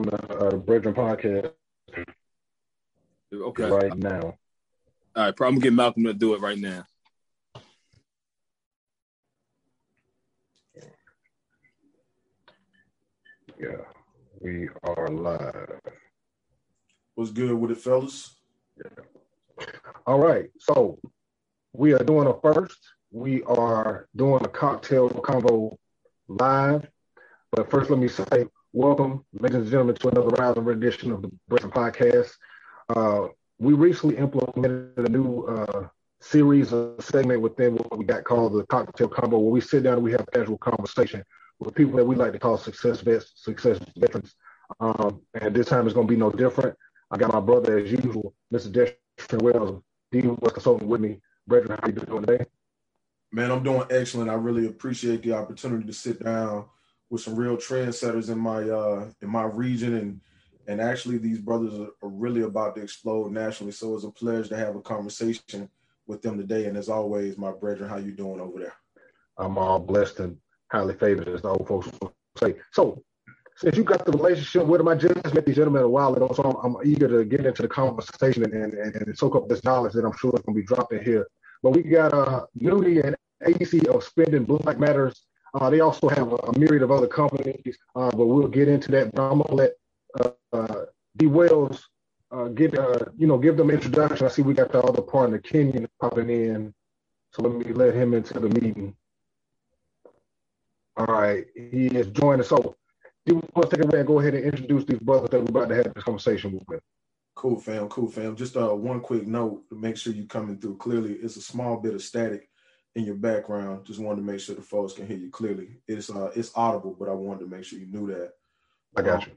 on the, uh, Brethren podcast. Okay. Right now. All right, probably gonna get Malcolm to do it right now. Yeah, we are live. What's good with it, fellas? Yeah. All right, so we are doing a first. We are doing a cocktail combo live. But first, let me say welcome, ladies and gentlemen, to another rousing edition of the Brethren Podcast. Uh, we recently implemented a new uh, series, a segment within what we got called the cocktail combo, where we sit down and we have a casual conversation with people that we like to call success vets, success veterans. Um, and this time it's going to be no different. I got my brother, as usual, Mr. Destrin Wells, D was consulting with me. Brethren, how you doing today? Man, I'm doing excellent. I really appreciate the opportunity to sit down with some real trendsetters in my uh, in my region, and and actually these brothers are, really about to explode nationally. So it's a pleasure to have a conversation with them today. And as always, my brethren, how you doing over there? I'm all blessed and highly favored, as the old folks say. So, since you got the relationship with him, I just met these gentlemen a while ago, so I'm, I'm eager to get into the conversation and, and, and, soak up this knowledge that I'm sure is going to be dropped in here. But we got uh, Nudie and AC of Spending Black Matters. Uh, they also have a, a, myriad of other companies, uh, but we'll get into that. But I'm to let uh, uh, D. Wells uh, get, uh, you know, give them introduction. I see we got the other partner, Kenyon, popping in. So let me let him into the meeting. All right, he is joining us. So, do you want to take away and go ahead and introduce these brothers that we're about to have this conversation with? Cool, fam. Cool, fam. Just uh, one quick note to make sure you're coming through clearly. It's a small bit of static in your background. Just wanted to make sure the folks can hear you clearly. It's uh, it's audible, but I wanted to make sure you knew that. I got um, you.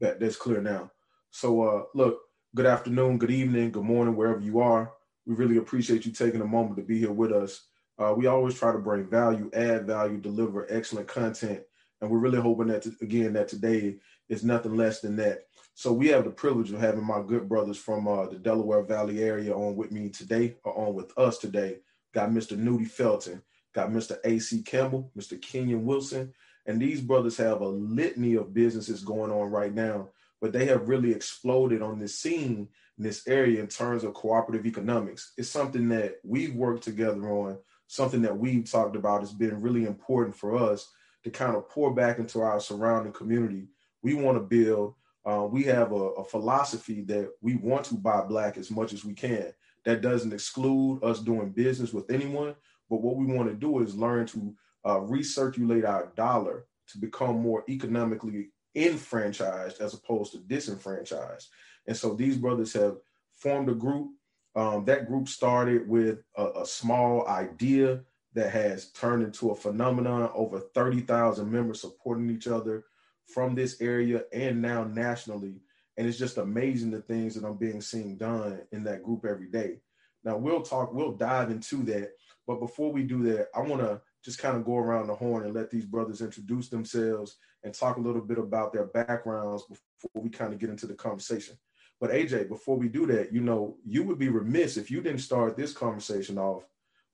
That that's clear now. So, uh, look. Good afternoon, good evening, good morning, wherever you are. We really appreciate you taking a moment to be here with us. Uh, we always try to bring value, add value, deliver excellent content, and we're really hoping that to, again that today is nothing less than that. So we have the privilege of having my good brothers from uh, the Delaware Valley area on with me today, or on with us today. Got Mr. Nudie Felton, got Mr. A.C. Campbell, Mr. Kenyon Wilson, and these brothers have a litany of businesses going on right now, but they have really exploded on this scene in this area in terms of cooperative economics. It's something that we've worked together on something that we've talked about It's been really important for us to kind of pour back into our surrounding community. We want to build, uh, we have a, a, philosophy that we want to buy black as much as we can. That doesn't exclude us doing business with anyone, but what we want to do is learn to uh, recirculate our dollar to become more economically enfranchised as opposed to disenfranchised. And so these brothers have formed a group um, that group started with a, a, small idea that has turned into a phenomenon. Over 30,000 members supporting each other from this area and now nationally. And it's just amazing the things that I'm being seen done in that group every day. Now we'll talk, we'll dive into that. But before we do that, I want to just kind of go around the horn and let these brothers introduce themselves and talk a little bit about their backgrounds before we kind of get into the conversation. But AJ, before we do that, you know, you would be remiss if you didn't start this conversation off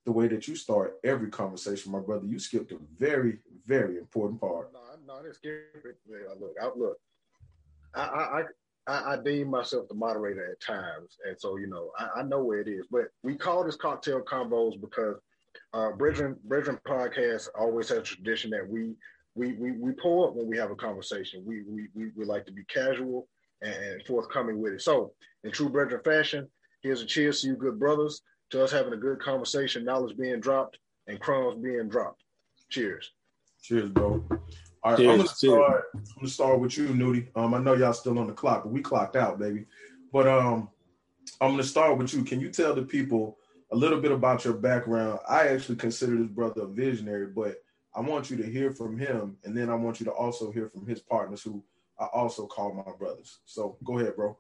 the way that you start every conversation, my brother. You skipped a very, very important part. No, no, I didn't skip it. Look, I, look, I, I, I, I deem myself the moderator at times, and so you know, I, I know where it is. But we call this cocktail combos because uh, Brethren, Brethren podcast always has a tradition that we we we we pull up when we have a conversation. We we we, we like to be casual and forthcoming with it. So, in true brethren fashion, here's a cheers to you, good brothers, to us having a good conversation, knowledge being dropped, and crumbs being dropped. Cheers. Cheers, bro. All right, cheers, I'm gonna start. I'm gonna start with you, Nudie. Um, I know y'all still on the clock, but we clocked out, baby. But um, I'm gonna start with you. Can you tell the people a little bit about your background? I actually consider this brother a visionary, but I want you to hear from him, and then I want you to also hear from his partners who I also call my brothers. So go ahead, bro.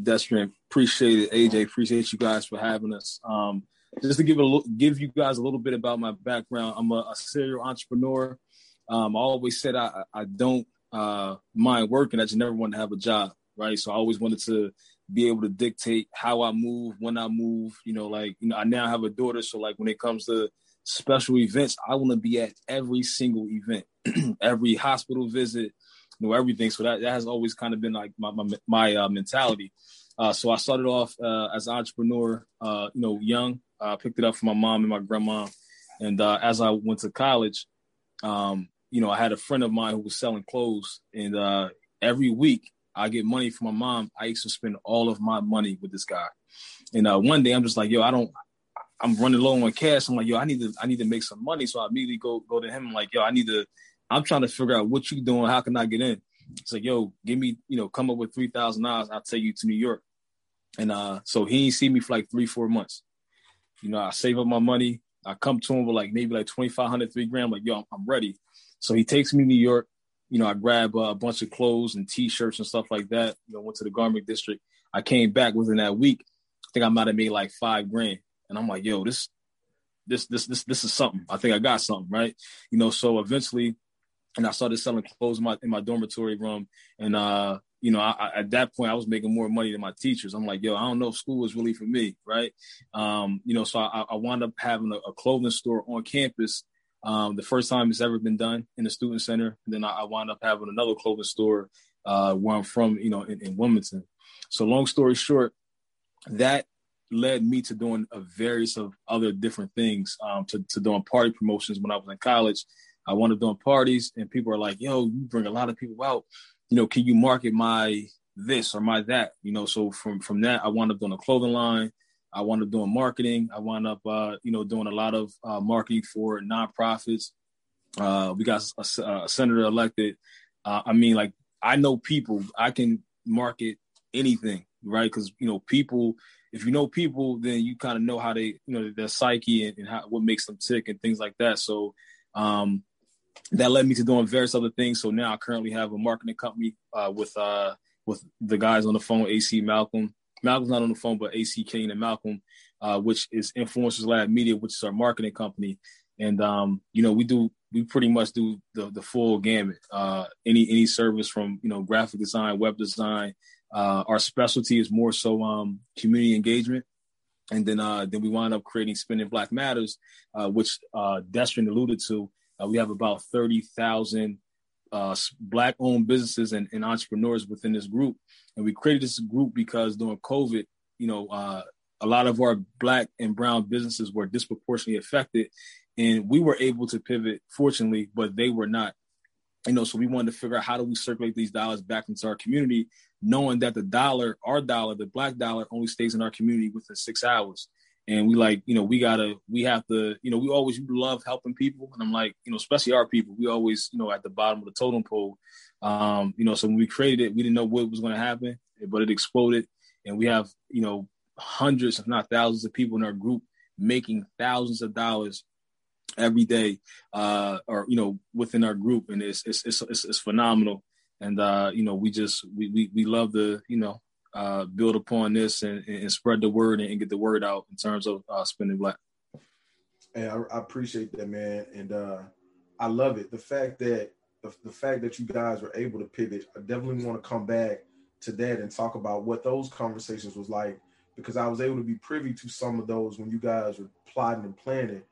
Destrin, appreciate it. AJ, appreciate you guys for having us. Um, just to give a give you guys a little bit about my background, I'm a, a serial entrepreneur. Um, I always said I, I don't uh, mind working. I just never wanted to have a job, right? So I always wanted to be able to dictate how I move, when I move. You know, like you know, I now have a daughter, so like when it comes to special events, I want to be at every single event, every hospital visit, you know everything. So that, that has always kind of been like my my, my uh, mentality. Uh, so I started off uh, as an entrepreneur, uh, you know, young. I picked it up from my mom and my grandma, and uh, as I went to college, um, you know, I had a friend of mine who was selling clothes, and uh, every week I get money from my mom. I used to spend all of my money with this guy, and uh, one day I'm just like, yo, I don't. I'm running low on cash. I'm like, yo, I need to, I need to make some money. So I immediately go, go to him. I'm like, yo, I need to, I'm trying to figure out what you doing. How can I get in? It's like, yo, give me, you know, come up with three thousand dollars. I'll take you to New York. And uh, so he ain't see me for like three, four months. You know, I save up my money. I come to him with like maybe like 2,500, three grand. Like, yo, I'm ready. So he takes me to New York. You know, I grab uh, a bunch of clothes and t-shirts and stuff like that. You know, went to the garment district. I came back within that week. I think I might have made like five grand. And I'm like, yo, this, this, this, this, this is something. I think I got something, right? You know, so eventually, and I started selling clothes in my in my dormitory room. And uh, you know, I, at that point, I was making more money than my teachers. I'm like, yo, I don't know if school is really for me, right? Um, you know, so I, I wound up having a, a clothing store on campus. Um, the first time it's ever been done in the student center. And then I, I wound up having another clothing store uh, where I'm from, you know, in, in Wilmington. So long story short, that led me to doing a various of other different things, um, to, to doing party promotions when I was in college. I wanted doing parties, and people are like, "Yo, you bring a lot of people out you know, can you market my this or my that? You know, so from from that, I wound up doing a clothing line. I wound up doing marketing. I wound up, uh, you know, doing a lot of uh, marketing for nonprofits. Uh, we got a, a senator elected. Uh, I mean, like I know people. I can market anything, right? Because you know, people. If you know people, then you kind of know how they, you know, their psyche and, and how, what makes them tick and things like that. So, um, that led me to doing various other things. So now I currently have a marketing company uh, with uh, with the guys on the phone, AC Malcolm. Malcolm's not on the phone, but AC Kane and Malcolm, uh, which is Influencers Lab Media, which is our marketing company. And um, you know, we do we pretty much do the the full gamut. Uh, any any service from you know graphic design, web design. Uh, our specialty is more so um, community engagement. And then uh, then we wind up creating Spending Black Matters, uh, which uh, Destrin alluded to, uh, we have about 30,000 uh, black owned businesses and, and, entrepreneurs within this group. And we created this group because during COVID, you know, uh, a lot of our black and brown businesses were disproportionately affected. And we were able to pivot, fortunately, but they were not. You know, so we wanted to figure out how do we circulate these dollars back into our community, knowing that the dollar, our dollar, the black dollar, only stays in our community within six hours and we like you know we gotta we have to you know we always love helping people. And i'm like you know especially our people we always you know at the bottom of the totem pole. Um you know so when we created it we didn't know what was going to happen but it exploded. And we have you know hundreds if not thousands of people in our group making thousands of dollars every day uh or you know within our group. And it's it's it's, it's, it's phenomenal. And uh you know we just we, we we love the you know uh, build upon this and, and, spread the word and, get the word out in terms of uh, spinning black. And I, I, appreciate that, man, and uh, I love it. The fact that the, the fact that you guys were able to pivot, I definitely want to come back to that and talk about what those conversations was like because I was able to be privy to some of those when you guys were plotting and planning.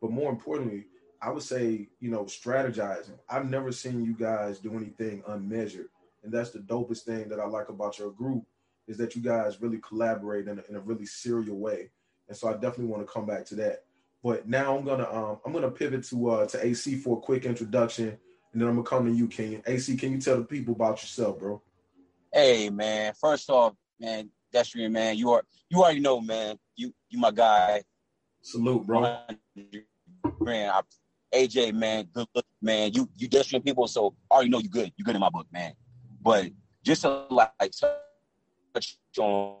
But more importantly, I would say, you know, strategizing. I've never seen you guys do anything unmeasured. And that's the dopest thing that I like about your group is that you guys really collaborate in a, in a really serial way. And so I definitely want to come back to that. But now I'm gonna um, I'm gonna pivot to uh, to AC for a quick introduction, and then I'm gonna come to you, Ken. AC, can you tell the people about yourself, bro? Hey man, first off, man, Destrian, man, you are you already know, man. You you my guy. Salute, bro. Man, I, AJ, man, good look, man. You you Destrian people, so I already know you good. You good in my book, man. But just to like touch on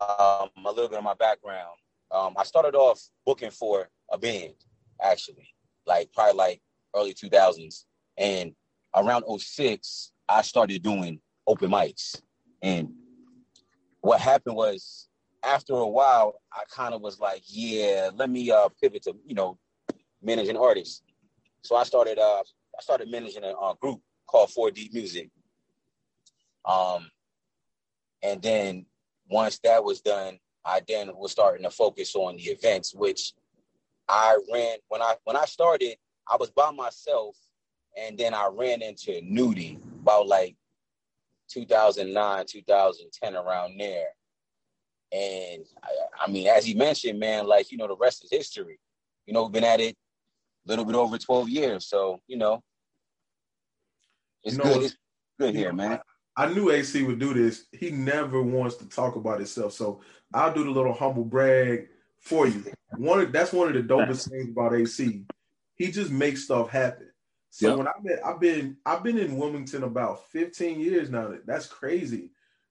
um, a little bit of my background. Um, I started off booking for a band, actually, like probably like early 2000s. And around 06, I started doing open mics. And what happened was after a while, I kind of was like, yeah, let me uh, pivot to, you know, managing artists. So I started uh, I started managing a, a group called 4D Music. Um, and then once that was done, I then was starting to focus on the events, which I ran when I when I started, I was by myself and then I ran into Nudie about like 2009, 2010, around there. And I, I, mean, as he mentioned, man, like, you know, the rest is history. You know, we've been at it a little bit over 12 years. So, you know, it's you know, good. It's good here, man. I, knew AC would do this. He never wants to talk about himself. So I'll do the little humble brag for you. One of, that's one of the dopest things about AC. He just makes stuff happen. So yep. when I've been, I've been, I've been in Wilmington about 15 years now. That's crazy.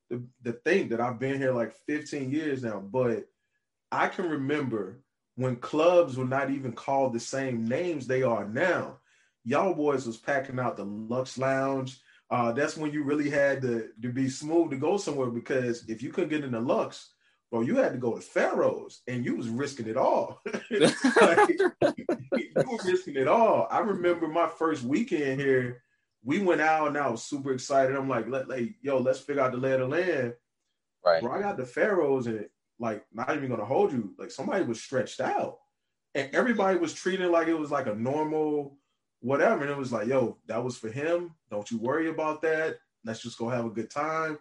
The the thing that I've been here like 15 years now, but I can remember when clubs were not even called the same names they are now. Y'all boys was packing out the Lux Lounge. Uh, that's when you really had to, to be smooth to go somewhere because if you couldn't get in the Lux, bro, you had to go to Pharaohs and you was risking it all. like, you were risking it all. I remember my first weekend here, we went out and I was super excited. I'm like, let, like, yo, let's figure out the lay of the land. Right. Bro, I got the Pharaohs and like not even gonna hold you. Like somebody was stretched out. And everybody was treating like it was like a normal whatever. And it was like, yo, that was for him. Don't you worry about that. Let's just go have a good time.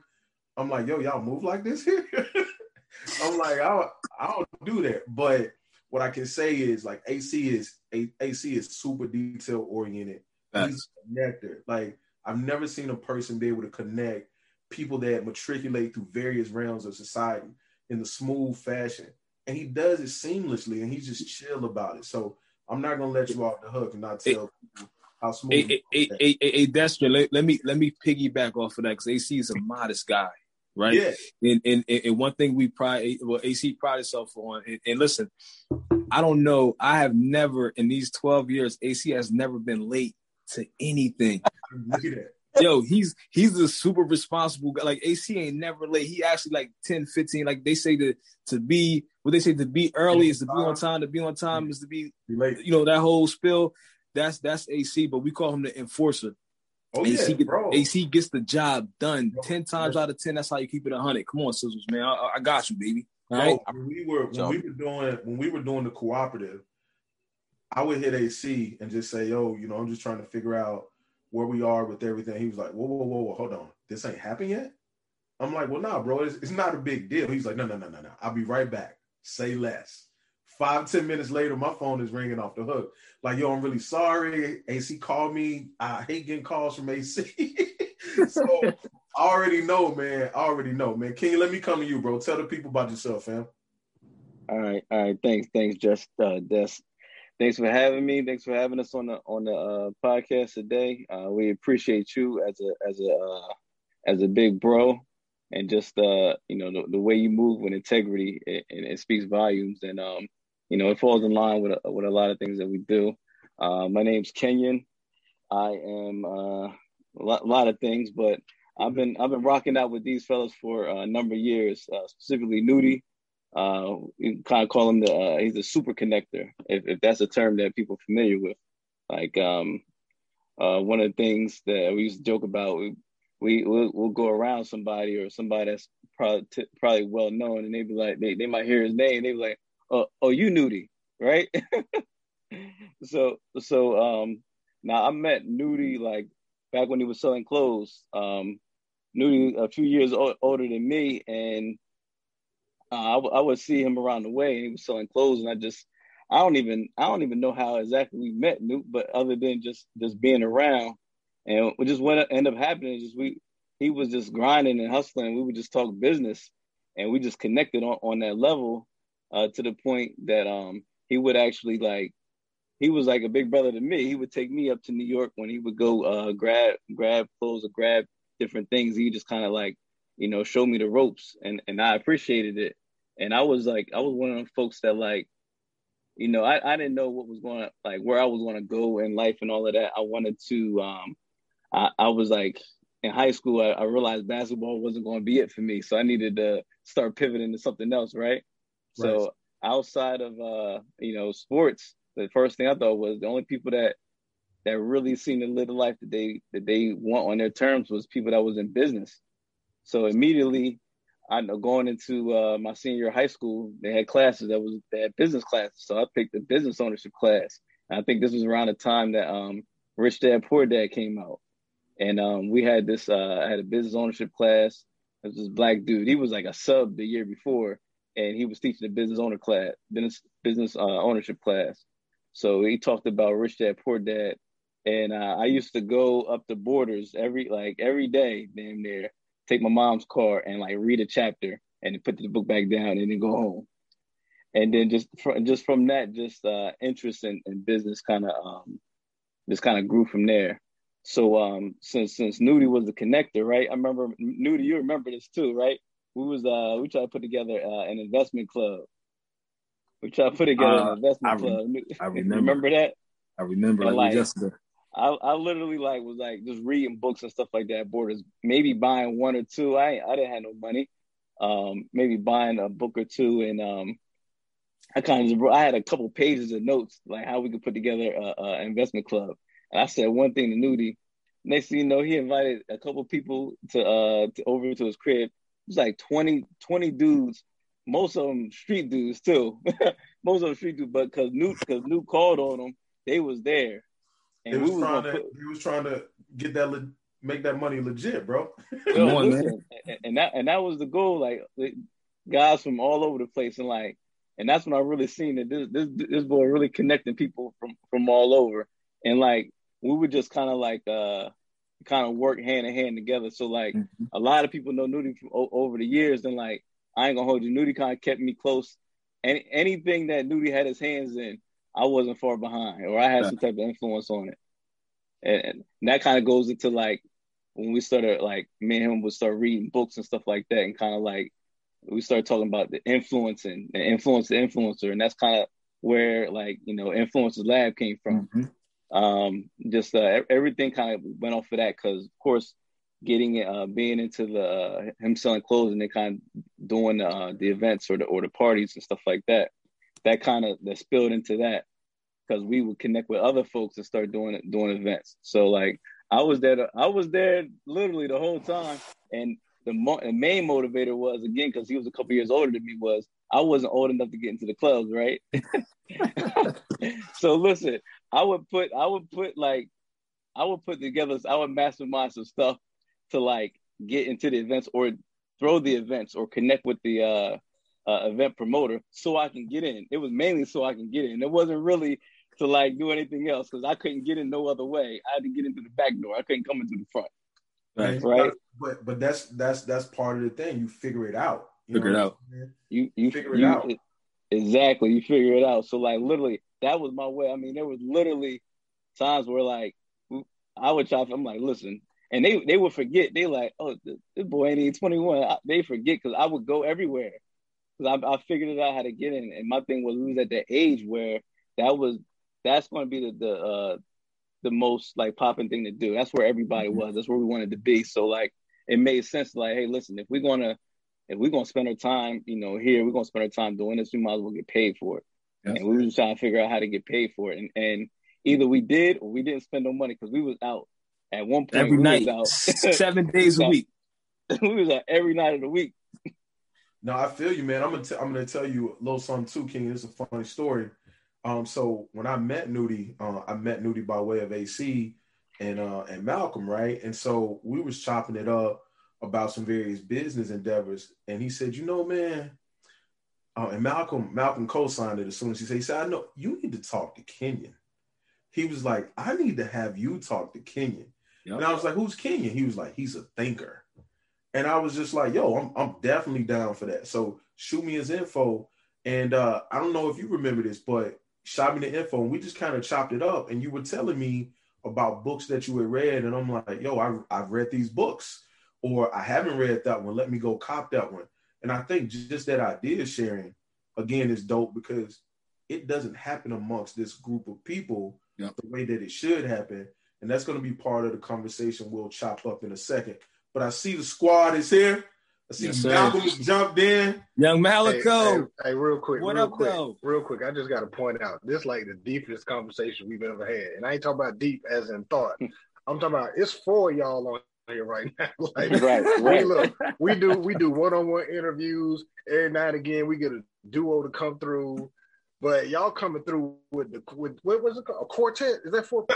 I'm like, yo, y'all move like this here. I'm like, I don't, I don't do that. But what I can say is like AC is AC is super detail oriented. He's a connector. Like I've never seen a person be able to connect people that matriculate through various realms of society in the smooth fashion. And he does it seamlessly and he's just chill about it. So I'm not gonna let you off the hook and not tell people how smooth. Hey, hey, hey, hey, Dexter, let, let, me let me piggyback off of that because AC is a modest guy right? Yeah. And, and and one thing we pride, well, AC pride itself on, and, and, listen, I don't know, I have never in these twelve years, AC has never been late to anything. Look at that. Yo, he's he's a super responsible guy. Like AC ain't never late. He actually like 10, 15. Like they say to to be what they say to be early is to be on time. To be on time is to be, late. You know that whole spill. That's that's AC, but we call him the enforcer. Oh, AC, yeah, bro. AC gets the job done bro, ten times bro. out of ten. That's how you keep it hundred. Come on, Scissors, man. I, I, got you, baby. Right. When we were when we were doing when we were doing the cooperative, I would hit AC and just say, "Yo, you know, I'm just trying to figure out where we are with everything." He was like, "Whoa, whoa, whoa, whoa, hold on, this ain't happened yet." I'm like, "Well, nah, bro, it's, it's not a big deal." He's like, "No, no, no, no, no. I'll be right back. Say less." Five, ten minutes later, my phone is ringing off the hook. Like, yo, I'm really sorry. AC called me. I hate getting calls from AC. so I already know, man. I already know, man. Can you let me come to you, bro? Tell the people about yourself, fam. All right, all right. Thanks, thanks, just uh, Des. Thanks for having me. Thanks for having us on the on the uh, podcast today. Uh, we appreciate you as a as a uh, as a big bro, and just uh, you know the, the way you move with integrity, and it, it, speaks volumes. And um, you know, it falls in line with a, with a lot of things that we do. Uh, my name's Kenyon. I am uh, a, lot, lot of things, but I've been I've been rocking out with these fellas for a number of years, uh, specifically Nudie. Uh, you kind of call him the uh, he's a super connector, if, if that's a term that people are familiar with. Like um, uh, one of the things that we used to joke about, we we we'll, we'll go around somebody or somebody that's probably t- probably well known, and they be like they, they might hear his name, they be like, oh, oh you Nudie, right? so so um now I met Nudie like back when he was selling clothes. Um Nudie a few years o- older than me, and uh, I, w- I would see him around the way, and he was selling clothes, and I just I don't even I don't even know how exactly we met, Newt, but other than just just being around, and what just what ended up happening is just we he was just grinding and hustling. We would just talk business, and we just connected on on that level uh, to the point that um, he would actually like he was like a big brother to me. He would take me up to New York when he would go uh, grab grab clothes or grab different things. He just kind of like you know show me the ropes, and and I appreciated it. And I was like I was one of them folks that like you know I, I didn't know what was going to like where I was going to go in life and all of that. I wanted to um I, I was like in high school I, I realized basketball wasn't going to be it for me, so I needed to start pivoting to something else, right? So outside of uh, you know, sports, the first thing I thought was the only people that that really seemed to live the life that they that they want on their terms was people that was in business. So immediately, I know going into uh, my senior high school, they had classes that was they had business classes. So I picked the business ownership class. And I think this was around the time that um, Rich Dad Poor Dad came out, and um, we had this. Uh, I had a business ownership class. Was this black dude. He was like a sub the year before, and he was teaching a business owner class, business business uh, ownership class. So he talked about Rich Dad Poor Dad, and uh, I used to go up the borders every like every day, damn near, take my mom's car and like read a chapter and put the book back down and then go home. And then just from, just from that, just uh, interest in, in business kind of um, just kind of grew from there. So um, since since Nudie was the connector, right? I remember Nudie, you remember this too, right? We was uh we tried to put together uh, an investment club. We tried to put together uh, an investment I club. I remember. remember that? I remember like, like yesterday. I, I literally like was like just reading books and stuff like that. Borders, maybe buying one or two. I I didn't have no money. Um, maybe buying a book or two, and um, I kind of I had a couple pages of notes like how we could put together a, a investment club. And I said one thing to Nudie. Next thing you know, he invited a couple people to uh to, over to his crib. It was like 20, 20 dudes, most of them street dudes too. most of them street dudes, but because Newt because Newt called on them, they was there. And he was, we trying to put, he was trying to get that le- make that money legit, bro. Come on, man. And that and that was the goal. Like guys from all over the place, and like, and that's when I really seen that this this this boy really connecting people from from all over, and like we would just kind of like uh kind of work hand in hand together. So like mm-hmm. a lot of people know Nudie from o- over the years, and like I ain't gonna hold you. Nudie kind of kept me close. Any anything that Nudie had his hands in, I wasn't far behind, or I had some type of influence on it. And, and that kind of goes into like when we started like me and him would start reading books and stuff like that, and kind of like we started talking about the influence and the influence the influencer, and that's kind of where like you know influencers lab came from. Mm-hmm um, just uh, everything kind of went off of that because, of course, getting it, uh, being into the uh, him selling clothes and then kind of doing uh, the events or the or the parties and stuff like that. That kind of that spilled into that because we would connect with other folks and start doing it doing events. So like I was there, to, I was there literally the whole time, and the, mo- the main motivator was again because he was a couple years older than me was I wasn't old enough to get into the clubs, right? so listen, I would put I would put like I would put together I would mastermind some stuff to like get into the events or throw the events or connect with the uh, uh, event promoter so I can get in. It was mainly so I can get in. It wasn't really to like do anything else because I couldn't get in no other way. I had to get into the back door. I couldn't come into the front. Right. right. But but that's that's that's part of the thing. You figure it out. You figure it out. You you figure it you, out. Exactly. You figure it out. So like literally that was my way. I mean, there was literally times where like I would try. I'm like, listen, and they they would forget. They like, oh, this boy ain't even 21. they forget because I would go everywhere because I, I figured it out how to get in. And my thing was, we was at the age where that was that's going to be the the uh, the most like popping thing to do. That's where everybody mm-hmm. was. That's where we wanted to be. So like, it made sense. Like, hey, listen, if we're gonna if we're gonna spend our time, you know, here, we're gonna spend our time doing this. We might as well get paid for it. Yes. And we were just trying to figure out how to get paid for it. And, and either we did or we didn't spend no money because we was out at one point. Every night, out seven days a week. we was out every night of the week. No, I feel you, man. I'm gonna t- I'm gonna tell you a little something too, King. It's a funny story. Um, so when I met Nudie, uh, I met Nudie by way of AC and uh and Malcolm, right? And so we was chopping it up about some various business endeavors, and he said, you know, man, uh, and Malcolm Malcolm co-signed it as soon as he said, he said, I know you need to talk to Kenyon. He was like, I need to have you talk to Kenyon. Yep. And I was like, who's Kenyon? He was like, he's a thinker. And I was just like, yo, I'm, I'm definitely down for that. So shoot me his info. And uh, I don't know if you remember this, but shot me the info and we just kind of chopped it up. And you were telling me about books that you had read. And I'm like, yo, I, I've read these books or I haven't read that one. Let me go cop that one. And I think just that idea sharing again is dope because it doesn't happen amongst this group of people yep. the way that it should happen. And that's going to be part of the conversation we'll chop up in a second. But I see the squad is here. I see yes, Malcolm jumped in. Young Malico. Hey, hey, hey real quick. What real up, quick, though? Real quick. I just got to point out this like the deepest conversation we've ever had. And I ain't talking about deep as in thought. Hmm. I'm talking about it's four y'all on here right now. like, right, right. We, look, we do we do one on one interviews every night. again. We get a duo to come through. But y'all coming through with the with what was it called? A quartet? Is that for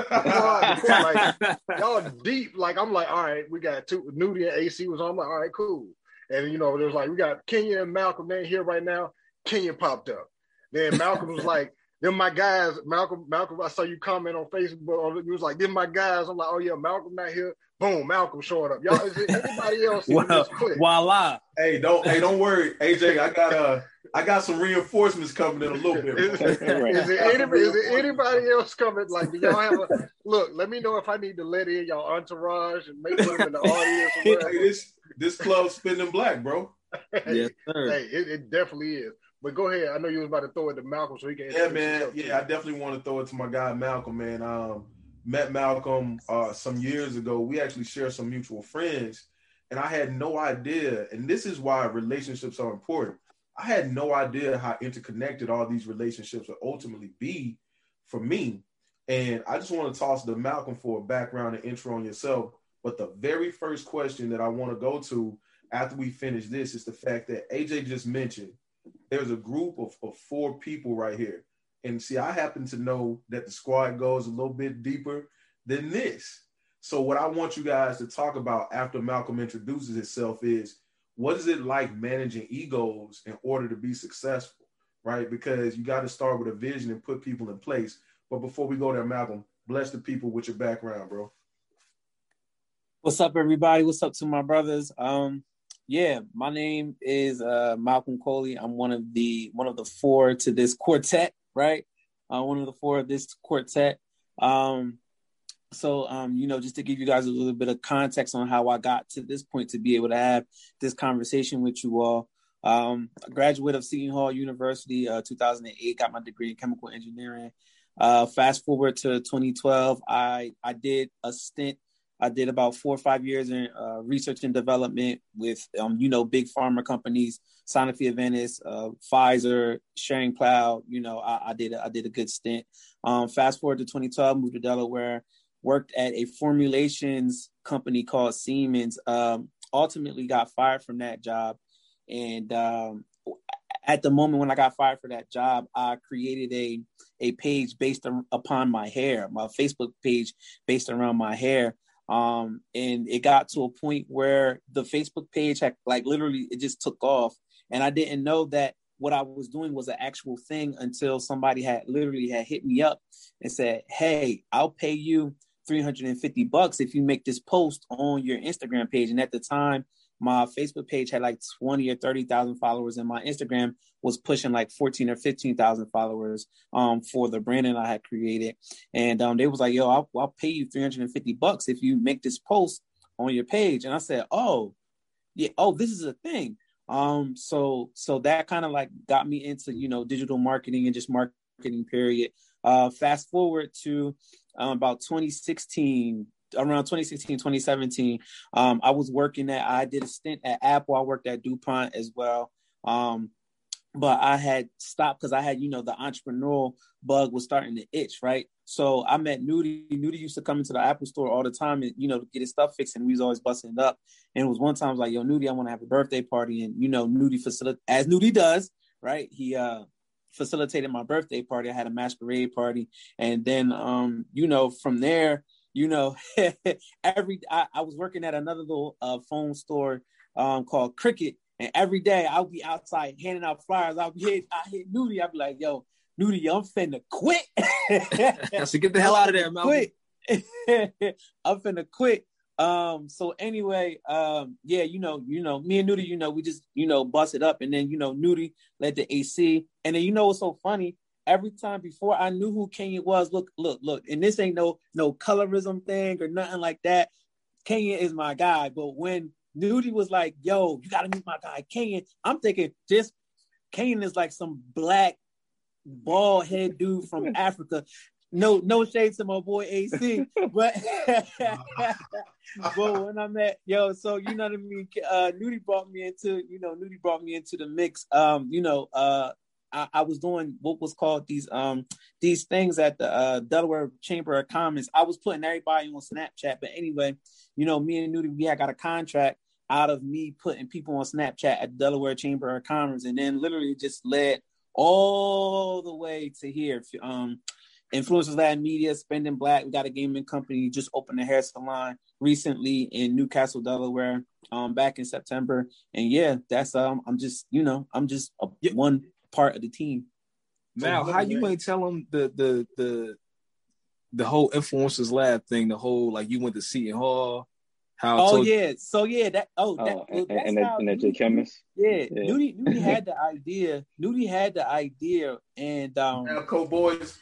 like y'all deep? Like I'm like, all right, we got two Nudie and AC was on. I'm like, all right, cool. And you know, there's like we got Kenya and Malcolm. They here right now. Kenya popped up. Then Malcolm was like, "Them my guys." Malcolm, Malcolm, I saw you comment on Facebook. He was like, "Them my guys." I'm like, "Oh yeah, Malcolm not here." Boom, Malcolm showing up. Y'all, is it anybody else in well. Voila. Hey, don't hey, don't worry, AJ. I got uh I got some reinforcements coming in a little bit. is, is, it anybody, is it anybody else coming? Like, do y'all have a look? Let me know if I need to let in y'all entourage and make them in the audience. Hey, this this club's spinning black, bro. hey, yes, sir. Hey, it, it, definitely is. But go ahead. I know you was about to throw it to Malcolm so he can. Yeah, man. Yeah, I definitely want to throw it to my guy Malcolm, man. Um, met Malcolm uh, some years ago. We actually share some mutual friends, and I had no idea. And this is why relationships are important. I had no idea how interconnected all these relationships would ultimately be for me. And I just want to toss to Malcolm for a background and intro on yourself. But the very first question that I want to go to after we finish this is the fact that AJ just mentioned there's a group of, of four people right here. And see, I happen to know that the squad goes a little bit deeper than this. So, what I want you guys to talk about after Malcolm introduces himself is what is it like managing egos in order to be successful, right? Because you got to start with a vision and put people in place. But before we go there, Malcolm, bless the people with your background, bro. What's up, everybody? What's up to my brothers? Um, yeah, my name is uh, Malcolm Coley. I'm one of the one of the four to this quartet, right? Uh, one of the four of this quartet. Um, so, um, you know, just to give you guys a little bit of context on how I got to this point to be able to have this conversation with you all. Um, a graduate of Seton Hall University, uh, 2008, got my degree in chemical engineering. Uh, fast forward to 2012, I I did a stint. I did about four or five years in uh, research and development with, um, you know, big pharma companies, Sanofi Aventis, uh, Pfizer, Schering-Plough. You know, I, I did a, I did a good stint. Um, fast forward to 2012, moved to Delaware worked at a formulations company called Siemens. Um, ultimately, got fired from that job, and um, at the moment when I got fired for that job, I created a a page based on, upon my hair, my Facebook page based around my hair. Um, and it got to a point where the Facebook page had like literally it just took off, and I didn't know that what I was doing was an actual thing until somebody had literally had hit me up and said, "Hey, I'll pay you 350 bucks if you make this post on your Instagram page. And at the time, my Facebook page had like 20 or 30,000 followers, and my Instagram was pushing like 14 or 15,000 followers um, for the brand branding I had created. And um, they was like, yo, I'll, I'll pay you 350 bucks if you make this post on your page. And I said, oh, yeah, oh, this is a thing. Um, so so that kind of like got me into you know digital marketing and just marketing period. Uh, fast forward to um, about 2016, around 2016, 2017, um, I was working at, I did a stint at Apple. I worked at DuPont as well. Um, but I had stopped because I had, you know, the entrepreneurial bug was starting to itch, right? So I met Nudie. Nudie used to come into the Apple store all the time and, you know, get his stuff fixed. And we was always busting it up. And it was one time I was like, yo, Nudie, I want to have a birthday party. And, you know, Nudie facilitated, as Nudie does, right? He, uh, facilitated my birthday party. I had a masquerade party, and then um, you know from there, you know, every I, I, was working at another little uh, phone store um, called Cricket, and every day I'll be outside handing out flyers. I'll be hit, I hit Nudie. I'll be like, "Yo, Nudie, I'm finna quit." so get the hell out of there, man. Quit. I'm finna quit. Um, so anyway, um, yeah, you know, you know, me and Nudie, you know, we just, you know, busted up and then, you know, Nudie led the AC. And then you know what's so funny? Every time before I knew who Kenya was, look, look, look, and this ain't no no colorism thing or nothing like that. Kenya is my guy. But when Nudie was like, yo, you gotta meet my guy, Kenya, I'm thinking just Kenya is like some black bald head dude from Africa no no shade to my boy AC, but but when I met yo, so you know what I mean. Uh, Nudie brought me into you know Nudie brought me into the mix. Um, you know, uh, I, I, was doing what was called these um these things at the uh, Delaware Chamber of Commerce. I was putting everybody on Snapchat, but anyway, you know, me and Nudie we had got a contract out of me putting people on Snapchat at Delaware Chamber of Commerce, and then literally just led all the way to here. Um, Influencers Lab Media, Spending Black. We got a gaming company just opened a hair salon recently in Newcastle, Delaware, um, back in September. And yeah, that's um, I'm just you know, I'm just a, one part of the team. Now, how you ain't tell them the the the the whole influencers lab thing? The whole like you went to Seton Hall. How oh yeah, so yeah, that oh, that, oh well, and, and, and Nudie, chemist. Yeah, yeah. Nudie, Nudie had the idea. Nudie had the idea, and um, Co Boys.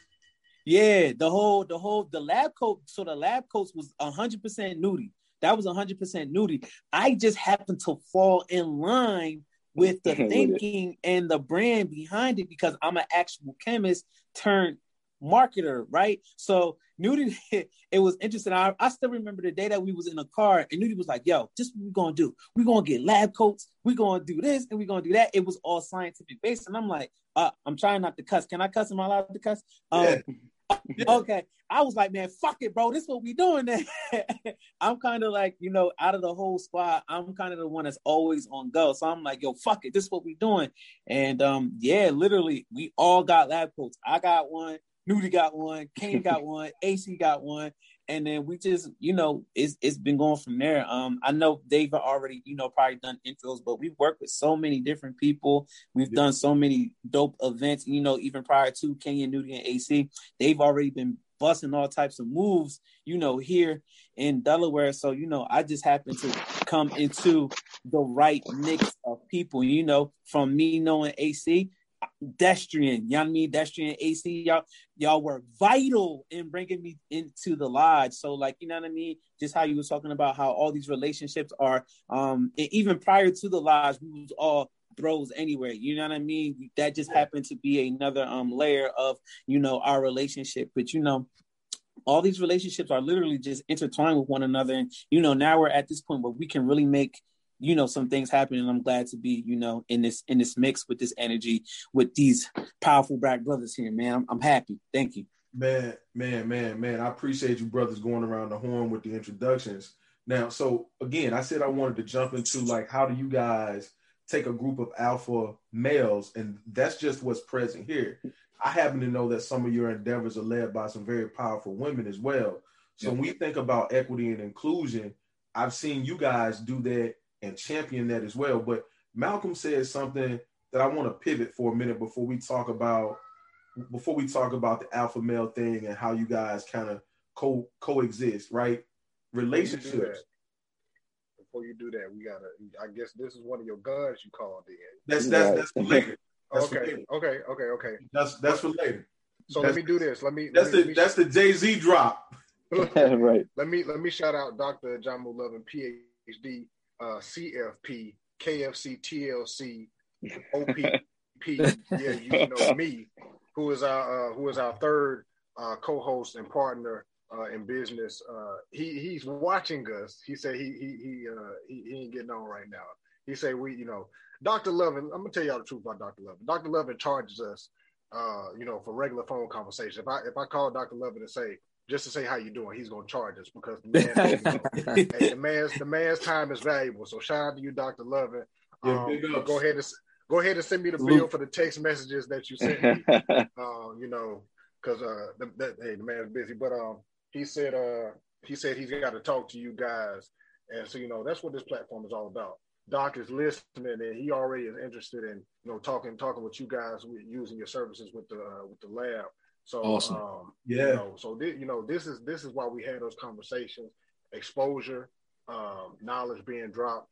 Yeah, the whole the whole the lab coat. So the lab coats was hundred percent Nudie. That was hundred percent Nudie. I just happened to fall in line with the thinking and the brand behind it because I'm an actual chemist turned marketer, right? So Nudie, it was interesting. I, I still remember the day that we was in a car and Nudie was like, yo, this what we're gonna do. We're gonna get lab coats, we're gonna do this and we're gonna do that. It was all scientific based. And I'm like, uh, I'm trying not to cuss. Can I cuss? Am I allowed to cuss? Um, yeah. okay. I was like, man, fuck it, bro. This is what we doing then. I'm kind of like, you know, out of the whole squad, I'm kind of the one that's always on go. So I'm like, yo, fuck it. This is what we doing. And um, yeah, literally, we all got lab coats. I got one. Nudie got one, Kane got one, AC got one, and then we just, you know, it's it's been going from there. Um, I know they've already, you know, probably done intros, but we've worked with so many different people. We've yeah. done so many dope events. You know, even prior to Kenyon Nudie and AC, they've already been busting all types of moves, you know, here in Delaware. So, you know, I just happened to come into the right mix of people, you know, from me knowing AC Destrian, you know what I mean? Destrian, AC, y'all, y'all were vital in bringing me into the lodge. So, like, you know what I mean? Just how you was talking about how all these relationships are, um, even prior to the lodge, we was all bros anyway. You know what I mean? That just happened to be another um layer of you know our relationship. But you know, all these relationships are literally just intertwined with one another. And you know, now we're at this point where we can really make you know some things happen and i'm glad to be you know in this in this mix with this energy with these powerful black brothers here man. I'm, I'm happy. Thank you. Man man man man i appreciate you brothers going around the horn with the introductions. Now so again i said i wanted to jump into like how do you guys take a group of alpha males and that's just what's present here. I happen to know that some of your endeavors are led by some very powerful women as well. So when we think about equity and inclusion i've seen you guys do that and champion that as well. But Malcolm said something that I want to pivot for a minute before we talk about before we talk about the alpha male thing and how you guys kind of co coexist, right? Relationships. Before you do that, we gotta. I guess this is one of your guns you called in. That's that's that's related. That's okay, related. okay, okay, okay. That's that's related. So that's, let me do this. Let me. That's let me, the that's the Jay Z drop. right. Let me let me shout out Dr. John Lovin, PhD uh, CFP, KFC, TLC, OPP. yeah, you know me, who is our uh, who is our third uh, co-host and partner uh, in business. Uh, he he's watching us. He said he he he, uh, he he ain't getting on right now. He said we you know Dr. Lovin. I'm gonna tell y'all the truth about Dr. Lovin. Dr. Lovin charges us, uh, you know, for regular phone conversation. If I if I call Dr. Lovin and say, just to say how you doing. He's gonna charge us because the, man, hey, the man's the man's time is valuable. So shout out to you, Doctor Lovin. Um, yeah, go ahead and go ahead and send me the bill for the text messages that you sent me. uh, you know, because uh, the, the, hey, the man's busy. But um, he said uh, he said he's got to talk to you guys, and so you know that's what this platform is all about. Doc is listening, and he already is interested in you know talking talking with you guys with, using your services with the uh, with the lab. So awesome. Um, yeah. You know, so th- you know, this is this is why we had those conversations, exposure, um, knowledge being dropped,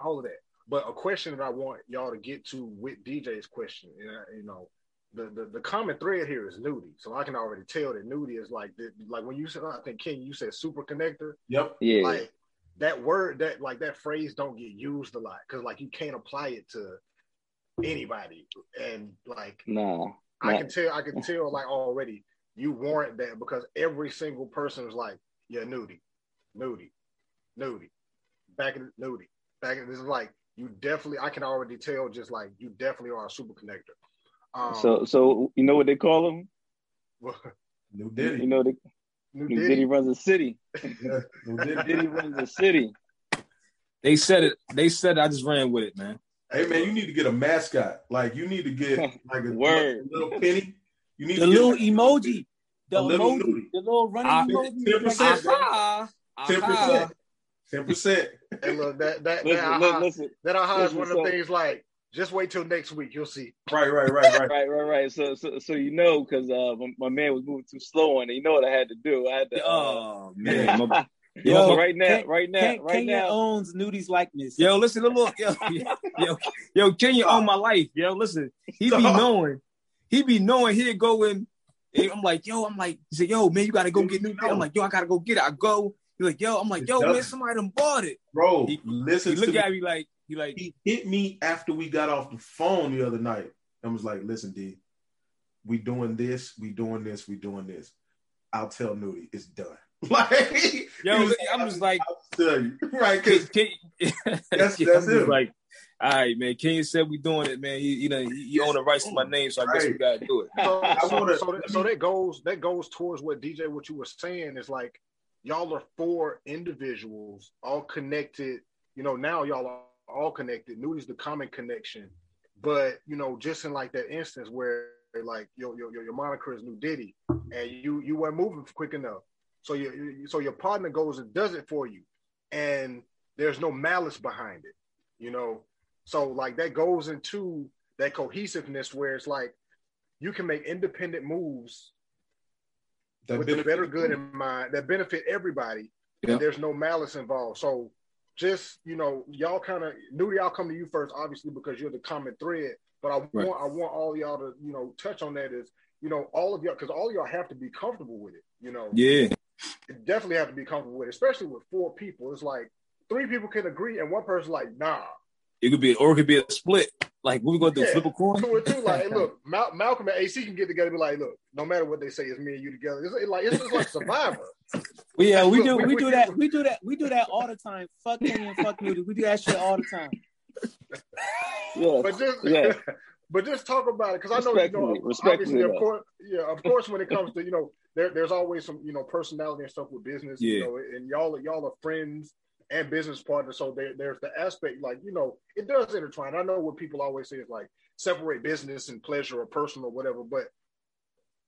all of that. But a question that I want y'all to get to with DJ's question, and you know, the, the, the common thread here is nudie. So I can already tell that nudie is like the, like when you said I think King, you said super connector. Yep. Yeah. Like that word that like that phrase don't get used a lot because like you can't apply it to anybody and like no I can tell, I can tell like already you warrant that because every single person is like, yeah, nudie, nudie, nudie, back in nudie, back in this is like you definitely I can already tell just like you definitely are a super connector. Um, so so you know what they call him? New Diddy. You know the New, New Diddy. Diddy runs the city. yeah, New Diddy. Diddy runs the city. They said it. They said it, I just ran with it, man. Hey man, you need to get a mascot. Like you need to get like a Word. little penny. You need The to little like, emoji. The a little emoji. nudie. The little running Ah, emoji. 10%. Ten percent. Ten percent. And look, that that Listen, that, li- aha, listen. that aha is listen, one of the things like just wait till next week, you'll see. Right, right, right, right. Right, right, right. So, so, so you know, because uh, my, my man was moving too slow on it. You know what I had to do? I had to. Uh, Oh man, my- Yo, so right now, Ken- right now, Ken- right Kenyon now. owns Nudie's likeness. Yo, listen, look, yo, yo, yo, Kenyon own my life. Yo, listen, he be knowing, he be knowing he'd go in. and I'm like, yo, I'm like, he said, yo, man, you gotta go get new. I'm like, yo, I gotta go get it. I go. He's like, yo, I'm like, yo, man, somebody done bought it. Bro, He- listen He look at me like, he like, He hit me after we got off the phone the other night and was like, listen, D, we doing this, we doing this, we doing this. I'll tell Nudie it's done. Like yo, he was I'm just like, I'll tell you. Right, Ken, because Ken, That's- I'm that's just him. like, all right, man. King said we doing it, man. He, you know, he, he own the rights to my name, so I guess we gotta do it. So, I so, wanna- so, that, so that goes that goes towards what DJ what you were saying is like y'all are four individuals all connected. You know, now y'all are all connected. Nudie's the common connection, but you know, just in like that instance where like your your your, your moniker is New Diddy, and you you weren't moving quick enough, so your so your partner goes and does it for you, and there's no malice behind it. You know, so like that goes into that cohesiveness where it's like you can make independent moves that with the better good in mind that benefit everybody. Yeah. And there's no malice involved. So just you know, y'all kind of Nudie, I'll come to you first, obviously, because you're the common thread. But I Right. want I want all y'all to you know touch on that is you know all of y'all because all y'all have to be comfortable with it. You know, Yeah, definitely have to be comfortable with especially with four people. It's like three people can agree and one person like nah. it could be, or it could be a split. Like, what we gonna do? Yeah. Flip a coin? Two and two, like, hey, look, Mal- Malcolm and AC can get together and be like, look, no matter what they say, it's me and you together. It's like it's just like Survivor. Well, yeah, we Look, do we- we we- do that we do that we do that all the time. Fuck Kenyon and fuck Nudie. We do that shit all the time. Yeah, But just Yeah. But just talk about it because I know you know obviously of course yeah of course when it comes to you know there, there's always some you know personality and stuff with business you know and y'all y'all are friends and business partners so there, there's the aspect like you know it does intertwine. I know what people always say is like separate business and pleasure or personal or whatever but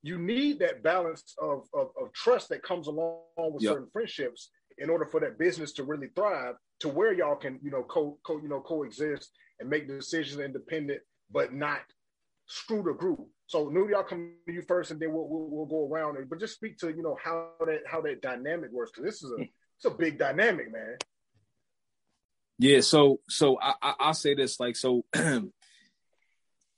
you need that balance of of, of trust that comes along with Yep. certain friendships in order for that business to really thrive to where y'all can you know co, co you know coexist and make decisions independent but not screw the group. So Nudie, I'll come to you first, and then we'll, we'll, we'll go around. But just speak to you know how that how that dynamic works because this is a it's a big dynamic, man. Yeah, so so I, I I'll say this like so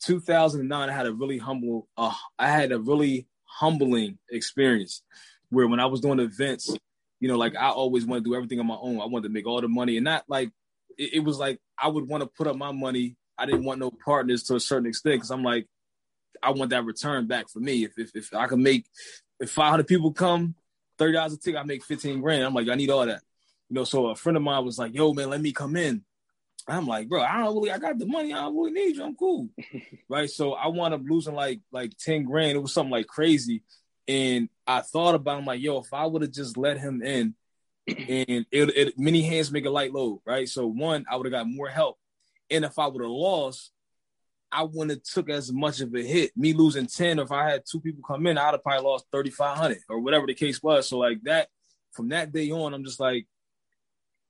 2009 I had a really humble uh I had a really humbling experience where when I was doing events, you know, like I always want to do everything on my own. I wanted to make all the money and not like it, it was like I would want to put up my money. I didn't want no partners to a certain extent because I'm like I want that return back for me. If if, if I can make if 500 people come, thirty dollars a ticket, I make 15 grand. I'm like I need all that. You know, so a friend of mine was like, "Yo, man, let me come in." I'm like, "Bro, I don't really, I got the money. I don't really need you. I'm cool." right? So I wound up losing like like 10 grand. It was something like crazy. And I thought about, it, I'm like, yo, if I would have just let him in and it, it many hands make a light load, right? So one, I would have got more help. And if I would have lost, I wouldn't have took as much of a hit. Me losing 10, if I had two people come in, I'd have probably lost 3,500 or whatever the case was. So like that, from that day on, I'm just like,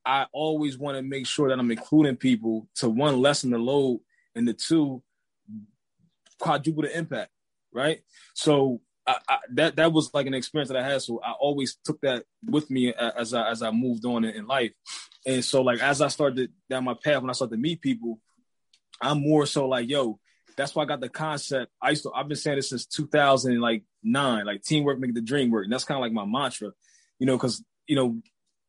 I always want to make sure that I'm including people to one, lessen the load, and the two, quadruple the impact, right? So I, I, that that was like an experience that I had. So I always took that with me uh, as I as I moved on in, in life. And so like as I started down my path, when I started to meet people, I'm more so like, yo, that's why I got the concept. I used to I've been saying this since 2009, like teamwork make the dream work. And that's kind of like my mantra, you know, because you know,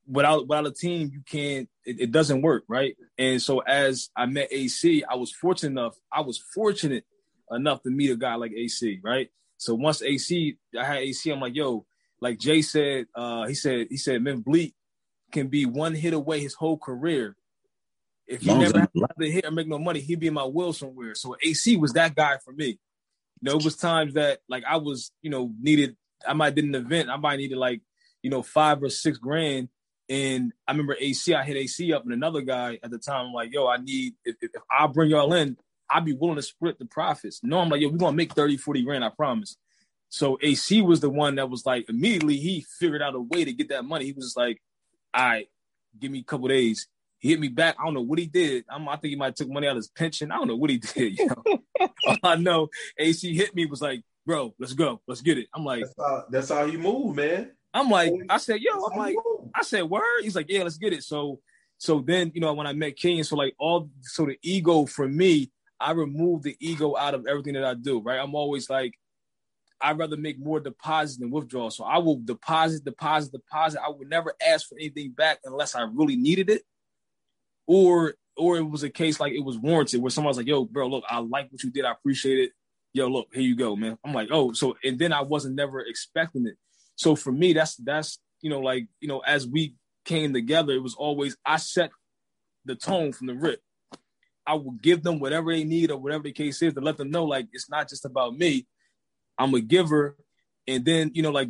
without without a team, you can't it, it doesn't work, right? And so as I met AC, I was fortunate enough, I was fortunate enough to meet a guy like AC, right? So once AC, I had AC, I'm like, yo, like Jay said, uh, he said, he said, man, Bleek can be one hit away his whole career. If he Long never had to hit or make no money, he'd be in my will somewhere. So AC was that guy for me. You know, it was times that like I was, you know, needed, I might did an event, I might needed like, you know, five or six grand And I remember AC, I hit AC up and another guy at the time, I'm like, yo, I need, if, if, if I bring y'all in, I'd be willing to split the profits. No, I'm like, yo, we're going to make 30, 40 grand, I promise. So AC was the one that was like, immediately he figured out a way to get that money. He was just like, all right, give me a couple days. He hit me back. I don't know what he did. I'm, i think he might have took money out of his pension. I don't know what he did. You know? I know, AC hit me was like, bro, let's go, let's get it. I'm like, that's how, that's how you move, man. I'm like, I said, yo, I'm like, I said, word. He's like, yeah, let's get it. So, so then, you know, when I met Kenyon, so like all, so the ego for me, I remove the ego out of everything that I do, right? I'm always like, I'd rather make more deposits than withdrawals. So I will deposit, deposit, deposit. I would never ask for anything back unless I really needed it. Or or it was a case like it was warranted where someone's like, yo, bro, look, I like what you did. I appreciate it. Yo, look, here you go, man. I'm like, oh, so and then I wasn't never expecting it. So for me, that's that's you know, like, you know, as we came together, it was always I set the tone from the rip. I will give them whatever they need or whatever the case is to let them know like it's not just about me. I'm a giver. And then, you know, like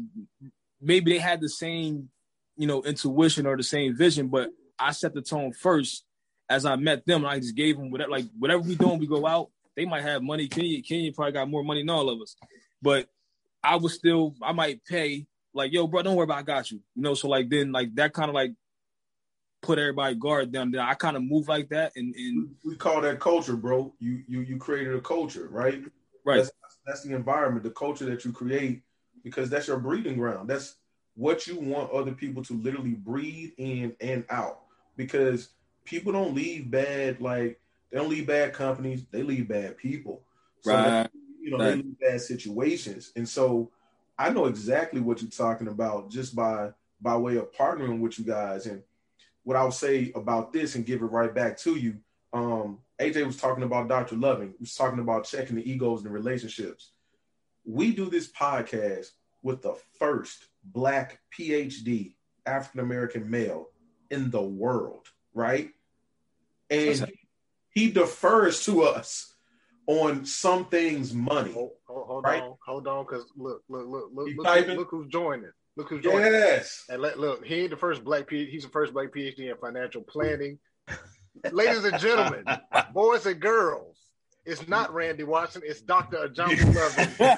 maybe they had the same, you know, intuition or the same vision, but I set the tone first as I met them. I just gave them whatever, like whatever we doing, we go out. They might have money. Kenyon, Kenyon probably got more money than all of us, but I was still, I might pay like, yo, bro, don't worry about, it, I got you. You know, so like then like that kind of like put everybody guard down. I kind of move like that, and, and we call that culture, bro. You you you created a culture, right? Right. That's, that's the environment, the culture that you create, because that's your breeding ground. That's what you want other people to literally breathe in and out. Because people don't leave bad like they don't leave bad companies, they leave bad people. So right. you know, right. they leave bad situations. And so I know exactly what you're talking about just by by way of partnering with you guys. And what I'll say about this and give it right back to you. Um, AJ was talking about Dr. Loving. He was talking about checking the egos and relationships. We do this podcast with the first black PhD African American male in the world, right? And he defers to us on some things money. Hold, hold right? on, hold on, because look, look, look, look, He look, look who's joining. Look who's joining. Yes. And let, look, he ain't the first black P. He's the first black PhD in financial planning. Ladies and gentlemen, boys and girls, it's not Randy Watson. It's Dr. Ajamu Loving,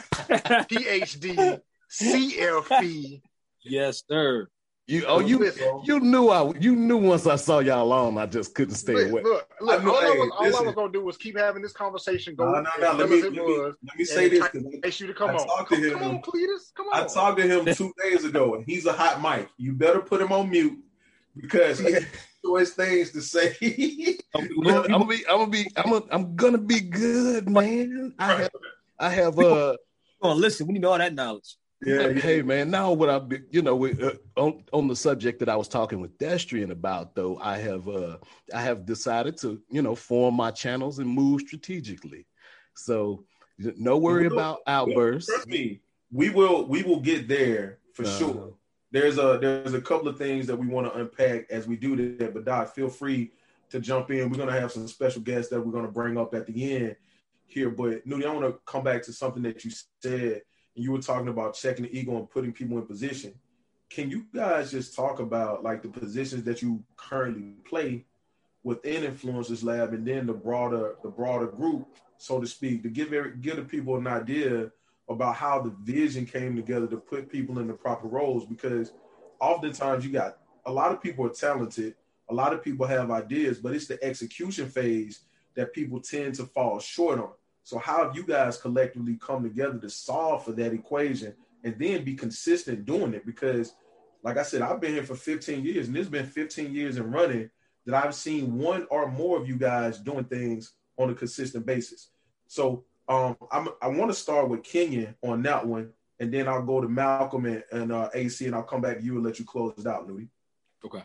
PhD, CFP. yes, sir. You oh you you knew I you knew once I saw y'all on I just couldn't stay Look, away. look, look, I know, all, I was, all I was gonna do was keep having this conversation going. no, no. as Let me, let me, was, let me say this. 'cause entice you to come I on. talked to Come, him. come on, Cletus. Come on. I talked to him two days ago, and he's a hot mic. You better put him on mute because he has choice things to say. Look, I'm gonna be I'm gonna be I'm gonna, I'm gonna be good, man. I have I have uh Come on, listen, we need all that knowledge. Yeah, hey man now what I've been you know we, uh, on on the subject that I was talking with Destrian about though I have uh I have decided to you know form my channels and move strategically so no worry Well, about outbursts Trust me, we will we will get there for Uh-huh. sure. There's a there's a couple of things that we want to unpack as we do that. But Doc, feel free to jump in. We're gonna have some special guests that we're gonna bring up at the end here. But Nudie, I want to come back to something that you said. You were talking about checking the ego and putting people in position. Can you guys just talk about like the positions that you currently play within Influencers Lab and then the broader the broader group, so to speak, to give give the people an idea about how the vision came together to put people in the proper roles because oftentimes you got a lot of people are talented, a lot of people have ideas, but it's the execution phase that people tend to fall short on. So how have you guys collectively come together to solve for that equation and then be consistent doing it? Because like I said, I've been here for 15 years and it's been 15 years in running that I've seen one or more of you guys doing things on a consistent basis. So um, I'm, I want to start with Kenyon on that one, and then I'll go to Malcolm and, and uh, AC, and I'll come back to you and let you close it out, Nudie. Okay.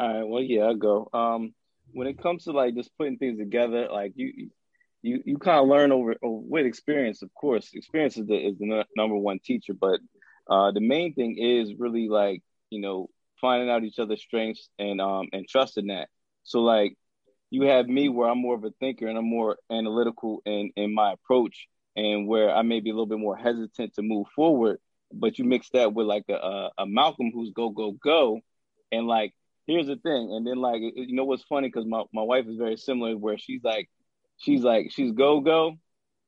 All right. Well, yeah, I'll go. Um, when it comes to like just putting things together, like you, you, you kind of learn over, over with experience. Of course, experience is the is the nu- number one teacher. But uh, the main thing is really like you know finding out each other's strengths and um and trusting that. So like you have me where I'm more of a thinker and I'm more analytical in in my approach, and where I may be a little bit more hesitant to move forward. But you mix that with like a a, a Malcolm who's go go go And like, here's the thing. And then like, you know what's funny? Because my, my wife is very similar, where she's like, she's like, she's go go,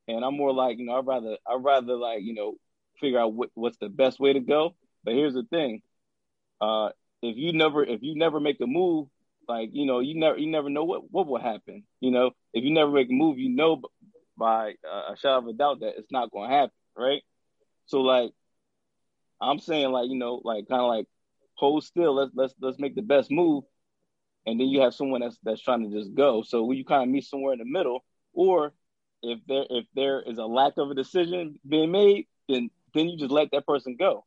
and I'm more like, you know, I'd rather I'd rather like, you know, figure out what, what's the best way to go. But here's the thing. Uh, if you never if you never make a move, like you know, you never you never know what what will happen. You know, if you never make a move, you know by uh, a shadow of a doubt that it's not going to happen, right? So like, I'm saying like you know like kind of like hold still. Let's let's let's make the best move, and then you have someone that's that's trying to just go. So you kind of meet somewhere in the middle, or if there if there is a lack of a decision being made, then then you just let that person go.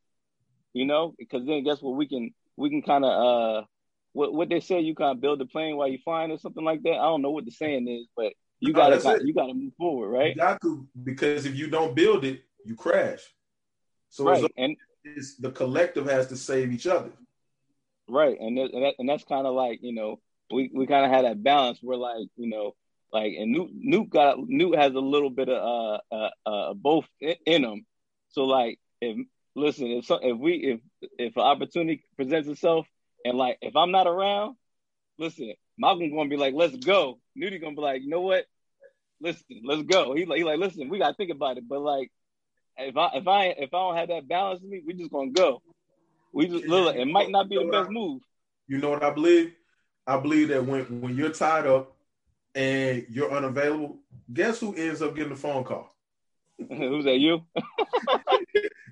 You know, because then guess what? We can we can kind of uh what what they say you kind of build the plane while you're flying or something like that. I don't know what the saying is, but you gotta you gotta move forward, right? You to because if you don't build it, you crash. So right. and the collective has to save each other. Right, and and, that, and that's kind of like you know we, we kind of had that balance. We're like you know like and Newt Newt got Newt has a little bit of uh uh, uh both in, in him. So like if listen if so, if we if if an opportunity presents itself and like if I'm not around, listen, Malcolm's gonna be like, let's go. Nudie gonna be like, you know what? Listen, let's go. He like, he like, listen, we gotta think about it. But like, if I if I if I don't have that balance in me, we just gonna go. We just look. It might not be the best move. You know what I believe? I believe that when when you're tied up and you're unavailable, guess who ends up getting the phone call? Who's that? You?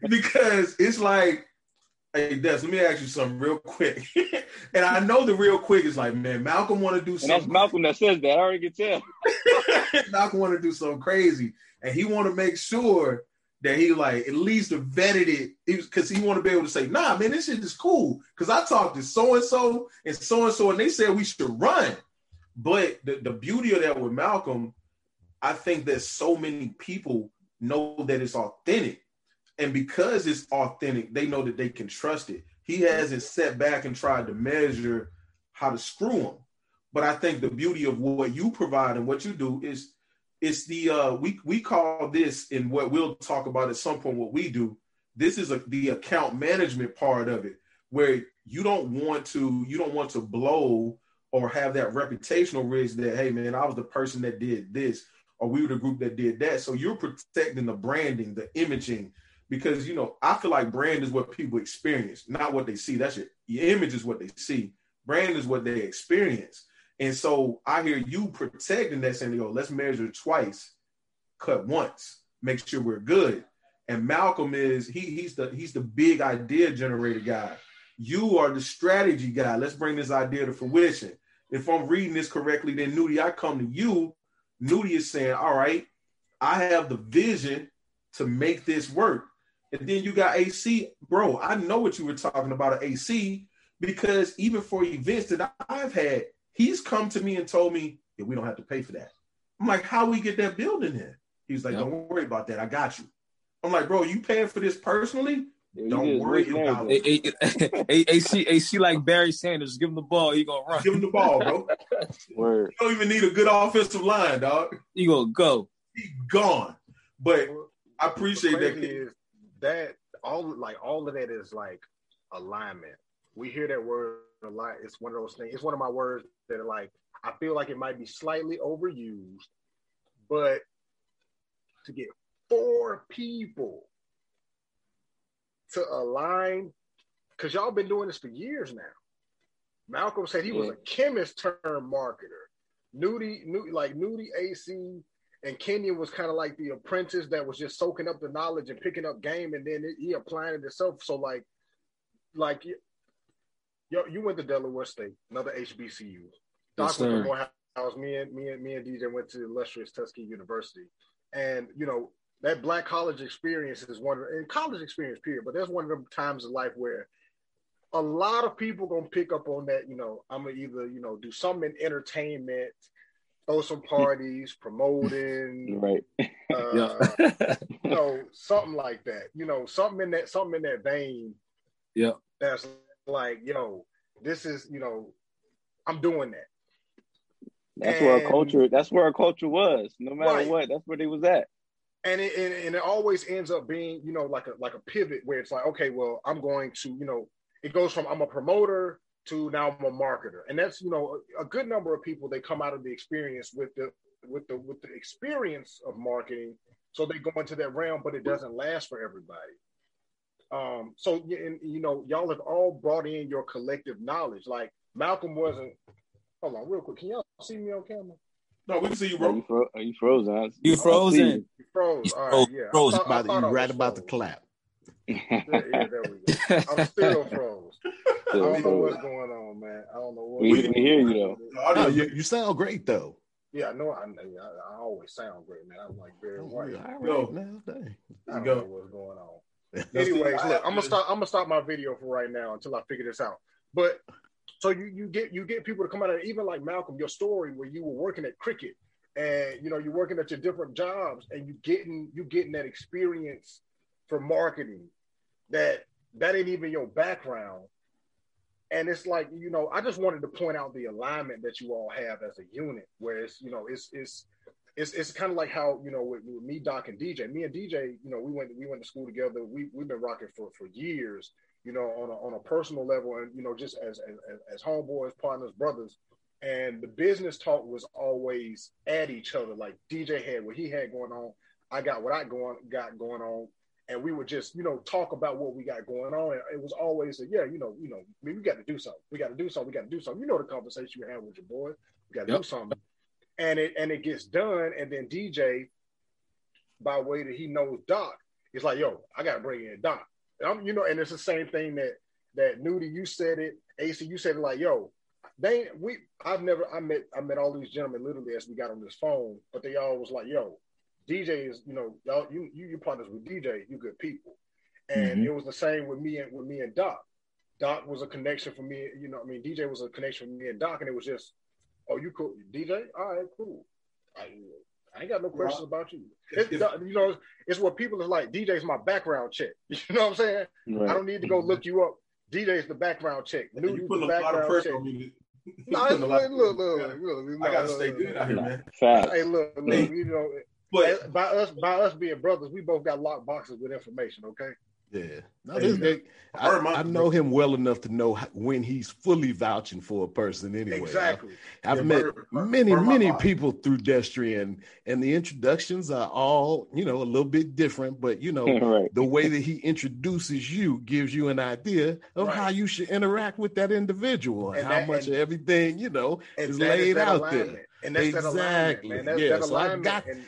because it's like Hey Des, let me ask you something real quick. and I know the real quick is like, man, Malcolm want to do something. And that's Malcolm that says that. I already can tell. Malcolm want to do something crazy, and he want to make sure that he like at least vetted it because he, he want to be able to say, nah, man, this shit is cool. Because I talked to so and so and so and so, and they said we should run. But the, the beauty of that with Malcolm, I think that so many people know that it's authentic. And because it's authentic, they know that they can trust it. He hasn't set back and tried to measure how to screw them. But I think the beauty of what you provide and what you do is it's the uh we we call this in what we'll talk about at some point what we do. This is a, the account management part of it where you don't want to you don't want to blow or have that reputational risk that hey man I was the person that did this or we were the group that did that. So you're protecting the branding, the imaging, because you know I feel like brand is what people experience, not what they see. That's your, your image is what they see. Brand is what they experience. And so I hear you protecting that saying, "Yo, let's measure twice, cut once, make sure we're good." And Malcolm is he he's the he's the big idea generator guy. You are the strategy guy. Let's bring this idea to fruition. If I'm reading this correctly, then Nudie, I come to you. Nudie is saying, "All right, I have the vision to make this work. And then you got AC, bro. I know what you were talking about AC because even for events that I've had, he's come to me and told me, yeah, we don't have to pay for that. I'm like, how we get that building in? He's like, yep. don't worry about that. I got you. I'm like, bro, you paying for this personally? Yeah, don't worry about it. AC, AC like Barry Sanders. Give him the ball. He gonna run. Give him the ball, bro. Word. You don't even need a good offensive line, dog. He gonna go. He gone. But I appreciate that. Is, that all like all of that is like alignment. We hear that word a lot. It's one of those things. It's one of my words that are like I feel like it might be slightly overused, but to get four people to align, because y'all been doing this for years now. Malcolm said he was a chemist turned marketer. Nudie, Nudie, like Nudie AC and Kenyon was kind of like the apprentice that was just soaking up the knowledge and picking up game, and then it, he applying it himself. So like, like you, you went to Delaware State, another HBCU. Doc yes, went to Morehouse. Me and me and me and DJ went to illustrious Tuskegee University, and you know that black college experience is one of and college experience period. But there's one of the times in life where a lot of people gonna pick up on that. You know, I'm gonna either you know do something in entertainment throw some parties, promoting, right? Uh, you know, something like that. You know, something in that something in that vein. Yeah, that's like, yo, this is you know, I'm doing that. That's and, where our culture. That's where our culture was. No matter right. what, that's where they was at. And it, and, and it always ends up being, you know, like a like a pivot where it's like, okay, well, I'm going to, you know, it goes from I'm a promoter to now I'm a marketer, and that's you know a, a good number of people they come out of the experience with the with the with the experience of marketing, so they go into that realm, but it doesn't last for everybody. Um, so and, you know, y'all have all brought in your collective knowledge. Like Malcolm wasn't. Hold on, real quick. Can y'all see me on camera? No, we can see you, Are bro. you, fro- are you frozen? I- You I frozen. You froze. You All froze- yeah. I froze. thought- I About, thought you I right was about to froze. clap. Yeah, yeah, there we go. I'm still froze. I don't know what's going on, man. I don't know what. We- we hear you, though. I No, know you, you sound great though. Yeah, I know. I, I, I always sound great, man. I'm like very white. All right, Yo. now, dang. I don't go. know what's going on. Let's Anyways. I look, have I'm gonna to- stop. I'm gonna stop my video for right now until I figure this out. But so you you get you get people to come out of even like Malcolm, your story where you were working at Cricket and you know you're working at your different jobs and you getting you getting that experience for marketing that that ain't even your background. And it's like you know, I just wanted to point out the alignment that you all have as a unit, where it's you know it's it's it's it's kind of like how you know with, with me, Doc, and DJ. Me and DJ, you know, we went we went to school together. We we've been rocking for for years, you know, on a on a personal level, and you know, just as as as homeboys, partners, brothers. And the business talk was always at each other. Like DJ had what he had going on, I got what I going got going on, and we would just you know talk about what we got going on. And it was always a yeah, you know, you know, I mean, we got to do something. We got to do something. We got to do something. You know the conversation you had with your boy. We got to Yep. do something and it and it gets done, and then DJ, by way that he knows Doc, he's like, "Yo, I gotta bring in Doc." And I'm, you know, and it's the same thing that that Nudie, you said it, AC, you said it, like, "Yo, they we I've never I met I met all these gentlemen literally as we got on this phone, but they all was like, "Yo, DJ is you know y'all you you you partners with DJ, you good people," and Mhm. it was the same with me and with me and Doc. Doc was a connection for me, you know. I mean, DJ was a connection for me and Doc, and it was just Oh, you cool, DJ? All right, cool. I, I ain't got no questions about you. It's, you know, it's what people is like. DJ's my background check. You know what I'm saying? I don't need to go look you up. DJ's the background check. You Nudie's putting the a lot of pressure check. on me. You No, it's, look, look, look, look, I gotta look, stay look, good out here, man. Facts. Hey, look, look, you know, But by us, by us being brothers, we both got locked boxes with information. Okay. Yeah. No, Hey, this guy- I, heard I know him well enough to know when he's fully vouching for a person anyway. Exactly. I've Yeah, met Bird- Bird- many, Bird my many people through Destrian, and the introductions are all, you know, a little bit different, but you know, right. the way that he introduces you gives you an idea of Right. how you should interact with that individual and, And how that- much and- of everything, you know, is laid that out alignment. there. And that's that alignment, Exactly. man. That's Yeah, that so I got- and,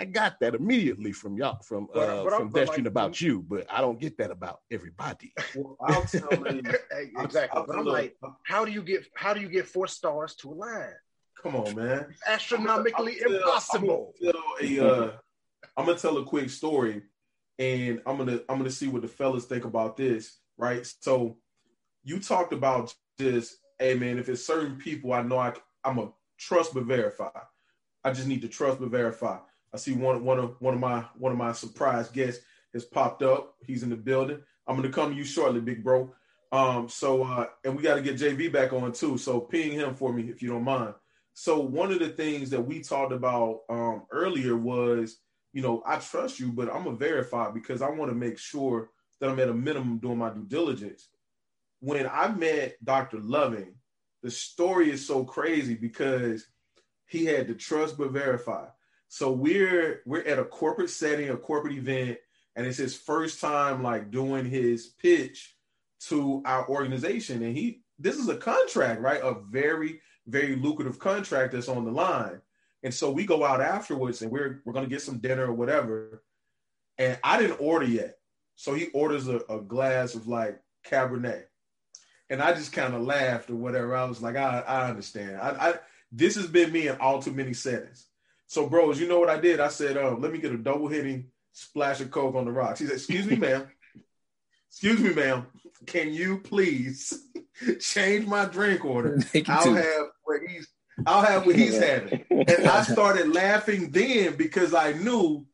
I got that immediately from y'all from uh but I'm- from but Destrian like- about you, but I don't get that about everybody. well, I'll tell you. Exactly. But I'm tell like, how do you get how do you get four stars to align? come on, man. Astronomically I'm gonna tell- impossible. I'm gonna tell a, uh, I'm gonna tell a quick story, and I'm gonna I'm gonna see what the fellas think about this. Right. So, you talked about just, hey man, if it's certain people, I know I I'm a trust but verify. I just need to trust but verify. I see one one of one of my one of my surprise guests has popped up. He's in the building. I'm gonna come to you shortly, big bro. Um, so uh, and we got to get JV back on too. So ping him for me if you don't mind. So one of the things that we talked about um, earlier was, you know, I trust you, but I'm gonna verify because I want to make sure that I'm at a minimum doing my due diligence. When I met Dr. Loving, the story is so crazy because he had to trust but verify. So we're we're at a corporate setting, a corporate event, and it's his first time like doing his pitch to our organization. And he this is a contract, right? A very very lucrative contract that's on the line. And so we go out afterwards and we're we're gonna get some dinner or whatever. And I didn't order yet. So he orders a, a glass of like Cabernet. And I just kind of laughed or whatever. I was like, I, I understand. I, I this has been me in all too many settings. So, bros, you know what I did? I said, um, let me get a double hitting splash of Coke on the rocks. He said, Excuse me, ma'am. Excuse me, ma'am. Can you please change my drink order? I'll too. have what he's I'll have what he's having. And I started laughing then because I knew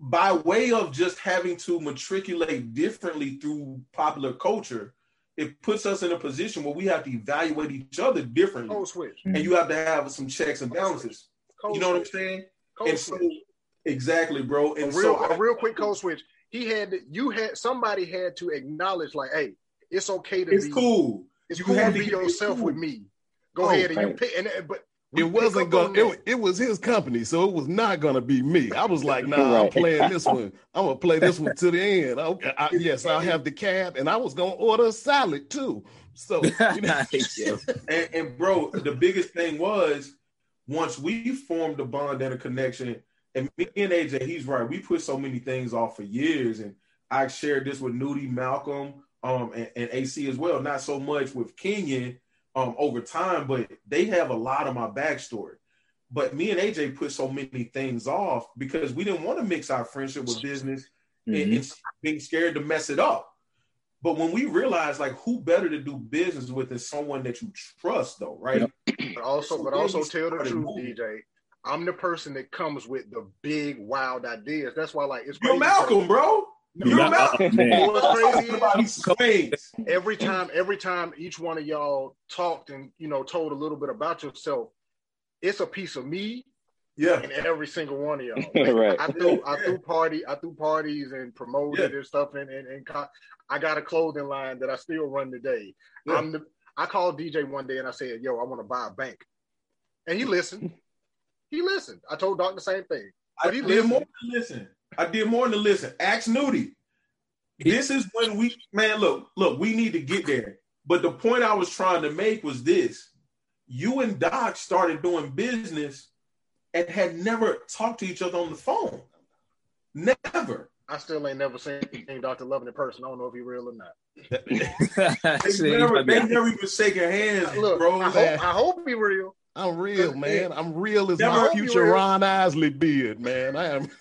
by way of just having to matriculate differently through popular culture, it puts us in a position where we have to evaluate each other differently. Code switch. And you have to have some checks and balances. Code You know what I'm saying? Code And so exactly, bro. a And real, so I- a real quick code switch. He had to, you had somebody had to acknowledge like, hey, it's okay to it's be cool. It's You cool to had to be get yourself cool. with me. Go Oh, ahead and you pick. And but It wasn't going. on to that. It, it was his company, so it was not going to be me. I was like, "Nah, I'm playing this one. I'm gonna play this one to the end." Okay, I, yes, I'll have the cab, and I was gonna order a salad too. So, you know, And, and bro, the biggest thing was once we formed a bond and a connection, and me and AJ, he's right. We put so many things off for years, and I shared this with Nudie, Malcolm, um, and, and AC as well. Not so much with Kenyon um over time, but they have a lot of my backstory. But me and AJ put so many things off because we didn't want to mix our friendship with business and, Mhm. and being scared to mess it up. But when we realize like, who better to do business with than someone that you trust, though, right? Yep. But also, So but also tell the truth, moving. DJ. I'm the person that comes with the big wild ideas. That's why, like, it's You're Malcolm, bro. You're Yeah. Malcolm. Man. What's crazy is- About these swings. every time every time each one of y'all talked and you know told a little bit about yourself it's a piece of me Yeah. in every single one of y'all Right. i threw i threw party i threw parties and promoted and stuff and, and, and co- i got a clothing line that i still run today Yeah. i'm the i called dj one day and i said yo i want to buy a bank and he listened he listened i told doc the same thing I But he did listened. more than listen. I did more than listen. Ask Nudie. This is when we, man, look, look, we need to get there. But the point I was trying to make was this. You and Doc started doing business and had never talked to each other on the phone. Never. i still ain't never seen dr loving in person i don't know if he real or not They never, you they never even shaking hands, look bro. I, hope, I hope he real I'm real, man. I'm real as Never my future. Ron Isley beard, man. I am.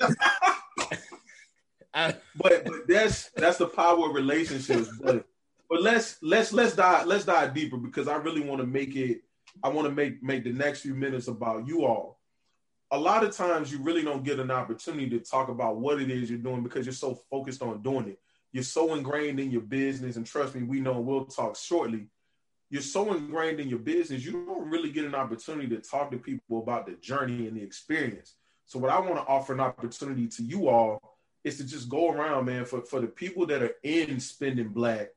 I, but, but that's that's the power of relationships. But but let's let's let's dive let's dive deeper because I really want to make it. I want to make make the next few minutes about you all. A lot of times you really don't get an opportunity to talk about what it is you're doing because you're so focused on doing it. You're so ingrained in your business, and trust me, we know we'll talk shortly. You're so ingrained in your business, you don't really get an opportunity to talk to people about the journey and the experience. So, what I want to offer an opportunity to you all is to just go around, man, for, for the people that are in spending black,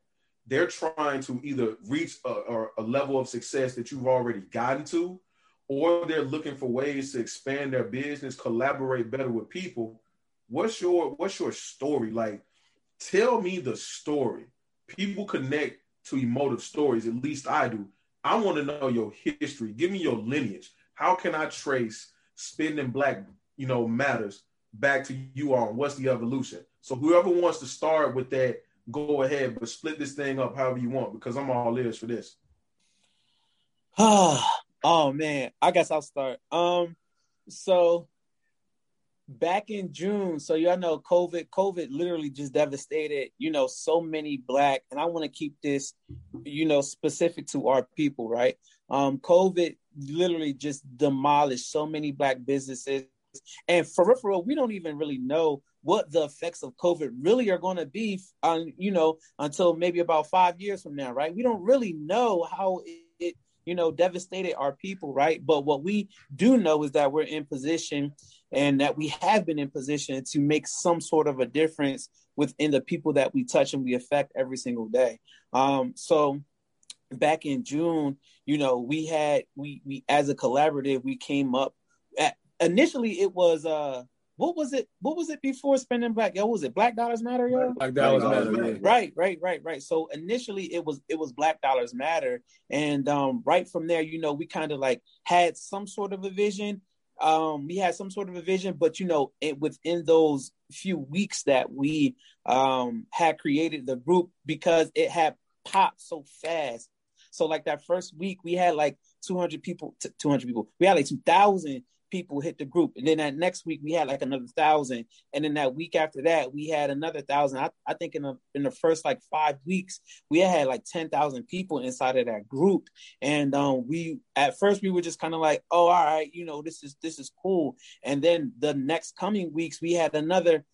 they're trying to either reach a, a level of success that you've already gotten to, or they're looking for ways to expand their business, collaborate better with people. What's your what's your story? Like, tell me the story. People connect to emotive stories, at least I do. I want to know your history. Give me your lineage. How can I trace spending black, you know, matters back to you on what's the evolution? So whoever wants to start with that, go ahead, but split this thing up however you want because I'm all ears for this. oh man, I guess I'll start. Um, so back in June, so y'all know COVID, COVID literally just devastated, you know, so many black, and I want to keep this, you know, specific to our people, right? Um, COVID literally just demolished so many black businesses. And for real, we don't even really know what the effects of COVID really are going to be on, you know, until maybe about five years from now, right? We don't really know how it you know, devastated our people, right? But what we do know is that we're in position and that we have been in position to make some sort of a difference within the people that we touch and we affect every single day. Um, so back in June, you know, we had we we as a collaborative, we came up at initially it was uh what was it? What was it before spending black? Yo, was it Black Dollars Matter, yo? Black Dollars Black Matter. Dollars yeah. Matter. Right, right, right, right. So initially it was it was Black Dollars Matter, and um, right from there, you know, we kind of like had some sort of a vision. Um, we had some sort of a vision, but you know, it, within those few weeks that we um had created the group because it had popped so fast. So like that first week, we had like 200 people, t- 200 people. We had like 2,000 people hit the group. And then that next week we had like another thousand. And then that week after that, we had another thousand. I, I think in the in the first like five weeks, we had like 10,000 people inside of that group. And um we at first we were just kind of like, oh, all right, you know, this is this is cool. And then the next coming weeks, we had another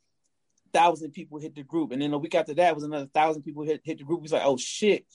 thousand people hit the group. And then a week after that was another thousand people hit, hit the group. We was like, oh shit,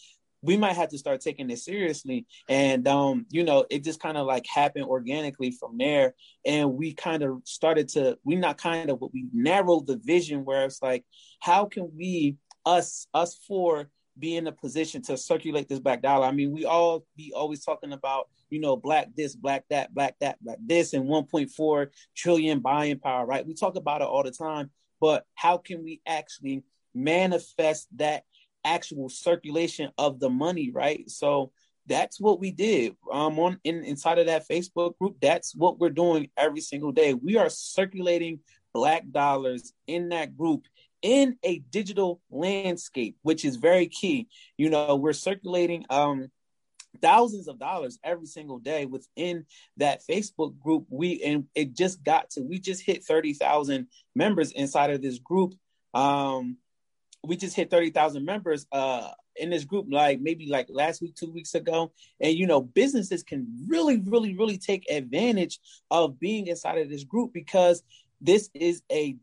we might have to start taking this seriously. And um, you know, it just kind of like happened organically from there. And we kind of started to we not kind of but we narrowed the vision where it's like, how can we us us four be in a position to circulate this black dollar. I mean, we all be always talking about, you know, black this, black that, black that, black this, and 1.4 trillion buying power, right? We talk about it all the time, but how can we actually manifest that actual circulation of the money, right? So that's what we did um on in, inside of that Facebook group. That's what we're doing every single day. We are circulating black dollars in that group in a digital landscape, which is very key. You know, we're circulating um thousands of dollars every single day within that Facebook group. We and it just got to we just hit 30,000 members inside of this group. Um we just hit 30,000 members uh in this group like maybe like last week 2 weeks ago and you know businesses can really really really take advantage of being inside of this group because this is a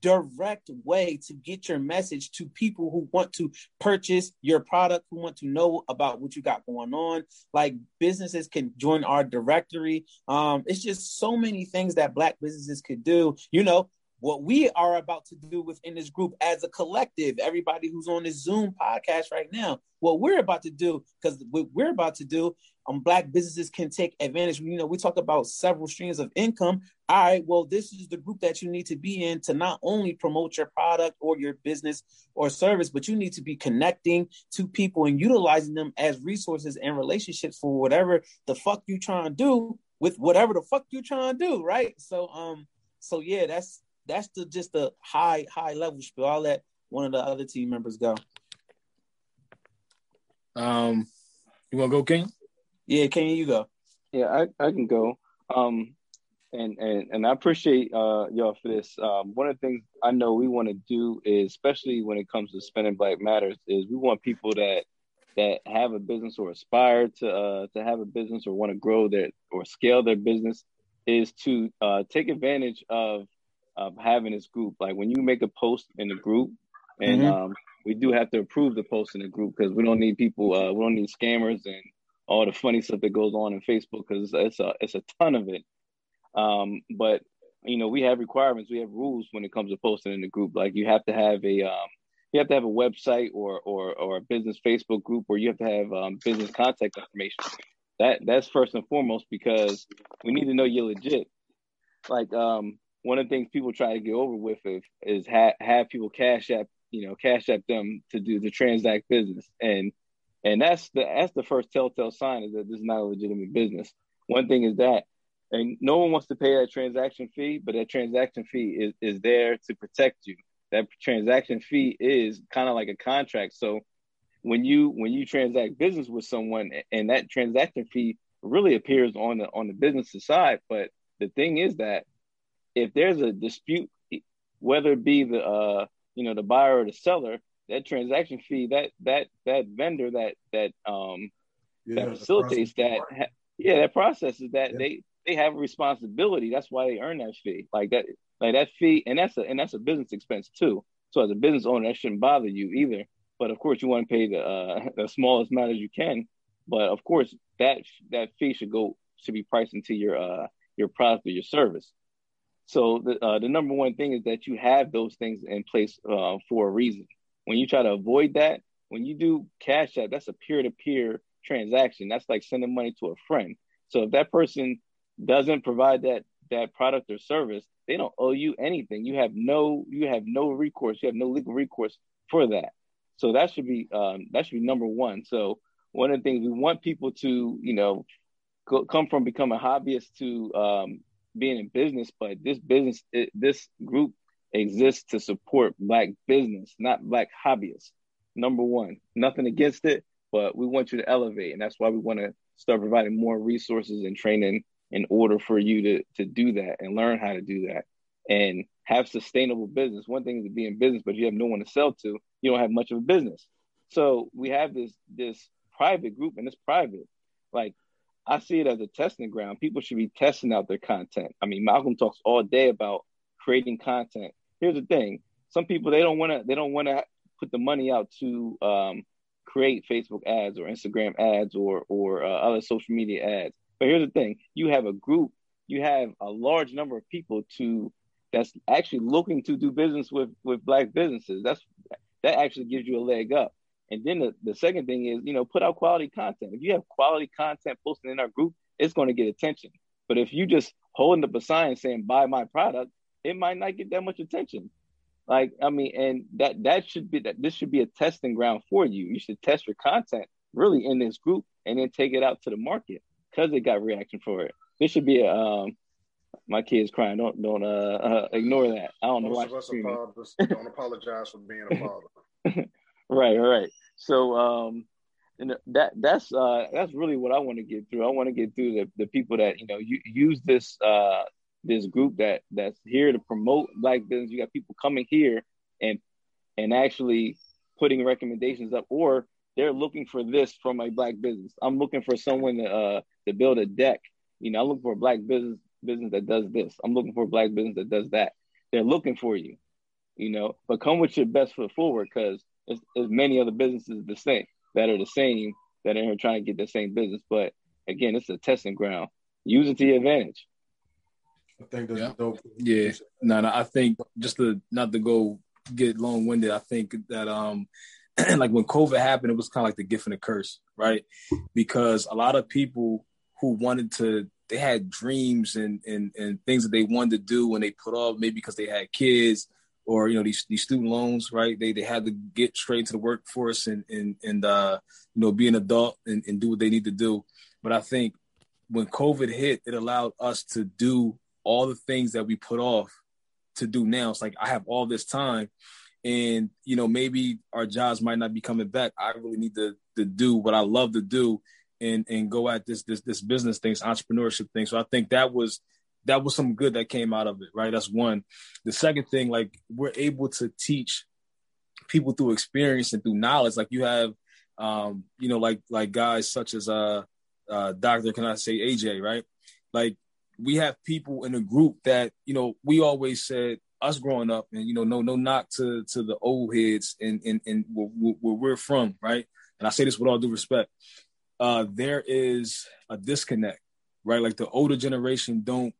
direct way to get your message to people who want to purchase your product, who want to know about what you got going on. Like businesses can join our directory. Um, it's just so many things that black businesses could do. You know, what we are about to do within this group as a collective, everybody who's on this Zoom podcast right now, what we're about to do, because what we're about to do, um, black businesses can take advantage. You know, we talk about several streams of income. All right, well, this is the group that you need to be in to not only promote your product or your business or service, but you need to be connecting to people and utilizing them as resources and relationships for whatever the fuck you trying to do with whatever the fuck you trying to do, right? So, um, so yeah, that's that's the just the high high level spiel. I'll let one of the other team members go. Um, you want to go, King? Yeah, King, you go. Yeah, I, I can go. Um, and and and I appreciate uh y'all for this. Um, one of the things I know we want to do is, especially when it comes to spending Black Matters, is we want people that that have a business or aspire to uh to have a business or want to grow their or scale their business is to uh, take advantage of of having this group. Like when you make a post in the group, and mm-hmm. um, we do have to approve the post in the group because we don't need people, uh, we don't need scammers and all the funny stuff that goes on in Facebook because it's a it's a ton of it. Um, but you know we have requirements, we have rules when it comes to posting in the group. Like you have to have a um, you have to have a website or or or a business Facebook group, or you have to have um, business contact information. That that's first and foremost because we need to know you're legit. Like um, one of the things people try to get over with is, is have, have people cash app, you know, cash app them to do the transact business. And and that's the that's the first telltale sign is that this is not a legitimate business. One thing is that and no one wants to pay that transaction fee, but that transaction fee is, is there to protect you. That transaction fee is kind of like a contract. So when you when you transact business with someone and that transaction fee really appears on the on the business side, but the thing is that if there's a dispute, whether it be the uh, you know the buyer or the seller, that transaction fee, that that that vendor that that um yeah, that facilitates that, ha- yeah, that process is that yeah. they they have a responsibility. That's why they earn that fee, like that, like that fee, and that's a and that's a business expense too. So as a business owner, that shouldn't bother you either. But of course, you want to pay the uh, the smallest amount as you can. But of course, that that fee should go should be priced into your uh your product or your service. So the uh, the number one thing is that you have those things in place uh, for a reason. When you try to avoid that, when you do Cash App, that's a peer to peer transaction. That's like sending money to a friend. So if that person doesn't provide that that product or service, they don't owe you anything. You have no you have no recourse. You have no legal recourse for that. So that should be um, that should be number one. So one of the things we want people to you know go, come from becoming hobbyists to um, being in business, but this business, it, this group exists to support black business, not black hobbyists. Number one, nothing against it, but we want you to elevate, and that's why we want to start providing more resources and training in order for you to to do that and learn how to do that and have sustainable business. One thing is to be in business, but you have no one to sell to, you don't have much of a business. So we have this this private group, and it's private. Like I see it as a testing ground. People should be testing out their content. I mean, Malcolm talks all day about creating content. Here's the thing: some people they don't want to they don't want to put the money out to um, create Facebook ads or Instagram ads or or uh, other social media ads. But here's the thing: you have a group, you have a large number of people to that's actually looking to do business with with black businesses. That's that actually gives you a leg up. And then the, the second thing is, you know, put out quality content. If you have quality content posted in our group, it's going to get attention. But if you just holding up a sign saying buy my product, it might not get that much attention. Like, I mean, and that that should be that this should be a testing ground for you. You should test your content really in this group and then take it out to the market because it got reaction for it. This should be a um my kids crying. Don't don't uh, uh ignore that. I don't Most know. of us fathers don't apologize for being a father. right, right. So um and that that's uh that's really what I want to get through. I want to get through the, the people that you know you, use this uh this group that that's here to promote black business. You got people coming here and and actually putting recommendations up, or they're looking for this from a black business. I'm looking for someone to uh to build a deck. You know, I'm looking for a black business business that does this. I'm looking for a black business that does that. They're looking for you, you know. But come with your best foot forward because there's, there's many other businesses the same that are the same that are here trying to get the same business. But again, it's a testing ground. Use it to your advantage. I think that's Yeah. dope. Yeah, no, no. I think just to not to go get long winded. I think that um, like when COVID happened, it was kind of like the gift and the curse, right? Because a lot of people who wanted to, they had dreams and and and things that they wanted to do, when they put off maybe because they had kids or you know these these student loans, right? They they had to get straight to the workforce and and and uh, you know be an adult and, and do what they need to do. But I think when COVID hit, it allowed us to do all the things that we put off to do now. It's like I have all this time, and you know maybe our jobs might not be coming back. I really need to to do what I love to do, and and go at this this this business things, entrepreneurship thing. So I think that was that was some good that came out of it, right? That's one. The second thing, like we're able to teach people through experience and through knowledge. Like you have, um, you know, like like guys such as uh, uh, Doctor, can I say AJ, right? Like we have people in the group that you know we always said us growing up, and you know, no no knock to to the old heads and and and where, where we're from, right? And I say this with all due respect. Uh, there is a disconnect, right? Like the older generation don't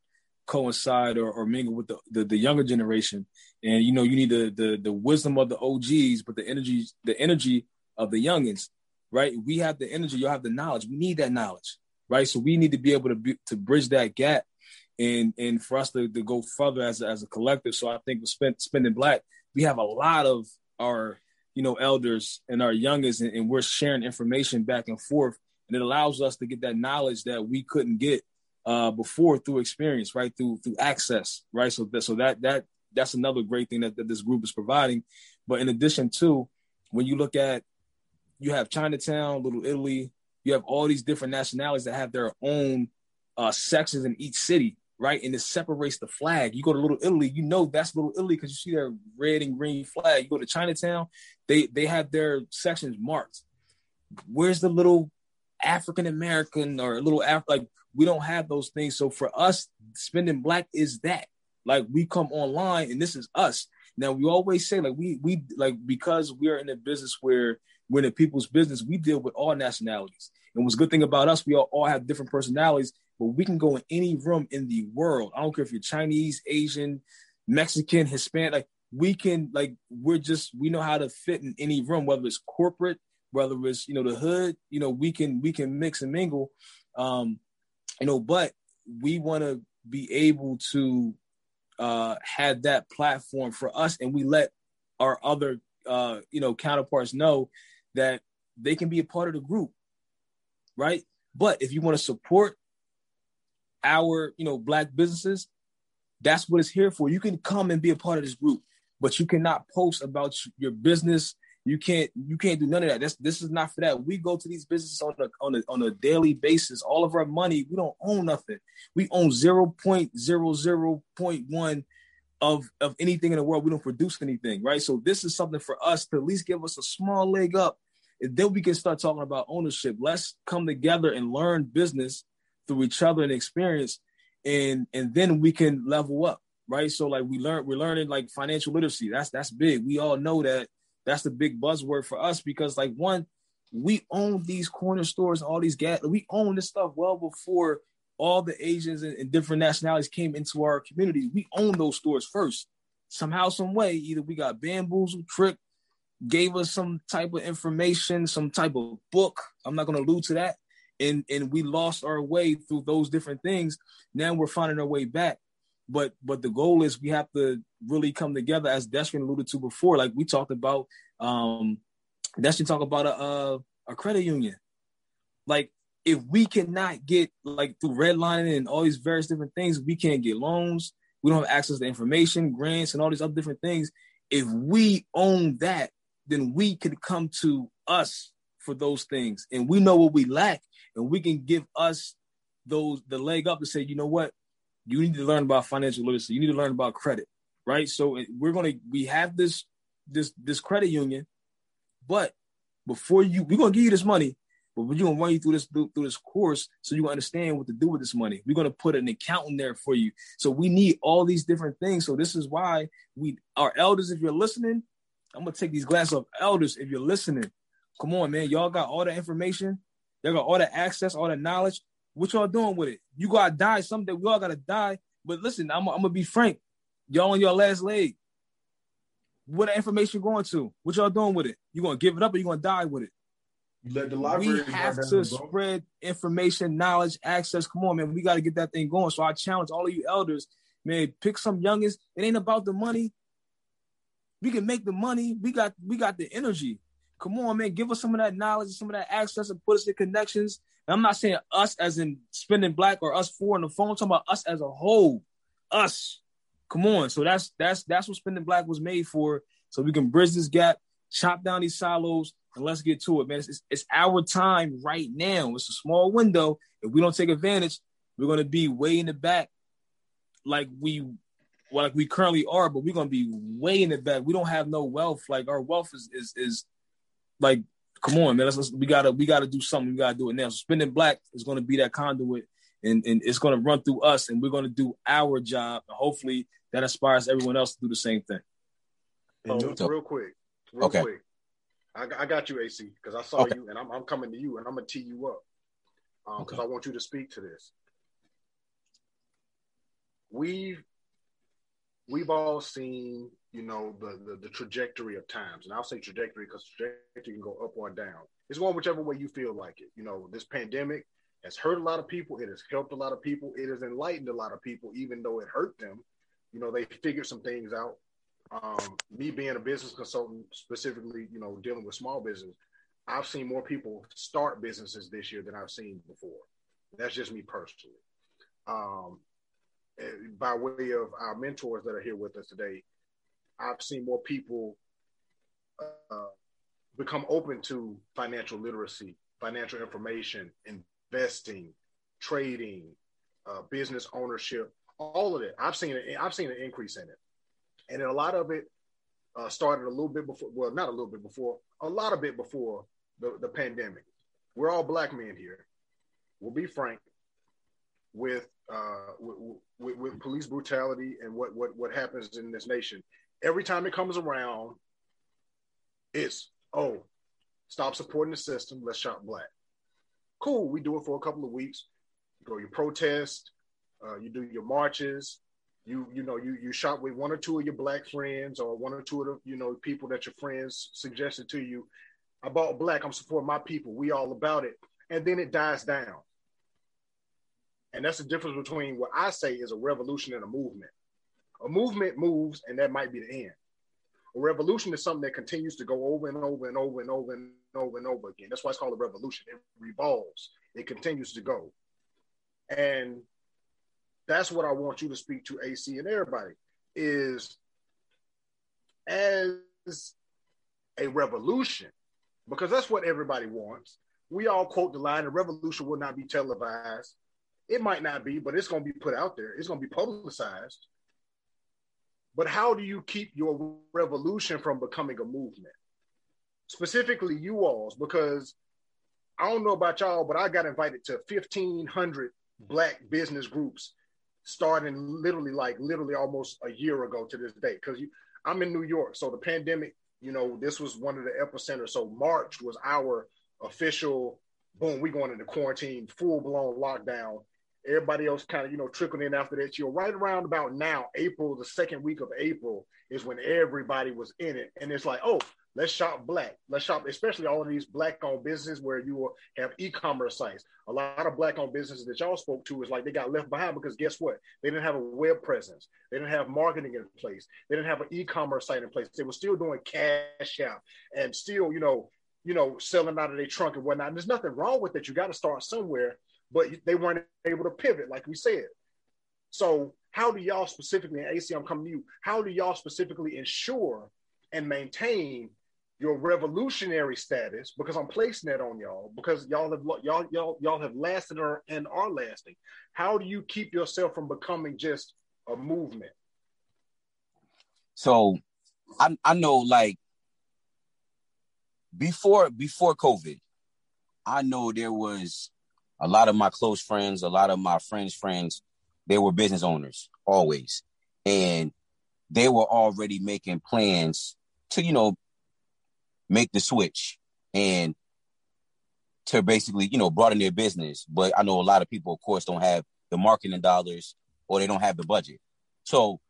coincide or, or mingle with the, the, the younger generation. And you know you need the, the the wisdom of the og's but the energy the energy of the youngins right? We have the energy you have the knowledge. We need that knowledge right? So we need to be able to be, to bridge that gap and and for us to, to go further as a, as a collective. So i think with spend, spending black we have a lot of our you know elders and our youngest and, and we're sharing information back and forth. And it allows us to get that knowledge that we couldn't get uh, before through experience, right? Through through access, right? So that so that that that's another great thing that, that this group is providing. But in addition to, when you look at, you have Chinatown, Little Italy, you have all these different nationalities that have their own uh, sections in each city, right? And it separates the flag. You go to Little Italy, you know that's Little Italy because you see their red and green flag. You go to Chinatown, they they have their sections marked. Where's the little African American or little Af- like we don't have those things. So for us, spending black is that. Like we come online and this is us. Now we always say like we we like because we're in a business where we're in a people's business, we deal with all nationalities. And what's good thing about us, we all, all have different personalities, but we can go in any room in the world. I don't care if you're Chinese, Asian, Mexican, Hispanic, like we can like we're just we know how to fit in any room, whether it's corporate, whether it's you know the hood, you know, we can we can mix and mingle. Um, you know, but we want to be able to uh, have that platform for us, and we let our other uh, you know counterparts know that they can be a part of the group, right? But if you want to support our you know black businesses, that's what it's here for. You can come and be a part of this group, but you cannot post about your business you can't you can't do none of that. This this is not for that. We go to these businesses on a on a on a daily basis. All of our money, we don't own nothing. We own zero point zero zero point one of of anything in the world. We don't produce anything, right? So this is something for us to at least give us a small leg up, and then we can start talking about ownership. Let's come together and learn business through each other and experience, and and then we can level up, right? So like we learn we're learning like financial literacy. That's that's big. We all know that that's the big buzzword for us because like one we own these corner stores and all these gas we own this stuff well before all the asians and, and, different nationalities came into our community we own those stores first somehow some way either we got bamboozled tricked gave us some type of information, some type of book. I'm not going to allude to that. And and we lost our way through those different things. Now we're finding our way back. But but the goal is we have to really come together, as Destrin alluded to before. Like we talked about, um, Destrin talked about a, a a credit union. Like if we cannot get like through redlining and all these various different things, we can't get loans. We don't have access to information, grants, and all these other different things. If we own that, then we can come to us for those things and we know what we lack and we can give us those the leg up to say you know what you need to learn about financial literacy you need to learn about credit right so we're to we have this this this credit union but before you we're to give you this money but we're to run you through this through, this course so you understand what to do with this money we're to put an accountant there for you so we need all these different things so this is why we our elders if you're listening I'm gonna take these glasses off. Elders, if you're listening, come on, man. Y'all got all the information, y'all got all the access, all the knowledge. What y'all doing with it? You gotta die someday. We all gotta die. But listen, I'm, I'm gonna be frank. Y'all on your last leg. What information going to? What y'all doing with it? You gonna give it up or you gonna die with it? You let the library. We have to spread information, knowledge, access. Come on, man. We got to get that thing going. So I challenge all of you elders, man. Pick some youngest. It ain't about the money. We can make the money. We got we got the energy. Come on, man. Give us some of that knowledge, some of that access, and put us in connections. And I'm not saying us as in spending black or us four on the phone. I'm talking about us as a whole. Us. Come on. So that's that's that's what spending black was made for. So we can bridge this gap, chop down these silos, and let's get to it, man. It's, it's, it's our time right now. It's a small window. If we don't take advantage, we're gonna be way in the back, like we like we currently are, but we're gonna be way in the back. We don't have no wealth. Like our wealth is is is like, come on, man. Let's, let's we gotta we gotta do something. We gotta do it now. So spending black is gonna be that conduit, and and it's gonna run through us, and we're gonna do our job. And hopefully, that inspires everyone else to do the same thing. Oh, real quick, real okay. quick. I, I got you, AC, because I saw okay. you, and I'm, I'm coming to you, and I'm gonna tee you up because um, okay. I want you to speak to this. We've we've all seen, you know, the, the, the trajectory of times, and I'll say trajectory because trajectory can go up or down. It's going whichever way you feel like it. You know, this pandemic has hurt a lot of people. It has helped a lot of people. It has enlightened a lot of people, even though it hurt them. You know, they figured some things out. Um, me being a business consultant, specifically, you know, dealing with small business, I've seen more people start businesses this year than I've seen before. That's just me personally. Um, by way of our mentors that are here with us today, I've seen more people uh, become open to financial literacy, financial information, investing, trading, uh, business ownership, all of it. I've seen it. I've seen an increase in it, and a lot of it uh, started a little bit before. Well, not a little bit before. A lot of it before the, the pandemic. We're all black men here. We'll be frank with, uh, with, with, with police brutality and what, what what happens in this nation. Every time it comes around, it's oh, stop supporting the system. Let's shop black. Cool. We do it for a couple of weeks. You go, you protest. Uh, you do your marches. You you know you you shop with one or two of your black friends or one or two of the you know people that your friends suggested to you. I bought black. I'm supporting my people. We all about it. And then it dies down. And that's the difference between what I say is a revolution and a movement. A movement moves, and that might be the end. A revolution is something that continues to go over and over and over and over and over and over again. That's why it's called a revolution. It revolves, it continues to go. And that's what I want you to speak to AC and everybody is as a revolution, because that's what everybody wants. We all quote the line, a revolution will not be televised. It might not be, but it's going to be put out there. It's going to be publicized. But how do you keep your revolution from becoming a movement? Specifically, you alls, because I don't know about y'all, but I got invited to 1,500 mm-hmm. Black business groups starting literally, like literally almost a year ago to this day. Because I'm in New York, so the pandemic, you know, this was one of the epicenters. So March was our official boom. We going into quarantine, full blown lockdown Everybody else kind of, you know, trickled in after that. You know, right around about now, April, the second week of April is when everybody was in it. And it's like, oh, Let's shop black. Let's shop, especially all of these black-owned businesses where you have e-commerce sites. A lot of black-owned businesses that y'all spoke to is like they got left behind because guess what? They didn't have a web presence. They didn't have marketing in place. They didn't have an e-commerce site in place. They were still doing cash out and still, you know, you know, selling out of their trunk and whatnot. And there's nothing wrong with it. You got to start somewhere, but they weren't able to pivot, like we said. So, how do y'all specifically, and AC, I'm coming to you, how do y'all specifically ensure and maintain your revolutionary status because I'm placing that on y'all because y'all have y'all y'all y'all have lasted and are lasting. How do you keep yourself from becoming just a movement? So, I I know like before before COVID, I know there was a lot of my close friends, a lot of my friends' friends, they were business owners always, and they were already making plans to you know make the switch and to basically, you know, broaden their business. But I know a lot of people, of course, don't have the marketing dollars or they don't have the budget. So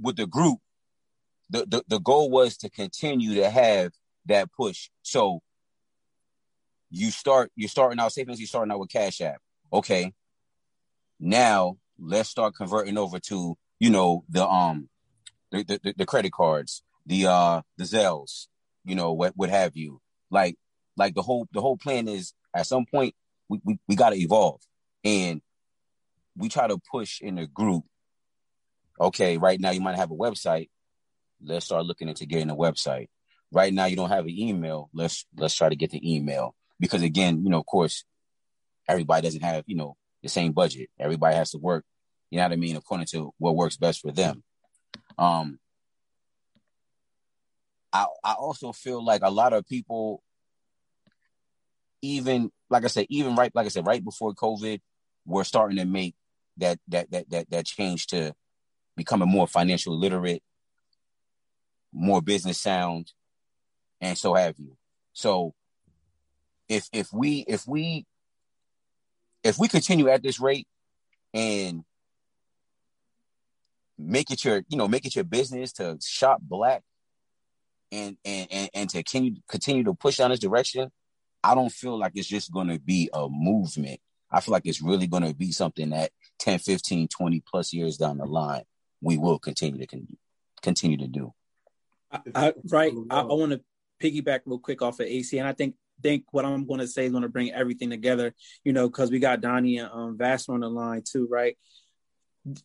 with the group, the, the, the goal was to continue to have that push. So you start, you're starting out, savings you're starting out with Cash App. Okay. Now let's start converting over to, you know, the um the, the, the credit cards, the uh the Zelles you know, what what have you. Like like the whole the whole plan is at some point we, we, we gotta evolve. And we try to push in a group. Okay, right now you might have a website. Let's start looking into getting a website. Right now you don't have an email. Let's let's try to get the email. Because again, you know, of course, everybody doesn't have, you know, the same budget. Everybody has to work, you know what I mean, according to what works best for them. Um, I, I also feel like a lot of people, even like I said, even right, like I said, right before COVID, were starting to make that that that that that change to becoming more financially literate, more business sound, and so have you. So if if we if we if we continue at this rate and make it your you know make it your business to shop black and and and, and to continue continue to push down this direction, I don't feel like it's just going to be a movement. I feel like it's really going to be something that 10, 15, 20 plus years down the line, we will continue to con- continue to do. I, I, right. I, I want to piggyback real quick off of AC, and I think think what I'm going to say is going to bring everything together. You know, because we got Donnie and um, Vassar on the line too, right?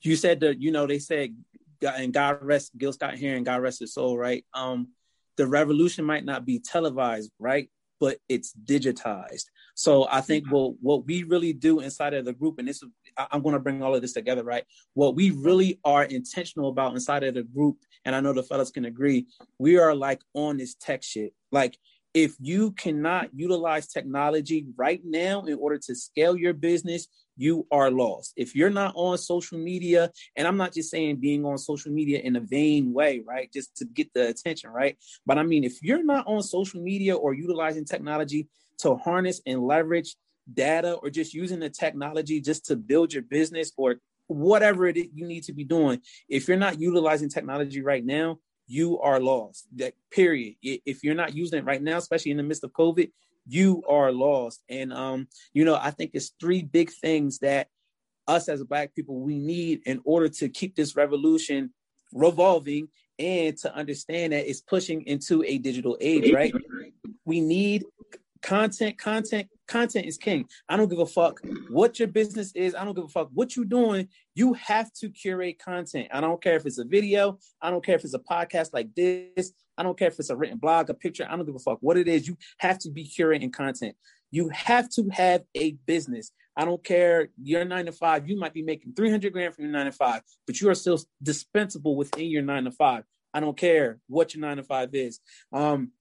You said that you know they said, and God rest Gil Scott Heron, God rest his soul, right? Um, the revolution might not be televised, right? But it's digitized. So I think what what we really do inside of the group, and this I'm going to bring all of this together, right? What we really are intentional about inside of the group, and I know the fellas can agree, we are like on this tech shit. Like if you cannot utilize technology right now in order to scale your business, you are lost. If you're not on social media, and I'm not just saying being on social media in a vain way, right? Just to get the attention, right? But I mean, if you're not on social media or utilizing technology to harness and leverage data or just using the technology just to build your business or whatever it is you need to be doing, if you're not utilizing technology right now, you are lost. That period. If you're not using it right now, especially in the midst of COVID, you are lost. And um, you know, I think it's three big things that us as black people we need in order to keep this revolution revolving and to understand that it's pushing into a digital age, right? We need content, content, content is king. I don't give a fuck what your business is. I don't give a fuck what you're doing. You have to curate content. I don't care if it's a video. I don't care if it's a podcast like this. I don't care if it's a written blog, a picture. I don't give a fuck what it is. You have to be curating content. You have to have a business. I don't care. You're nine to five. You might be making 300 grand from your nine to five, but you are still dispensable within your nine to five. I don't care what your nine to five is. Um,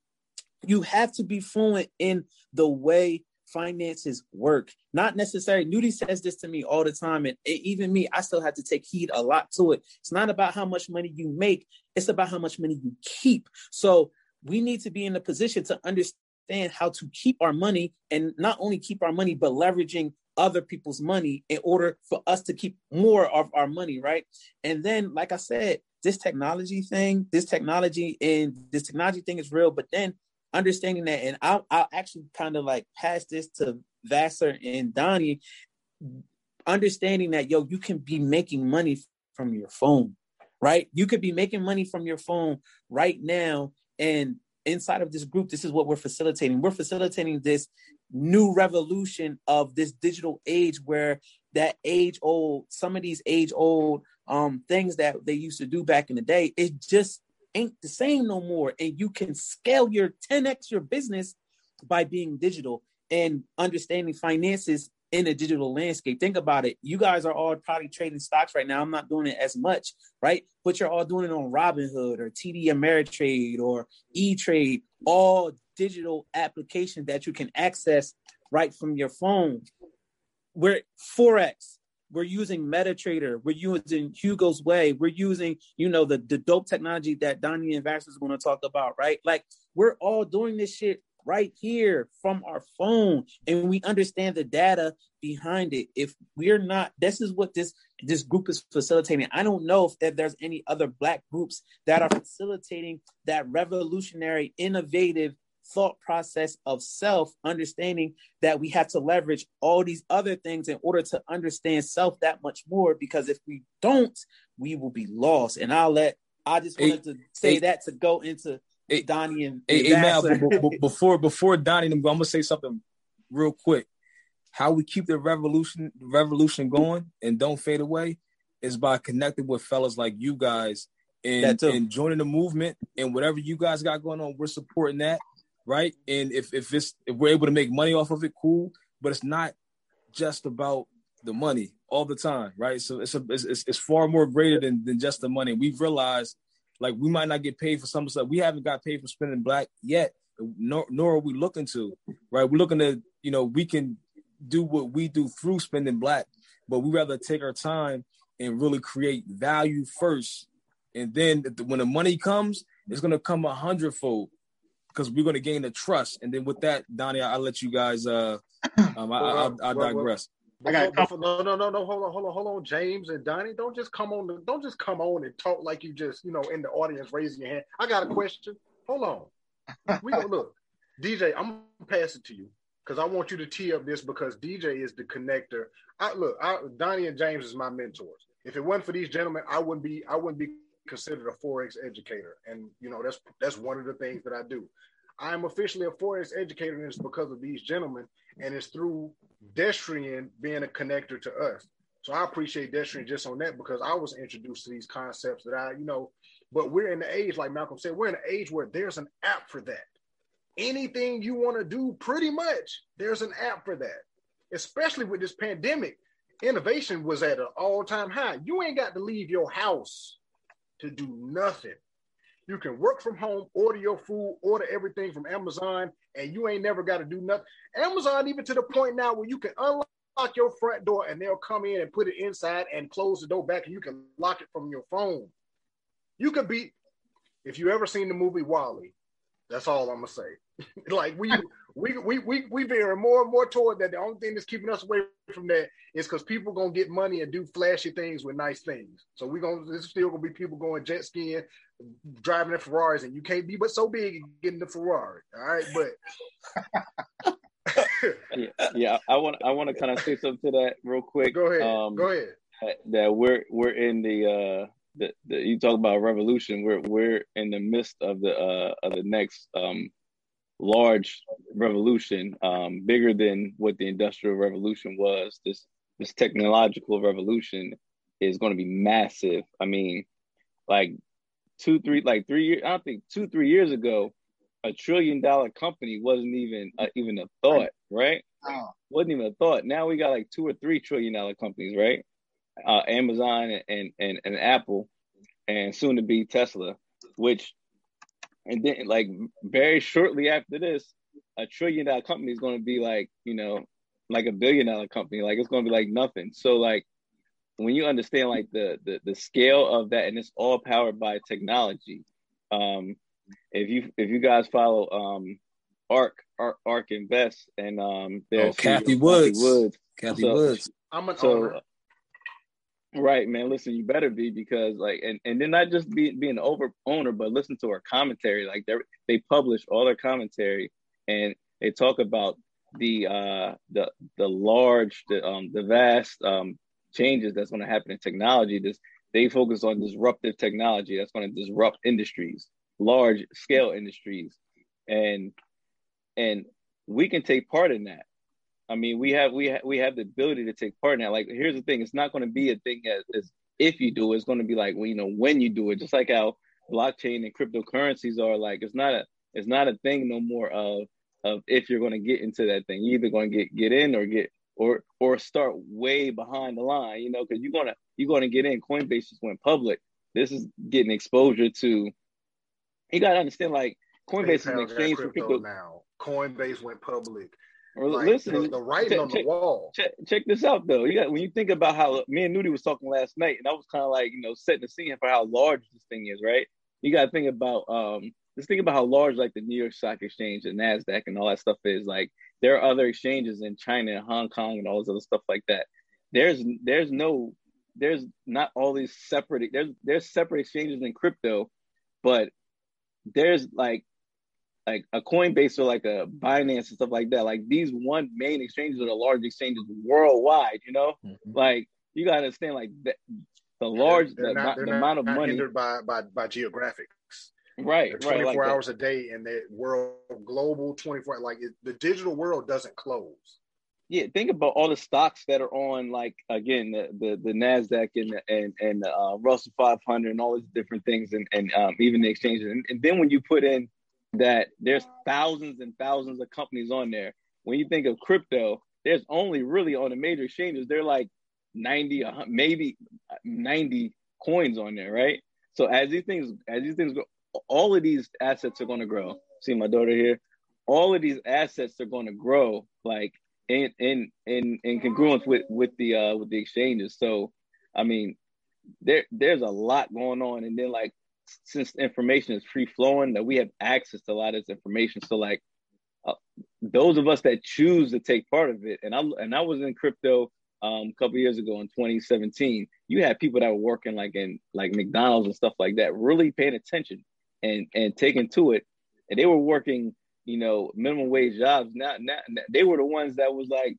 you have to be fluent in the way finances work. Not necessarily. Nudie says this to me all the time, and even me, I still have to take heed a lot to it. It's not about how much money you make; it's about how much money you keep. So we need to be in a position to understand how to keep our money, and not only keep our money, but leveraging other people's money in order for us to keep more of our money, right? And then, like I said, this technology thing, this technology and this technology thing is real, but then understanding that, and I'll, I'll actually kind of like pass this to Vassar and Donnie, understanding that, yo, you can be making money from your phone, right? You could be making money from your phone right now. And inside of this group, this is what we're facilitating. We're facilitating this new revolution of this digital age where that age old, some of these age old um, things that they used to do back in the day, it just ain't the same no more. And you can scale your 10x your business by being digital and understanding finances in a digital landscape. Think about it. You guys are all probably trading stocks right now. I'm not doing it as much, right? But you're all doing it on Robinhood or TD Ameritrade or E Trade, all digital applications that you can access right from your phone. We're Forex. We're using MetaTrader. We're using Hugo's Way. We're using, you know, the, the dope technology that Donnie and Vax is going to talk about, right? Like we're all doing this shit right here from our phone and we understand the data behind it if we're not this is what this this group is facilitating i don't know if, if there's any other black groups that are facilitating that revolutionary innovative thought process of self understanding that we have to leverage all these other things in order to understand self that much more because if we don't we will be lost. And i'll let i just wanted to say that to go into hey, Donnie and, hey, hey Mal, before before Donnie, I'm gonna say something real quick. How we keep the revolution revolution going and don't fade away is by connecting with fellas like you guys and, and joining the movement and whatever you guys got going on, we're supporting that, right? And if if it's if we're able to make money off of it, cool. But it's not just about the money all the time, right? So it's a, it's, it's far more greater than, than just the money. We've realized like we might not get paid for some stuff. We haven't got paid for spending black yet, nor, nor are we looking to, right? We're looking to, you know, we can do what we do through spending black, but we rather take our time and really create value first. And then when the money comes, it's gonna come a hundredfold because we're gonna gain the trust. And then with that, Donnie, I'll let you guys. uh um, I, I, digress. I got before, no, no, no, no. Hold on, hold on, hold on, James and Donnie. Don't just come on. Don't just come on and talk like you just, you know, in the audience raising your hand. I got a question. Hold on. We go look, DJ. I'm gonna pass it to you because I want you to tee up this because DJ is the connector. I look, I, Donnie and James is my mentors. If it wasn't for these gentlemen, I wouldn't be. I wouldn't be considered a forex educator, and you know that's that's one of the things that I do. I am officially a forex educator, and it's because of these gentlemen, and it's through Destrian being a connector to us. So I appreciate Destrian just on that because I was introduced to these concepts that I, you know, but we're in the age, like Malcolm said, we're in an age where there's an app for that. Anything you want to do, pretty much, there's an app for that. Especially with this pandemic, innovation was at an all-time high. You ain't got to leave your house to do nothing. You can work from home, order your food, order everything from Amazon, and you ain't never got to do nothing. Amazon, even to the point now where you can unlock your front door and they'll come in and put it inside and close the door back, and you can lock it from your phone. You could be, if you ever seen the movie WALL-E, that's all I'm gonna say. like we we we we we veering more and more toward that. The only thing that's keeping us away from that is because people gonna get money and do flashy things with nice things. So we gonna there's still gonna be people going jet skiing, driving the Ferraris, and you can't be but so big and getting the Ferrari. All right, but yeah, yeah, I want I want to kind of say something to that real quick. Go ahead. Um, Go ahead. That we're we're in the uh the, the you talk about revolution. We're we're in the midst of the uh of the next um large revolution, um, bigger than what the industrial revolution was. This this technological revolution is going to be massive. I mean, like two, three, like three years. I don't think two, three years ago, a trillion dollar company wasn't even uh, even a thought, right? Oh. Wasn't even a thought. Now we got like two or three trillion dollar companies, right? Uh, Amazon and, and and Apple, and soon to be Tesla, which and then like very shortly after this, a trillion dollar company is going to be like you know like a billion dollar company. Like it's going to be like nothing. So like when you understand like the the the scale of that, and it's all powered by technology. Um, if you if you guys follow um Arc Arc, Ark Invest and um there's oh, Cathie Woods. Cathie Woods. Cathie so, Woods. I'm an so, owner. Right, man. Listen, you better be because like, and and then not just be being an over owner, but listen to our commentary. Like they they publish all their commentary, and they talk about the uh the the large the um the vast um changes that's going to happen in technology. This they focus on disruptive technology that's going to disrupt industries, large scale industries, and and we can take part in that. I mean, we have we have we have the ability to take part in that. Like, here's the thing: it's not going to be a thing as, as if you do. It's going to be like well, you know when you do it. Just like how blockchain and cryptocurrencies are. Like, it's not a it's not a thing no more of of if you're going to get into that thing. You're either going to get get in or get or or start way behind the line. You know, because you're gonna you're going to get in. Coinbase just went public. This is getting exposure to. You got to understand, like Coinbase is an exchange for crypto now. Coinbase went public. Well, like, listen, the, the writing check, on the wall. Check, check, this out though. You got when you think about how me and Nudie was talking last night, and I was kind of like you know setting the scene for how large this thing is, right? You got to think about um, just think about how large like the New York Stock Exchange and Nasdaq and all that stuff is. Like there are other exchanges in China and Hong Kong and all this other stuff like that. There's there's no there's not all these separate there's there's separate exchanges in crypto, but there's like like a Coinbase or like a Binance and stuff like that. Like these one main exchanges are the large exchanges worldwide. You know, mm-hmm. like you gotta understand like the, the large they're, they're the, not, the amount of money hindered by by by geographics. Right, they're 24 right, like hours that. a day, and the world global 24 like it, the digital world doesn't close. Yeah, think about all the stocks that are on, like again, the the, the Nasdaq and the, and and the uh, Russell 500 and all these different things, and and um, even the exchanges. And, and then when you put in that there's thousands and thousands of companies on there. When you think of crypto, there's only really on the major exchanges, they're like 90, maybe 90 coins on there, right? So as these things, as these things go, all of these assets are going to grow. See my daughter here. All of these assets are going to grow, like in in in in congruence with with the uh with the exchanges. So, I mean, there there's a lot going on, and then like since information is free flowing, that we have access to a lot of this information. So like uh, those of us that choose to take part of it, and I and I was in crypto um, a couple years ago in 2017. You had people that were working like in like McDonald's and stuff like that, really paying attention and and taking to it, and they were working, you know, minimum wage jobs. Now, now they were the ones that was like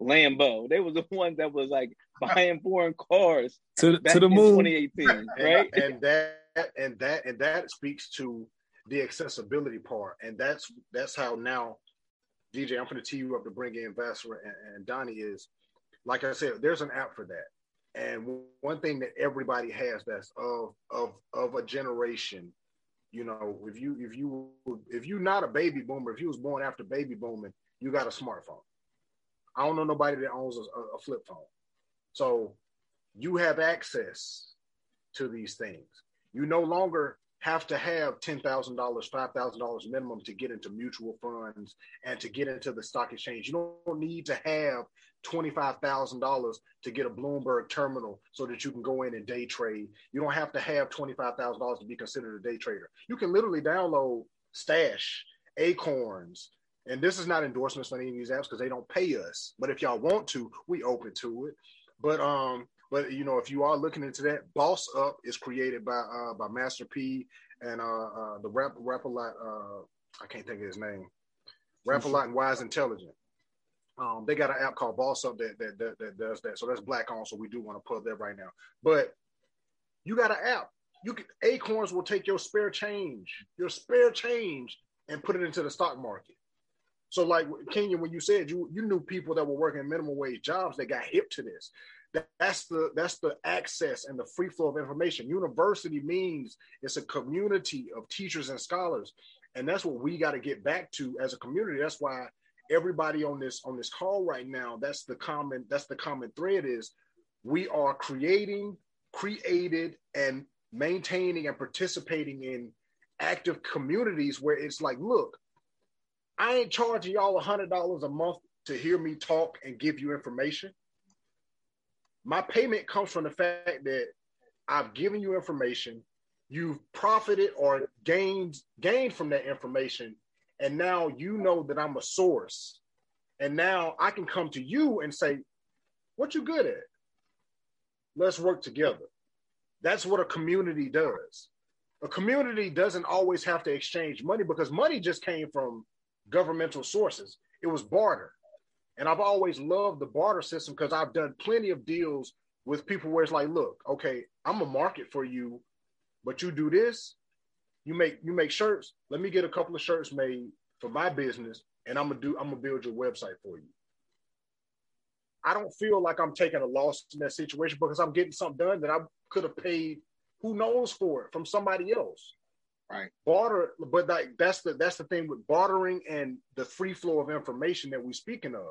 Lambo. They was the ones that was like buying foreign cars to, to the moon 2018, right? and, and that and that and that speaks to the accessibility part, and that's that's how now, DJ, I'm going to tee you up to bring in Vassar and, and Donnie is, like I said, there's an app for that. And one thing that everybody has that's of of of a generation, you know, if you if you if you're not a baby boomer, if you was born after baby booming, you got a smartphone. I don't know nobody that owns a, a flip phone, so you have access to these things. You no longer have to have $10,000, $5,000 minimum to get into mutual funds and to get into the stock exchange. You don't need to have $25,000 to get a Bloomberg terminal so that you can go in and day trade. You don't have to have $25,000 to be considered a day trader. You can literally download Stash, Acorns, and this is not endorsements on any of these apps because they don't pay us. But if y'all want to, we open to it. But um, but you know, if you are looking into that, Boss Up is created by uh, by Master P and uh, uh, the rap rap a lot. Uh, I can't think of his name. Rap a lot and Wise Intelligent. Um, they got an app called Boss Up that, that that, that does that. So that's black on. So we do want to put that right now. But you got an app. You can Acorns will take your spare change, your spare change, and put it into the stock market. So, like Kenyon, when you said you you knew people that were working minimum wage jobs that got hip to this that's the that's the access and the free flow of information. University means it's a community of teachers and scholars. And that's what we got to get back to as a community. That's why everybody on this on this call right now that's the common that's the common thread is we are creating created and maintaining and participating in active communities where it's like look i ain't charging y'all a hundred dollars a month to hear me talk and give you information my payment comes from the fact that I've given you information, you've profited or gained gained from that information, and now you know that I'm a source, and now I can come to you and say, "What you good at? Let's work together." That's what a community does. A community doesn't always have to exchange money because money just came from governmental sources. It was barter. And I've always loved the barter system because I've done plenty of deals with people where it's like, look, okay, I'm a market for you, but you do this, you make you make shirts. Let me get a couple of shirts made for my business, and I'm gonna do I'm gonna build your website for you. I don't feel like I'm taking a loss in that situation because I'm getting something done that I could have paid who knows for it from somebody else. Right. Barter, but like that's the that's the thing with bartering and the free flow of information that we're speaking of.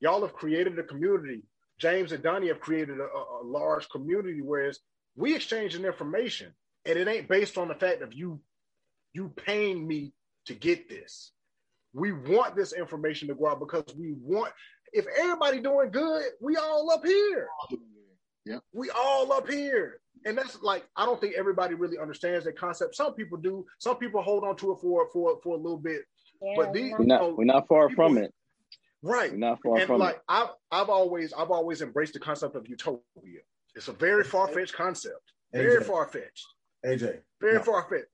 Y'all have created a community. James and Donnie have created a, a large community, whereas we exchanging information, and it ain't based on the fact of you you paying me to get this. We want this information to go out because we want. If everybody doing good, we all up here. Yeah. We all up here. And that's like I don't think everybody really understands that concept. Some people do. Some people hold on to it for for for a little bit. Yeah, but these, we're not, we're not far people, from it. Right. We're not far and from like it. I've I've always I've always embraced the concept of utopia. It's a very far fetched concept. Very far fetched. AJ. Very no, far fetched.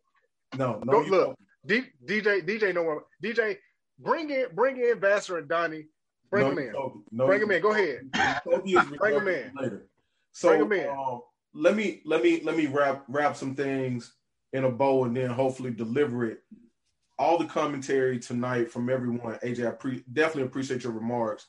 No, no. Go, you look. D, DJ DJ know what DJ bring in bring in Vassar and Donnie. Bring No, them in. don't. No, Bring them in. Go ahead. Utopia is Bring 'em reserved in. Later. So Bring 'em in. um, let me let me let me wrap wrap some things in a bow and then hopefully deliver it. All the commentary tonight from everyone, AJ, I pre- definitely appreciate your remarks.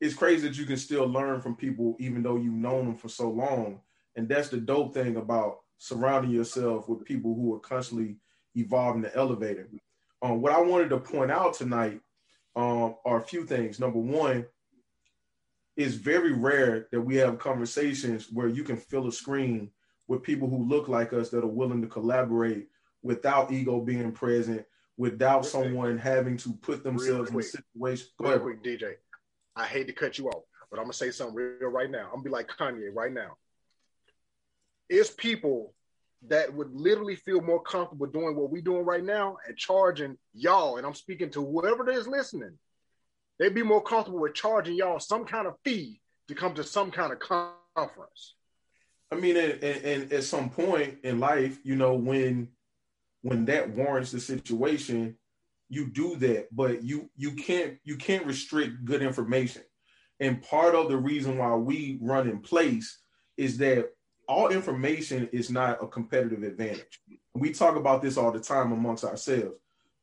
It's crazy that you can still learn from people even though you've known them for so long, and that's the dope thing about surrounding yourself with people who are constantly evolving and elevating. Um, what I wanted to point out tonight um, are a few things. Number one, it's very rare that we have conversations where you can fill a screen with people who look like us that are willing to collaborate without ego being present, without someone having to put themselves in a quick. situation. Go Real ahead. quick, DJ. I hate to cut you off, but I'm gonna say something real right now. I'm gonna be like Kanye right now. It's people that would literally feel more comfortable doing what we're doing right now and charging y'all, and I'm speaking to whoever is listening. They'd be more comfortable with charging y'all some kind of fee to come to some kind of conference. I mean, and, and, and at some point in life, you know, when when that warrants the situation, you do that. But you you can't you can't restrict good information. And part of the reason why we run in place is that all information is not a competitive advantage. We talk about this all the time amongst ourselves.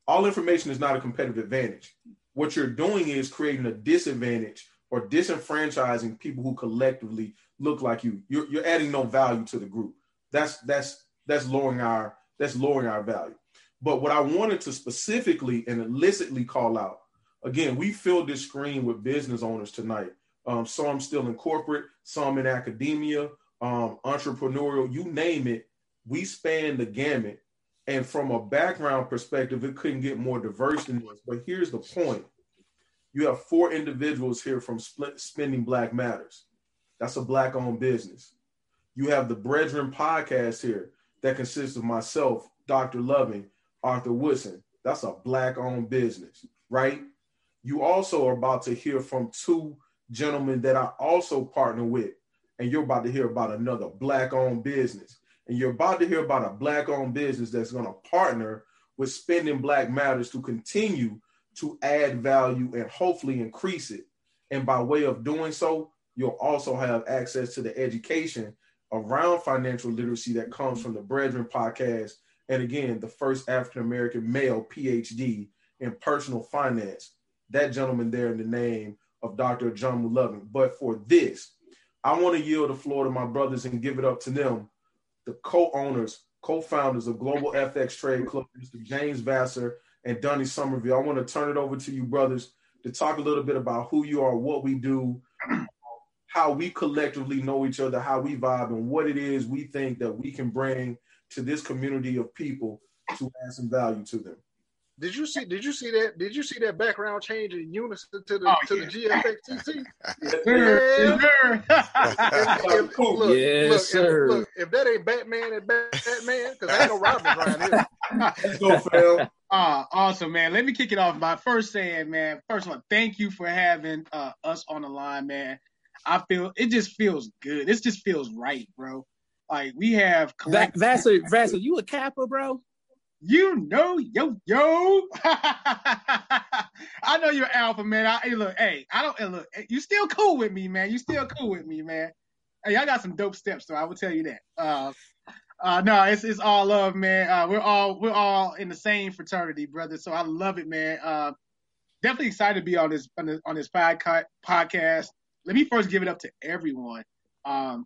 All information is not a competitive advantage. What you're doing is creating a disadvantage or disenfranchising people who collectively look like you. You're, you're adding no value to the group. That's that's that's lowering our that's lowering our value. But what I wanted to specifically and illicitly call out again, we filled this screen with business owners tonight. Um, some still in corporate, some in academia, um, entrepreneurial, you name it. We span the gamut. And from a background perspective, it couldn't get more diverse than this. But here's the point you have four individuals here from Split, Spending Black Matters. That's a black owned business. You have the Brethren podcast here that consists of myself, Dr. Loving, Arthur Woodson. That's a black owned business, right? You also are about to hear from two gentlemen that I also partner with, and you're about to hear about another black owned business. And you're about to hear about a black owned business that's going to partner with Spending Black Matters to continue to add value and hopefully increase it. And by way of doing so, you'll also have access to the education around financial literacy that comes from the Brethren podcast. And again, the first African American male PhD in personal finance. That gentleman there in the name of Dr. John Loving. But for this, I want to yield the floor to my brothers and give it up to them, the co-owners, co-founders of Global FX Trade Club, Mr. James Vassar and Donnie Somerville. I want to turn it over to you, brothers, to talk a little bit about who you are, what we do, how we collectively know each other, how we vibe, and what it is we think that we can bring to this community of people to add some value to them. Did you see? Did you see that? Did you see that background change in unison to the Oh, to yeah. the GFXTC? Sir, sir. If- if- look, Yes, look, sir. If, look, if that ain't Batman and Batman, because ain't no Robin around here. Let's go, Phil. Ah, awesome, man. Let me kick it off by first saying, man, first of all, thank you for having uh, us on the line, man. I feel it just feels good. This just feels right, bro. Like we have Va- collect- Vassar, Vassar, you a Kappa, bro? You know, yo, yo. I know you're alpha, man. I, hey, look, hey, I don't, hey, look, you still cool with me, man. You still cool with me, man. Hey, I got some dope steps, though. I will tell you that. Uh, uh, no, it's it's all love, man. Uh, we're all we're all in the same fraternity, brother. So I love it, man. Uh, definitely excited to be on this on this, on this podca- podcast. Let me first give it up to everyone. Um,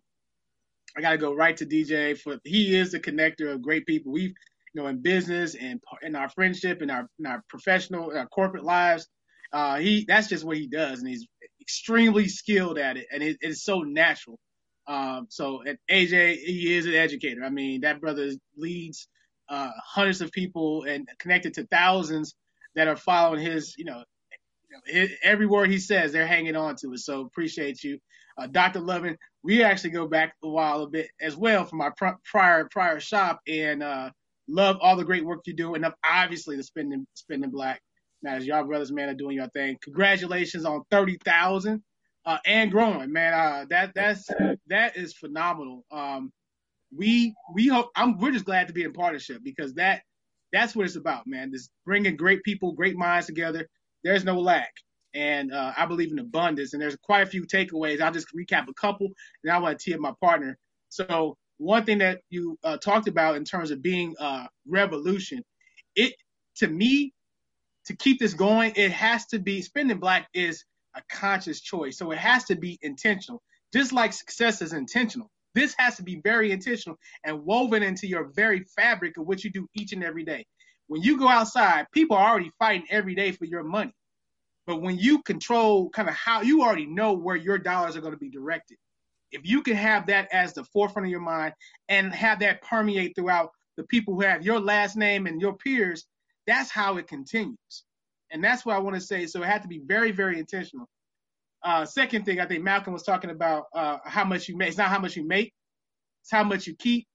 I got to go right to DJ for he is the connector of great people. We've know in business and in our friendship and our in our professional our corporate lives. Uh, he that's just what he does, and he's extremely skilled at it, and it, it's so natural. Um, so AJ, he is an educator. I mean, that brother leads uh, hundreds of people and connected to thousands that are following his, you know, you know his, every word he says, they're hanging on to it. So appreciate you, uh, Dr. Lovin. We actually go back a while a bit as well from our pr- prior prior shop, and uh, love all the great work you do, and obviously the spending spending black. Now, as y'all brothers, man, are doing your thing. Congratulations on thirty thousand uh, and growing, man. Uh, that that's that is phenomenal. Um, we we hope I'm we're just glad to be in partnership because that that's what it's about, man. This bringing great people, great minds together. There's no lack, and uh, I believe in abundance. And there's quite a few takeaways. I'll just recap a couple, and I want to tee up my partner. So one thing that you uh, talked about in terms of being uh, revolution, it to me to keep this going, it has to be spending black is a conscious choice. So it has to be intentional. Just like success is intentional. This has to be very intentional and woven into your very fabric of what you do each and every day. When you go outside, people are already fighting every day for your money. But when you control kind of how you already know where your dollars are going to be directed. If you can have that as the forefront of your mind and have that permeate throughout the people who have your last name and your peers, that's how it continues. And that's what I want to say. So it had to be very, very intentional. Uh, second thing, I think Malcolm was talking about uh, how much you make. It's not how much you make, it's how much you keep.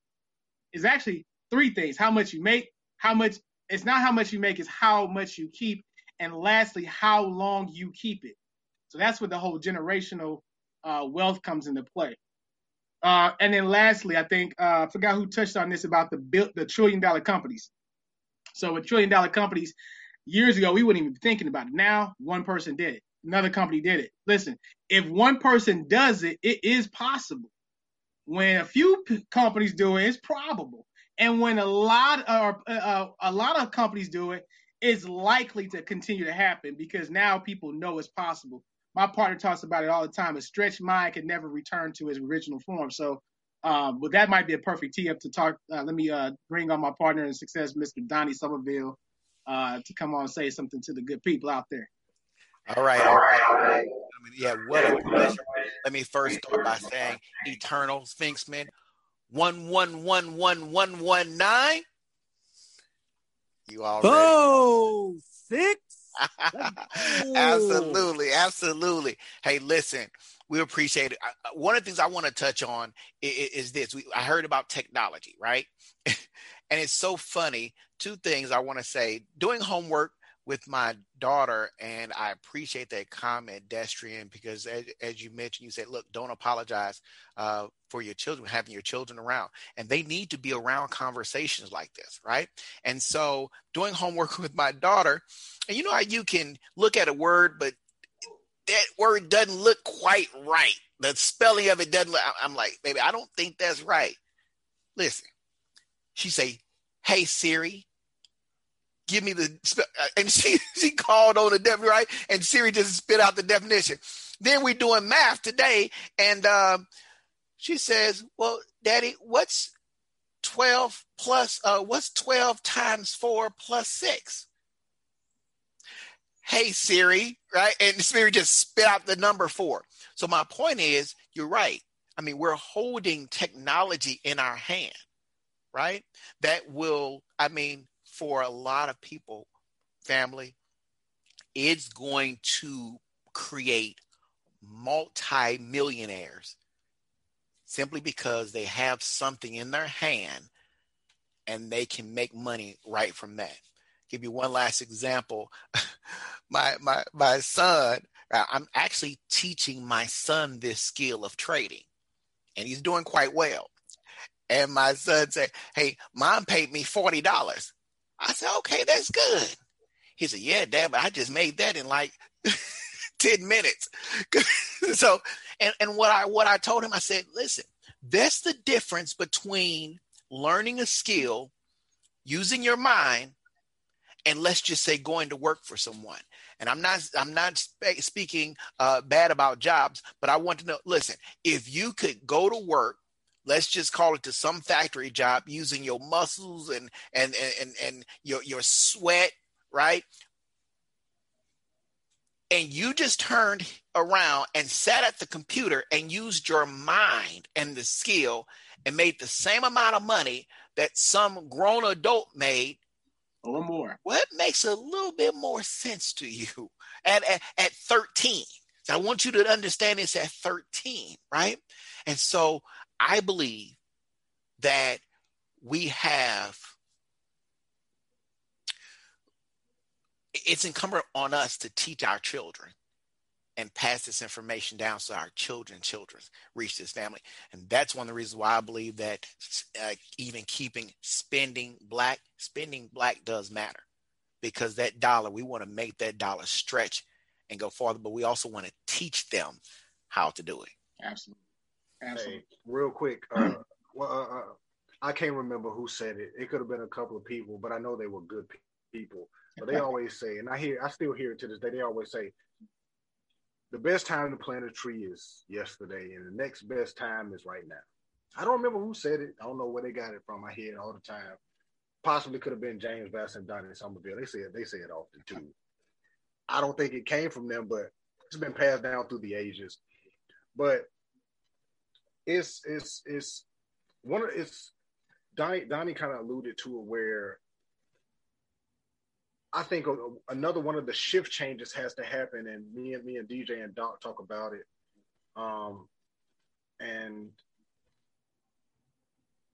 It's actually three things how much you make, how much, it's not how much you make, it's how much you keep. And lastly, how long you keep it. So that's what the whole generational uh, wealth comes into play. Uh, and then lastly, I think uh, I forgot who touched on this about the bill, the trillion dollar companies. So with trillion dollar companies, years ago we wouldn't even be thinking about it. Now one person did it, another company did it. Listen, if one person does it, it is possible. When a few p- companies do it, it's probable. And when a lot of uh, a lot of companies do it, it's likely to continue to happen because now people know it's possible. My partner talks about it all the time. A stretched mind can never return to its original form. So, um, but that might be a perfect tee up to talk. Uh, let me uh, bring on my partner in success, Mr. Donny Sommerville, uh, to come on and say something to the good people out there. All right, all right, all right. I mean, yeah, what a pleasure. Let me first start by saying, Eternal Sphinxman, one one one one one one nine. You already. Oh, six. absolutely, absolutely. Hey, listen, we appreciate it. I- uh, One of the things I want to touch on i- i- is this. We, I heard about technology, right? and it's so funny. Two things I want to say. Doing homework with my daughter, and I appreciate that comment, Destrian, because as, as you mentioned, you said, look, don't apologize uh, for your children, having your children around. And they need to be around conversations like this, right? And so doing homework with my daughter, and you know how you can look at a word, but that word doesn't look quite right. The spelling of it doesn't look, I'm like, baby, I don't think that's right. Listen, she say, hey Siri, give me the uh, and she she called on the definition, right? And Siri just spit out the definition. Then we're doing math today, and um, she says, "Well, Daddy, what's twelve plus? Uh, what's twelve times four plus six? Hey Siri, right? And Siri just spit out the number four. So my point is, you're right. I mean, we're holding technology in our hand, right? That will, I mean, for a lot of people, family, it's going to create multi-millionaires simply because they have something in their hand and they can make money right from that. Give you one last example. my my my son, uh, I'm actually teaching my son this skill of trading, and he's doing quite well. And my son said, "Hey, mom paid me forty dollars." I said, "Okay, that's good." He said, "Yeah, Dad, but I just made that in like ten minutes." so, and and what I what I told him, I said, "Listen, that's the difference between learning a skill, using your mind, and let's just say going to work for someone." And I'm not I'm not spe- speaking uh, bad about jobs, but I want to know. Listen, if you could go to work let's just call it to some factory job using your muscles and and and and your your sweat right? And you just turned around and sat at the computer and used your mind and the skill and made the same amount of money that some grown adult made. Or more. What makes a little bit more sense to you at at, at 13 so i want you to understand this at 13 right? And so I believe that we have it's incumbent on us to teach our children and pass this information down so our children children reach this family. And that's one of the reasons why i believe that uh, even keeping spending black spending black does matter because that dollar we want to make that dollar stretch and go farther but we also want to teach them how to do it. Absolutely Absolutely. Hey, real quick, uh, well, uh, uh, I can't remember who said it. It could have been a couple of people, but I know they were good people. But they always say, and I hear, I still hear it to this day. They always say, the best time to plant a tree is yesterday, and the next best time is right now. I don't remember who said it. I don't know where they got it from. I hear it all the time. Possibly could have been James Bass and Donny Sommerville. They say it. They say it often too. I don't think it came from them, but it's been passed down through the ages. But it's it's it's one of it's Donny Donny kind of alluded to it where I think another one of the shift changes has to happen, and me and me and DJ and Doc talk about it. Um, and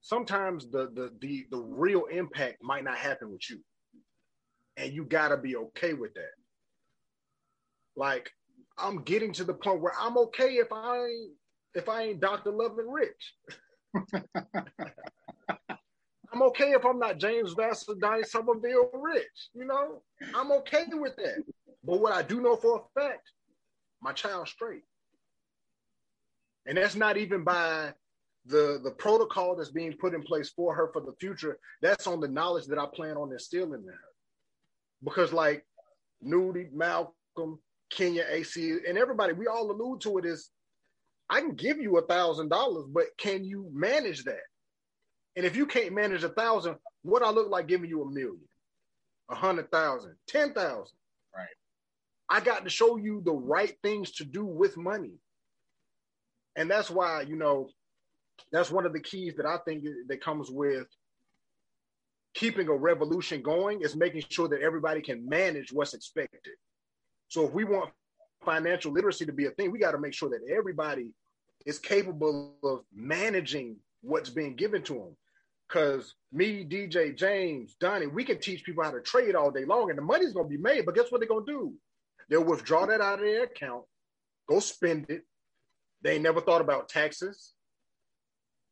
sometimes the the the the real impact might not happen with you, and you got to be okay with that. Like I'm getting to the point where I'm okay if I if I ain't Dr. Loving Rich. I'm okay if I'm not James Vassar, Donny Sommerville Rich. You know, I'm okay with that. But what I do know for a fact, my child's straight. And that's not even by the the protocol that's being put in place for her for the future. That's on the knowledge that I plan on instilling in her. Because like Nudie, Malcolm, Kenyon, AC, and everybody, we all allude to it as I can give you a thousand dollars, but can you manage that? And if you can't manage a thousand, what I look like giving you a million, a hundred thousand, ten thousand? Right. I got to show you the right things to do with money. And that's why, you know, that's one of the keys that I think that comes with keeping a revolution going is making sure that everybody can manage what's expected. So if we want financial literacy to be a thing, we got to make sure that everybody is capable of managing what's being given to them. Because me, DJ, James, Donny, we can teach people how to trade all day long, and the money's gonna be made. But guess what they're gonna do? They'll withdraw that out of their account, go spend it. They never thought about taxes.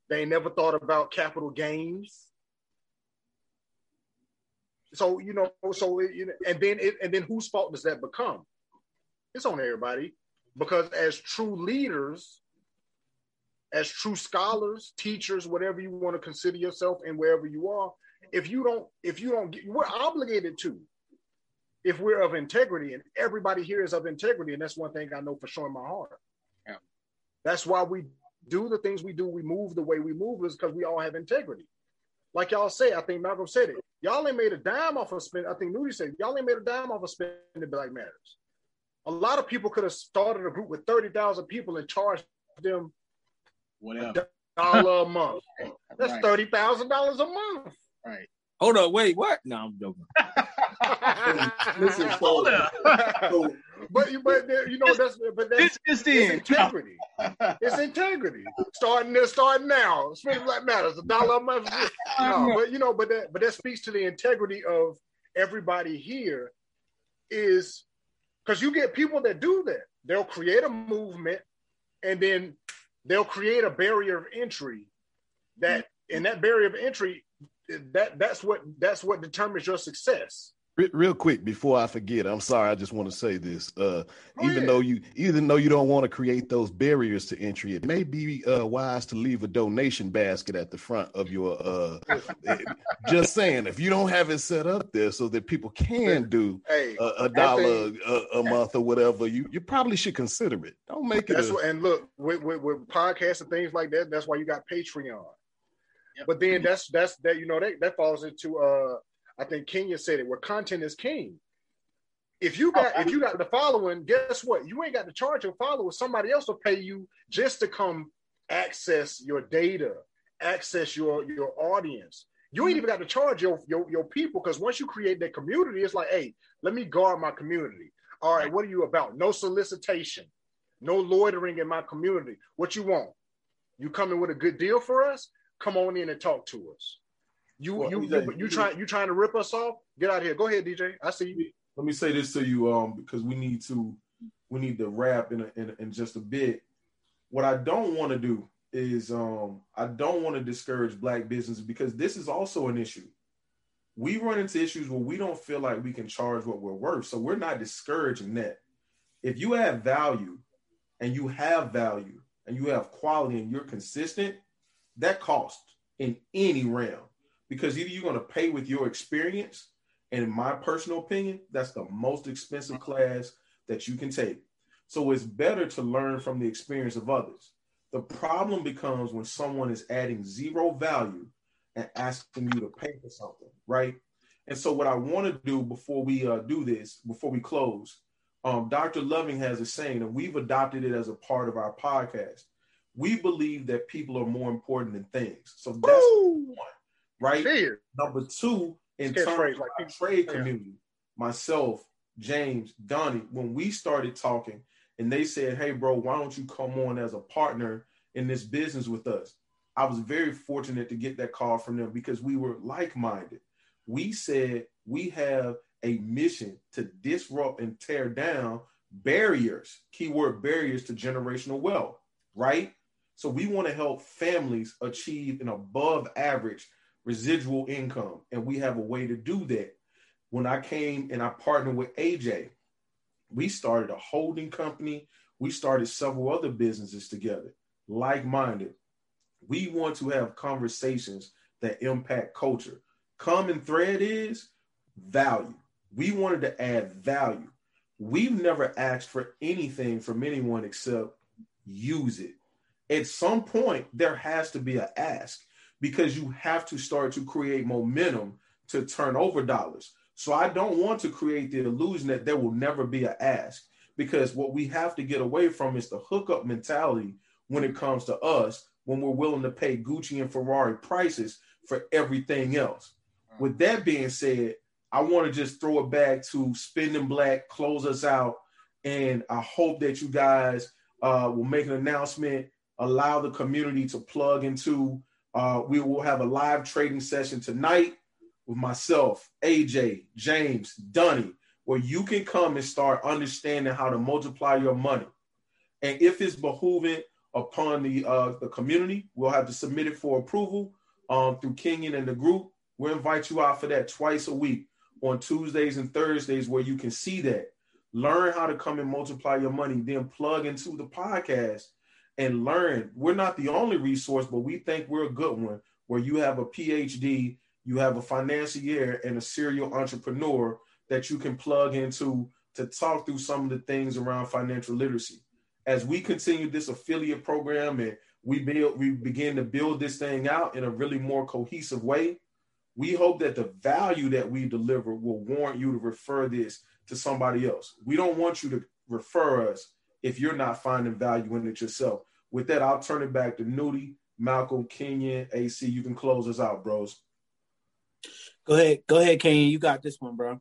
They never thought about capital gains. So you know, so it, and then it, and then whose fault does that become? It's on everybody because as true leaders, as true scholars, teachers, whatever you want to consider yourself and wherever you are, if you don't, if you don't, get, we're obligated to. If we're of integrity, and everybody here is of integrity, and that's one thing I know for sure in my heart. Yeah. That's why we do the things we do. We move the way we move is because we all have integrity. Like y'all say, I think Malcolm said it. Y'all ain't made a dime off of spend. I think Nudie said y'all ain't made a dime off of spending Black Matters. A lot of people could have started a group with thirty thousand people and charged them whatever dollar a month. That's right. thirty thousand dollars a month. Right. Hold up, wait, what? No, I'm joking. Listen, so, Hold up. so but but you know that's but that's This is it's integrity. It's integrity. Starting there, starting now. Spending Black Matters, a dollar a month. No, but you know, but that but that speaks to the integrity of everybody here. Is because you get people that do that. They'll create a movement, and then they'll create a barrier of entry. That and that barrier of entry, that that's what that's what determines your success. Re- Real quick before I forget, I'm sorry. I just want to say this. Uh, Go even ahead. though you, even though you don't want to create those barriers to entry, it may be uh, wise to leave a donation basket at the front of your. Uh, just saying, if you don't have it set up there so that people can do Hey, a, a dollar a, a month or whatever, you you probably should consider it. Don't make it. That's a- what, and look with, with with podcasts and things like that. That's why you got Patreon. But then that's that's that you know that that falls into uh I think Kenyon said it where content is king. If you oh, got if you got the following, guess what? You ain't got to charge your followers. Somebody else will pay you just to come access your data, access your your audience. You ain't mm-hmm. even got to charge your your, your people because once you create that community, it's like, hey, let me guard my community. All right, what are you about? No solicitation, no loitering in my community. What you want? You coming with a good deal for us? Come on in and talk to us. You Well, you DJ, you, you trying you trying to rip us off? Get out of here. Go ahead, DJ. I see you. let me say this to you um because we need to we need to wrap in, a, in, in just a bit what i don't want to do is um i don't want to discourage black business because this is also an issue we run into issues where we don't feel like we can charge what we're worth so we're not discouraging that if you have value and you have value and you have quality and you're consistent that costs in any realm because either you're going to pay with your experience and in my personal opinion, that's the most expensive class that you can take. So it's better to learn from the experience of others. The problem becomes when someone is adding zero value and asking you to pay for something, right? And so what I want to do before we uh, do this, before we close, um, Dr. Loving has a saying, and we've adopted it as a part of our podcast. We believe that people are more important than things. So that's Woo! one, right? Cheers. Number two, in terms of like our trade yeah. community, myself, James, Donny, when we started talking and they said, Hey, bro, why don't you come on as a partner in this business with us? I was very fortunate to get that call from them because we were like minded. We said we have a mission to disrupt and tear down barriers, keyword barriers to generational wealth, right? So we want to help families achieve an above average residual income. And we have a way to do that. When I came and I partnered with AJ, we started a holding company. We started several other businesses together, like minded. We want to have conversations that impact culture. Common thread is value. We wanted to add value. We've never asked for anything from anyone except use it. At some point, there has to be an ask because you have to start to create momentum to turn over dollars. So I don't want to create the illusion that there will never be an ask because what we have to get away from is the hookup mentality when it comes to us when we're willing to pay Gucci and Ferrari prices for everything else. With that being said, I want to just throw it back to Spending Black, close us out, and I hope that you guys uh, will make an announcement, allow the community to plug into. Uh, we will have a live trading session tonight with myself, AJ, James, Donny, where you can come and start understanding how to multiply your money. And if it's behooving upon the uh, the community, we'll have to submit it for approval um, through Kenyon and the group. We'll invite you out for that twice a week on Tuesdays and Thursdays, where you can see that. Learn how to come and multiply your money, then plug into the podcast and learn. We're not the only resource, but we think we're a good one where you have a PhD, you have a financier, and a serial entrepreneur that you can plug into to talk through some of the things around financial literacy. As we continue this affiliate program and we build, we begin to build this thing out in a really more cohesive way. We hope that the value that we deliver will warrant you to refer this to somebody else. We don't want you to refer us if you're not finding value in it yourself. With that, I'll turn it back to Nudie, Malcolm, Kenyon, AC. You can close us out, bros. Go ahead, go ahead, Kenyon. You got this one, bro.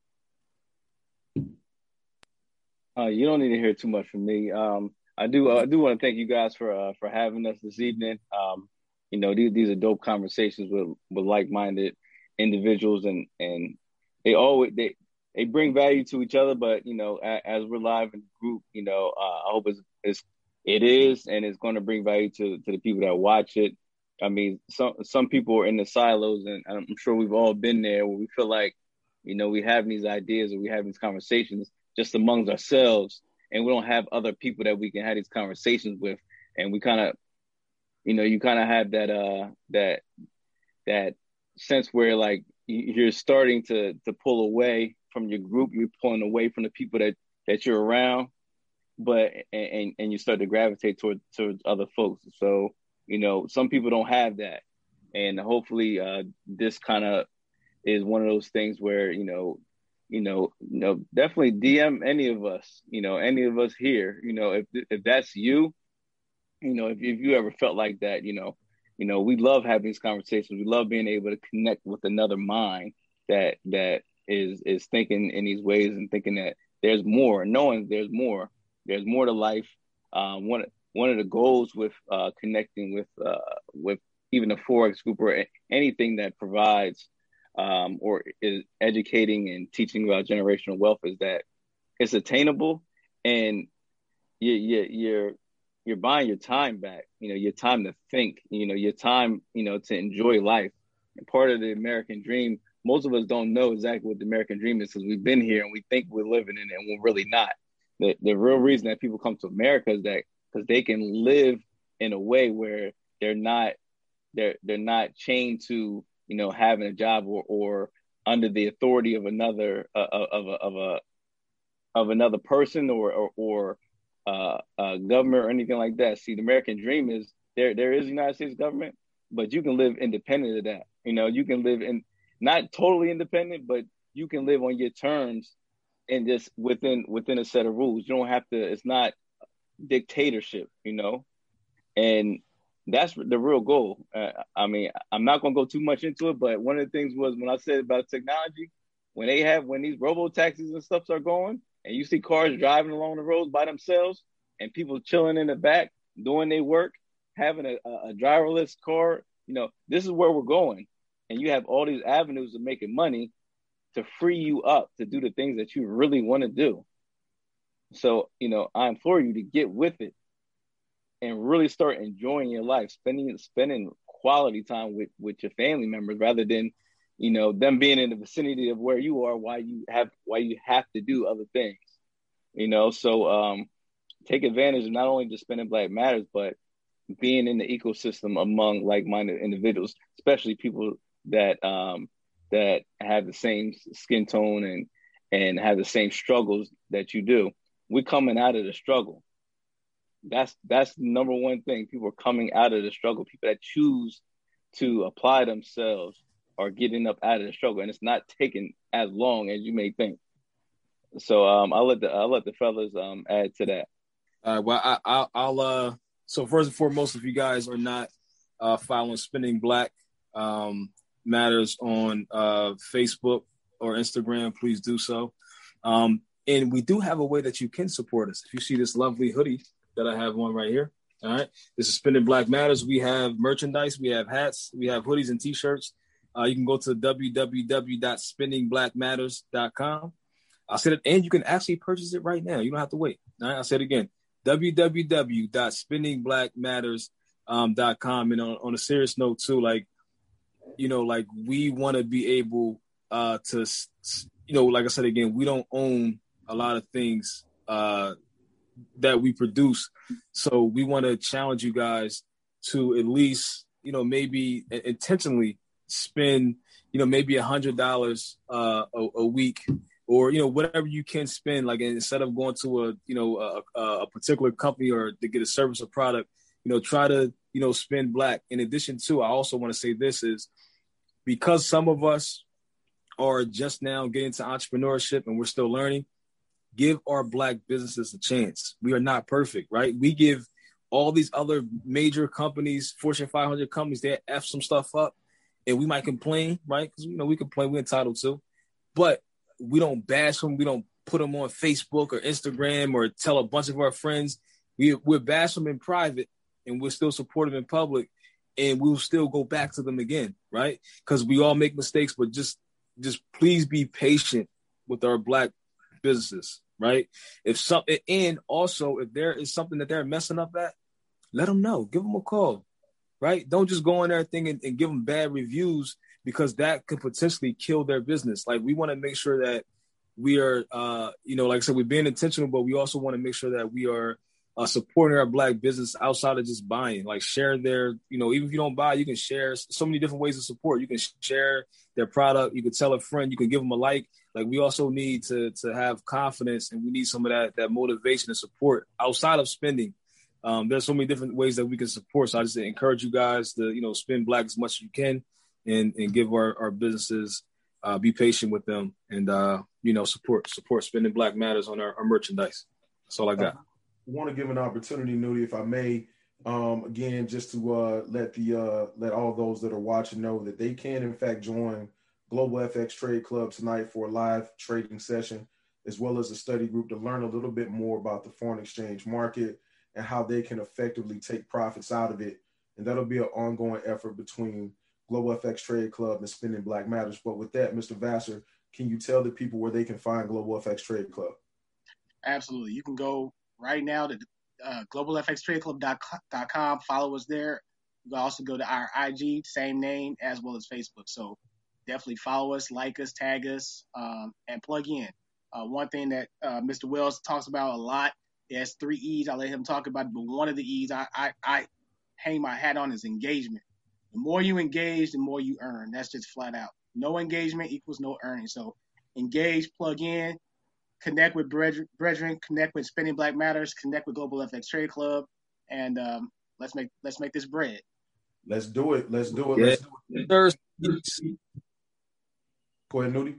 Uh, you don't need to hear too much from me. Um, I do. Uh, I do want to thank you guys for uh, for having us this evening. Um, you know, these these are dope conversations with with like minded individuals, and and they always they they bring value to each other. But you know, as, as we're live in the group, you know, uh, I hope it's, it's it is, and it's going to bring value to to the people that watch it. I mean, some some people are in the silos, and I'm sure we've all been there where we feel like, you know, we have these ideas or we have these conversations just amongst ourselves, and we don't have other people that we can have these conversations with, and we kind of, you know, you kind of have that uh that that sense where like you're starting to to pull away from your group, you're pulling away from the people that that you're around, but and and you start to gravitate toward towards other folks. So you know, some people don't have that, and hopefully, uh, this kind of is one of those things where you know, you know, you know, definitely DM any of us, you know, any of us here, you know, if if that's you, you know, if if you ever felt like that, you know, you know, we love having these conversations. We love being able to connect with another mind that that is is thinking in these ways and thinking that there's more, knowing there's more, there's more to life. Um, one one of the goals with uh, connecting with uh, with even the forex group or anything that provides um, or is educating and teaching about generational wealth is that it's attainable and you, you, you're you're buying your time back. You know, your time to think. You know, your time. You know, to enjoy life. And part of the American dream. Most of us don't know exactly what the American dream is because we've been here and we think we're living in it and we're really not. The the real reason that people come to America is that because they can live in a way where they're not they're they're not chained to you know having a job or, or under the authority of another uh, of a of a of another person or or, or uh, uh, government or anything like that. See, the American dream is there. There is United States government, but you can live independent of that. You know, you can live in not totally independent, but you can live on your terms and just within within a set of rules. You don't have to. It's not dictatorship, you know, and that's the real goal. Uh, I mean, I'm not gonna go too much into it, but one of the things was when I said about technology, when they have when these robo taxis and stuff are going, and you see cars driving along the roads by themselves, and people chilling in the back doing their work, having a, a driverless car, you know, this is where we're going, and you have all these avenues of making money to free you up to do the things that you really want to do. So, you know, I implore you to get with it and really start enjoying your life, spending spending quality time with with your family members rather than, you know, them being in the vicinity of where you are while you have why you have to do other things. You know, so um take advantage of not only just spending black matters, but being in the ecosystem among like-minded individuals, especially people that um that have the same skin tone and and have the same struggles that you do we're coming out of the struggle. That's that's the number one thing. People are coming out of the struggle. People that choose to apply themselves are getting up out of the struggle, and it's not taking as long as you may think. So um, I'll let the I'll let the fellas um, add to that. Uh, well, I, I, I'll uh, so first and foremost, if you guys are not uh, following Spending Black um, Matters on uh, Facebook or Instagram, please do so. Um, and we do have a way that you can support us. If you see this lovely hoodie that I have on right here, all right, this is Spending Black Matters. We have merchandise, we have hats, we have hoodies and t-shirts. Uh, you can go to www.spendingblackmatters.com. I said it, and you can actually purchase it right now. You don't have to wait. All right, I said it again, www.spendingblackmatters.com. And on, on a serious note too, like, you know, like we want to be able uh, to, you know, like I said again, we don't own a lot of things uh, that we produce. So we want to challenge you guys to at least, you know, maybe intentionally spend, you know, maybe a hundred dollars uh, a, a week or you know whatever you can spend like instead of going to a you know a, a, particular company or to get a service or product you know try to you know spend black in addition to i also want to say this is because some of us are just now getting to entrepreneurship and we're still learning give our black businesses a chance. We are not perfect, right? We give all these other major companies, Fortune 500 companies, they f some stuff up, and we might complain, right? Because you know we complain, we're entitled to, but we don't bash them. We don't put them on Facebook or Instagram or tell a bunch of our friends. We we'll bash them in private and we'll still support them in public, and we'll still go back to them again, right? Because we all make mistakes, but just just please be patient with our black businesses, right? If something and also if there is something that they're messing up at, let them know. Give them a call, right? Don't just go in there thinking and give them bad reviews because that could potentially kill their business. Like we want to make sure that we are, uh, you know, like I said, we're being intentional, but we also want to make sure that we are uh, supporting our black business outside of just buying. Like share their, you know, even if you don't buy, you can share so many different ways of support. You can share their product. You can tell a friend. You can give them a like. Like we also need to to have confidence, and we need some of that that motivation and support outside of spending. Um, there's so many different ways that we can support. So I just encourage you guys to you know spend black as much as you can, and and give our our businesses. Uh, be patient with them and uh, you know support support spending black matters on our, our merchandise. That's all I got want to give an opportunity, Nudie, if I may, um, again, just to uh, let the uh, let all those that are watching know that they can, in fact, join Global FX Trade Club tonight for a live trading session, as well as a study group to learn a little bit more about the foreign exchange market and how they can effectively take profits out of it. And that'll be an ongoing effort between Global FX Trade Club and Spending Black Matters. But with that, Mr. Vassar, can you tell the people where they can find Global FX Trade Club? Absolutely. You can go right now to uh, globalfxtradeclub.com. Follow us there. You can also go to our IG, same name, as well as Facebook. So definitely follow us, like us, tag us, um, and plug in. Uh, one thing that uh, Mr. Wells talks about a lot is three E's. I let him talk about it, but one of the E's I, I, I hang my hat on is engagement. The more you engage, the more you earn. That's just flat out. No engagement equals no earning. So engage, plug in, connect with brethren, connect with Spending Black Matters, connect with Global FX Trade Club, and um, let's make let's make this bread. Let's do it. Let's do it. Let's do it. Go ahead, Nudie.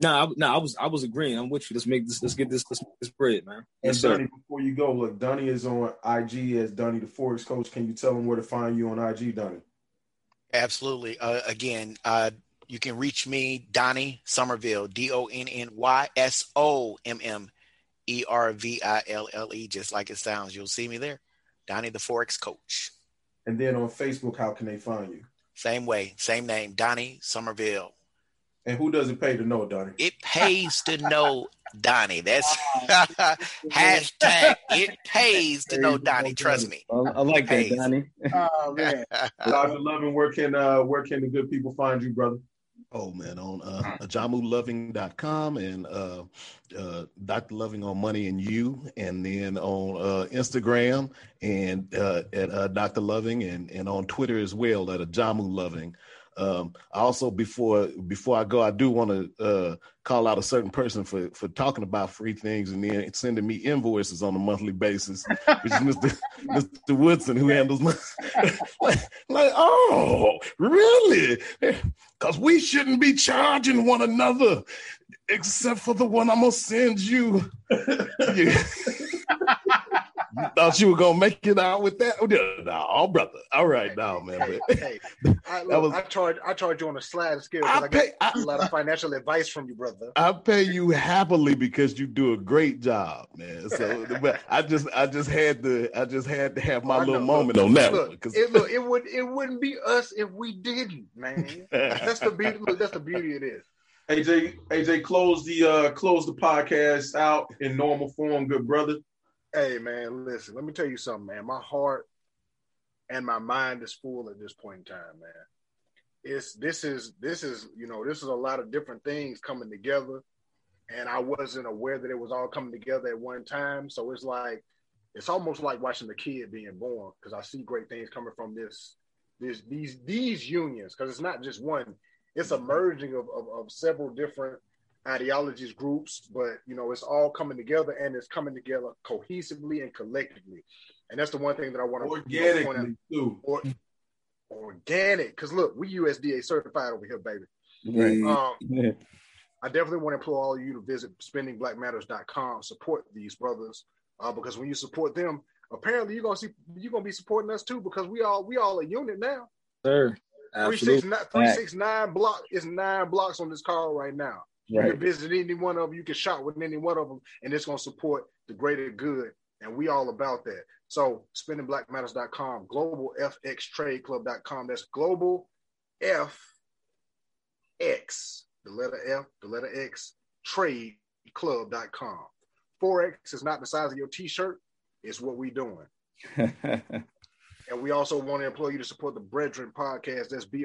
No, I, no, I was I was agreeing. I'm with you. Let's make this. Let's get this. Let's make this bread, man. Yes, and Donny, before you go, look, Donny is on IG as Donny the Forex Coach. Can you tell him where to find you on IG, Donny? Absolutely. Uh, again, uh, you can reach me, Donny Sommerville, D O N N Y S O M M E R V I L L E, just like it sounds. You'll see me there. Donny the Forex Coach. And then on Facebook, how can they find you? Same way, same name, Donny Sommerville. And who does it pay to know, Donny? It pays to know Donny. That's hashtag it pays to know Donny. Trust me. I, I like that, Donny. oh man. Dr. Loving, where can uh where can the good people find you, brother? Oh man, on uh, ajamuloving.com and uh, uh, Dr. Loving on Money and You, and then on uh, Instagram and uh, at uh, Dr. Loving, and, and on Twitter as well at Ajamu Loving. Um, also, before before I go, I do want to uh, call out a certain person for for talking about free things and then sending me invoices on a monthly basis, which is Mr. Mr. Woodson, who handles my like, like, oh, really? Because we shouldn't be charging one another, except for the one I'm gonna send you. You thought you were gonna make it out with that? No, brother. All right, now, man. Hey, hey, I, look, was, I charge I charge you on a slide scale I, I pay, I, a lot of financial advice from you, brother. I pay you happily because you do a great job, man. So, but I just I just had to I just had to have my little know, moment look, on that look, one. It, look, it would it wouldn't be us if we didn't, man. that's the beauty. Look, that's the beauty of this. AJ, AJ, close the uh close the podcast out in normal form, good brother. Hey man, listen, let me tell you something, man. My heart and my mind is full at this point in time, man. It's this is this is you know this is a lot of different things coming together, and I wasn't aware that it was all coming together at one time. So it's like it's almost like watching the kid being born because I see great things coming from this this these these unions because it's not just one; it's mm-hmm. a merging of, of, of several different ideologies, groups, but you know, it's all coming together and it's coming together cohesively and collectively. And that's the one thing that I want to organically too. Or, organic, because look, we USDA certified over here, baby. Right. Um, yeah. I definitely want to implore all of you to visit spendingblackmatters.com, support these brothers, uh, because when you support them, apparently you're gonna see you're gonna be supporting us too, because we all we all a unit now. Sir. 369 369 block is nine blocks on this call right now. You can visit any one of them. You can shop with any one of them, and it's going to support the greater good. And we all about that. So spendingblackmatters.com, globalfxtradeclub.com. That's global F X, the letter F, the letter X, tradeclub.com. Forex is not the size of your t-shirt, it's what we doing. And we also want to implore you to support the Breadren podcast. That's B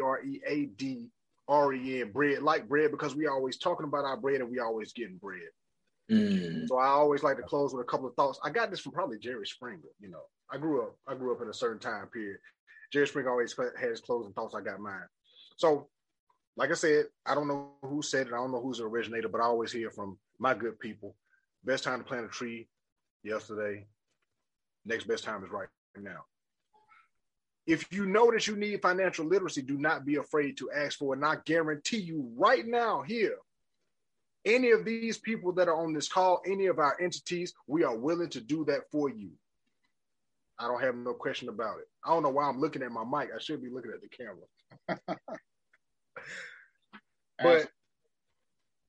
R E A D R E N, bread, like bread, because we always talking about our bread and we always getting bread. Mm. So I always like to close with a couple of thoughts. I got this from probably Jerry Springer. You know, I grew up, I grew up in a certain time period. Jerry Springer always had his closing thoughts. I got mine. So, like I said, I don't know who said it. I don't know who's the originator, but I always hear from my good people. Best time to plant a tree yesterday. Next best time is right now. If you know that you need financial literacy, do not be afraid to ask for it. And I guarantee you right now here, any of these people that are on this call, any of our entities, we are willing to do that for you. I don't have no question about it. I don't know why I'm looking at my mic. I should be looking at the camera. but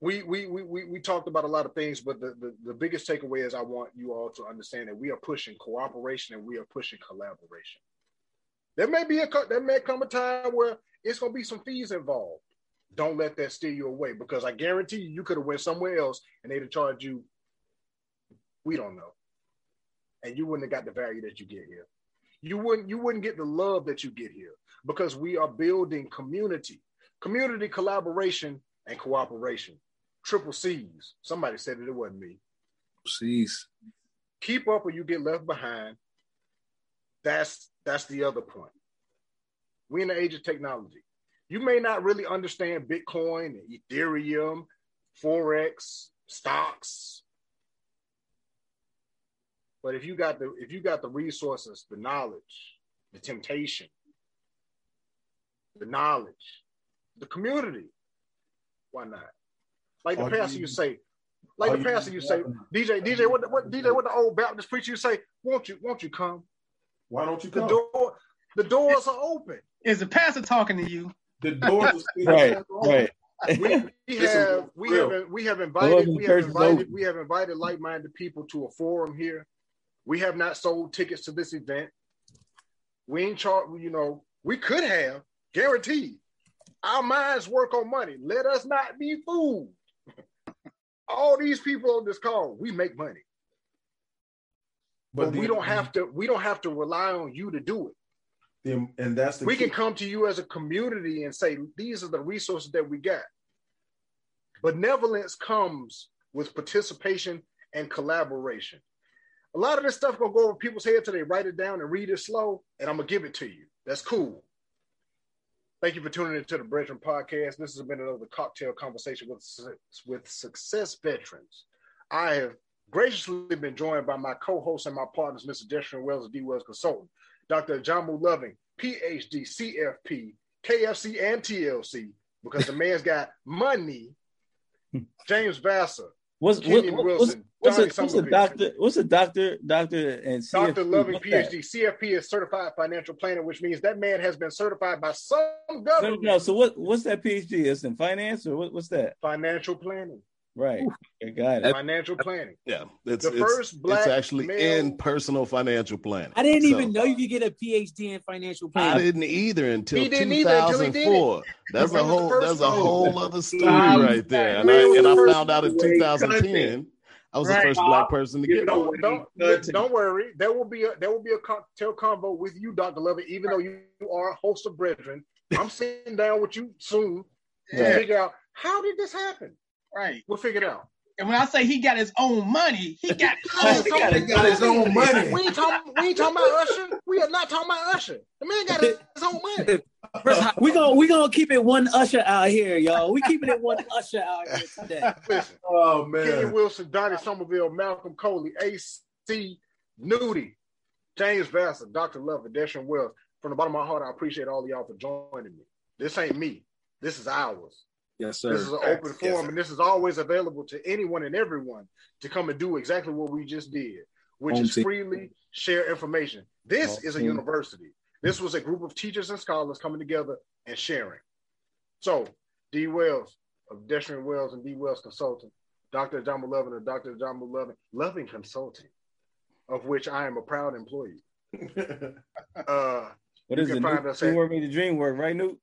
we, we we we we talked about a lot of things, but the, the the biggest takeaway is I want you all to understand that we are pushing cooperation and we are pushing collaboration. There may be a there may come a time where it's going to be some fees involved. Don't let that steer you away because I guarantee you, you could have went somewhere else and they'd have charged you. We don't know, and you wouldn't have got the value that you get here. You wouldn't you wouldn't get the love that you get here because we are building community, community collaboration and cooperation. Triple C's. Somebody said it. It wasn't me. C's. Keep up or you get left behind. That's that's the other point. We're in the age of technology. You may not really understand Bitcoin and Ethereum, Forex, stocks. But if you got the if you got the resources, the knowledge, the temptation, the knowledge, the community, why not? Like the Are pastor you- you say, like the pastor you say, DJ, DJ, what what DJ, what the old Baptist preacher you say? Won't you, won't you come? Why don't you The come? door, the doors are open. Is the pastor talking to you? The doors are still right, open. right. We, we have we real. have we have invited we have invited open. we have invited like-minded people to a forum here. We have not sold tickets to this event. We ain't charged, you know, we could have, guaranteed. Our minds work on money. Let us not be fooled. All these people on this call, we make money. But, we don't have to, we don't have to rely on you to do it. and that's the we key. can come to you as a community and say these are the resources that we got. Benevolence comes with participation and collaboration. A lot of this stuff gonna go over people's heads till they write it down and read it slow and i'm gonna give it to you. That's cool. Thank you for tuning into the breadren podcast. This has been another cocktail conversation with with success veterans. I have graciously been joined by my co-host and my partners mr Destrin wells of d wells consultant Dr. Jamu Loving, PhD, CFP, KFC, and TLC, because the man's got money. James Vassar, What's what, Kenyon what- what's Wilson, what's a, Donnie what's a doctor? What's a doctor? Doctor and CFP? Dr. Loving, What's that? PhD, CFP is certified financial planner, which means that man has been certified by some No, no, government. no. So what? What's that PhD? It's in finance or what, what's that? Financial planning. Right. I got it. Financial planning. Yeah, it's, The it's, first black it's actually male- in personal financial planning. I didn't So, even know you could get a PhD in financial I planning. didn't either until didn't either until he did it. 2004. That's a whole that's a whole other story Um, right there. And man I and I found out in 2010 I was the first black person to You get know, it. Don't don't, don't worry. There will be a there will be a cocktail convo with you, Dr. Lovett, even though you are a host of breadren. I'm sitting down with you soon to figure out how did this happen. Right. We'll figure it out. And when I say he got his own money, he got he got He got his own money. We ain't talking. We ain't talking about Usher. We are not talking about Usher. The man got his own money. we gonna we gonna keep it one usher out here, y'all. We keeping it one usher out here today. Listen, Oh man, Kenny. Wilson, Donny Sommerville, Malcolm Coley, AC Nudie, James Vassar, Dr. Love, and Deshaun Wells. From the bottom of my heart, I appreciate all of y'all for joining me. This ain't me. This is ours. Yes, sir. This is an open forum, sir. and this is always available to anyone and everyone to come and do exactly what we just did, which Home is team. freely share information. This Home is a team. university. This was a group of teachers and scholars coming together and sharing. So, D. Wells, of Destrian Wells and D Wells Consulting, Dr. John Loving and Dr. John Loving, Loving Consulting, of which I am a proud employee. uh, What you it? find Newt? us at- Teamwork made the dream work, right, Newt?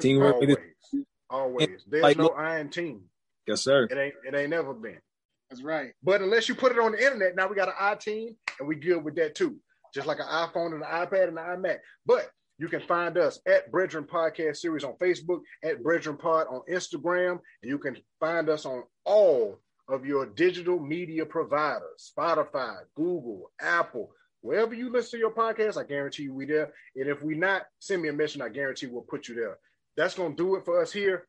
Teamwork made always, the always. There's Like, no look- I team. Yes, sir. It ain't it ain't never been. That's right. But unless you put it on the internet, now we got an i team and we good with that too. Just like an iPhone and an iPad and an iMac. But you can find us at Breadren Podcast Series on Facebook, at Breadren Pod on Instagram, and you can find us on all of your digital media providers, Spotify, Google, Apple, wherever you listen to your podcast, I guarantee you we there. And if we not, send me a mention, I guarantee we'll put you there. That's gonna do it for us here.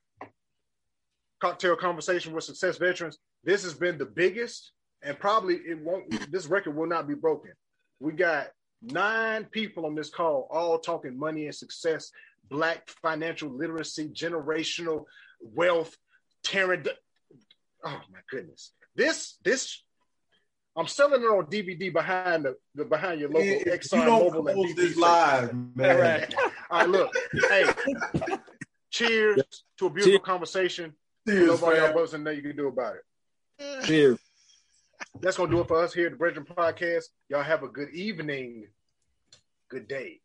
Cocktail conversation with success veterans. This has been the biggest, and probably it won't. This record will not be broken. We got nine people on this call, all talking money and success, black financial literacy, generational wealth, tearing. Oh my goodness! This this. I'm selling it on DVD behind the, the behind your local Exxon you don't Mobil close this live, man. All right. All right, look. Hey, cheers to a beautiful Cheers. conversation. Cheers, Nobody fam. y'all and know you can do about it. Cheers. That's gonna do it for us here at the Breadren Podcast. Y'all have a good evening. Good day.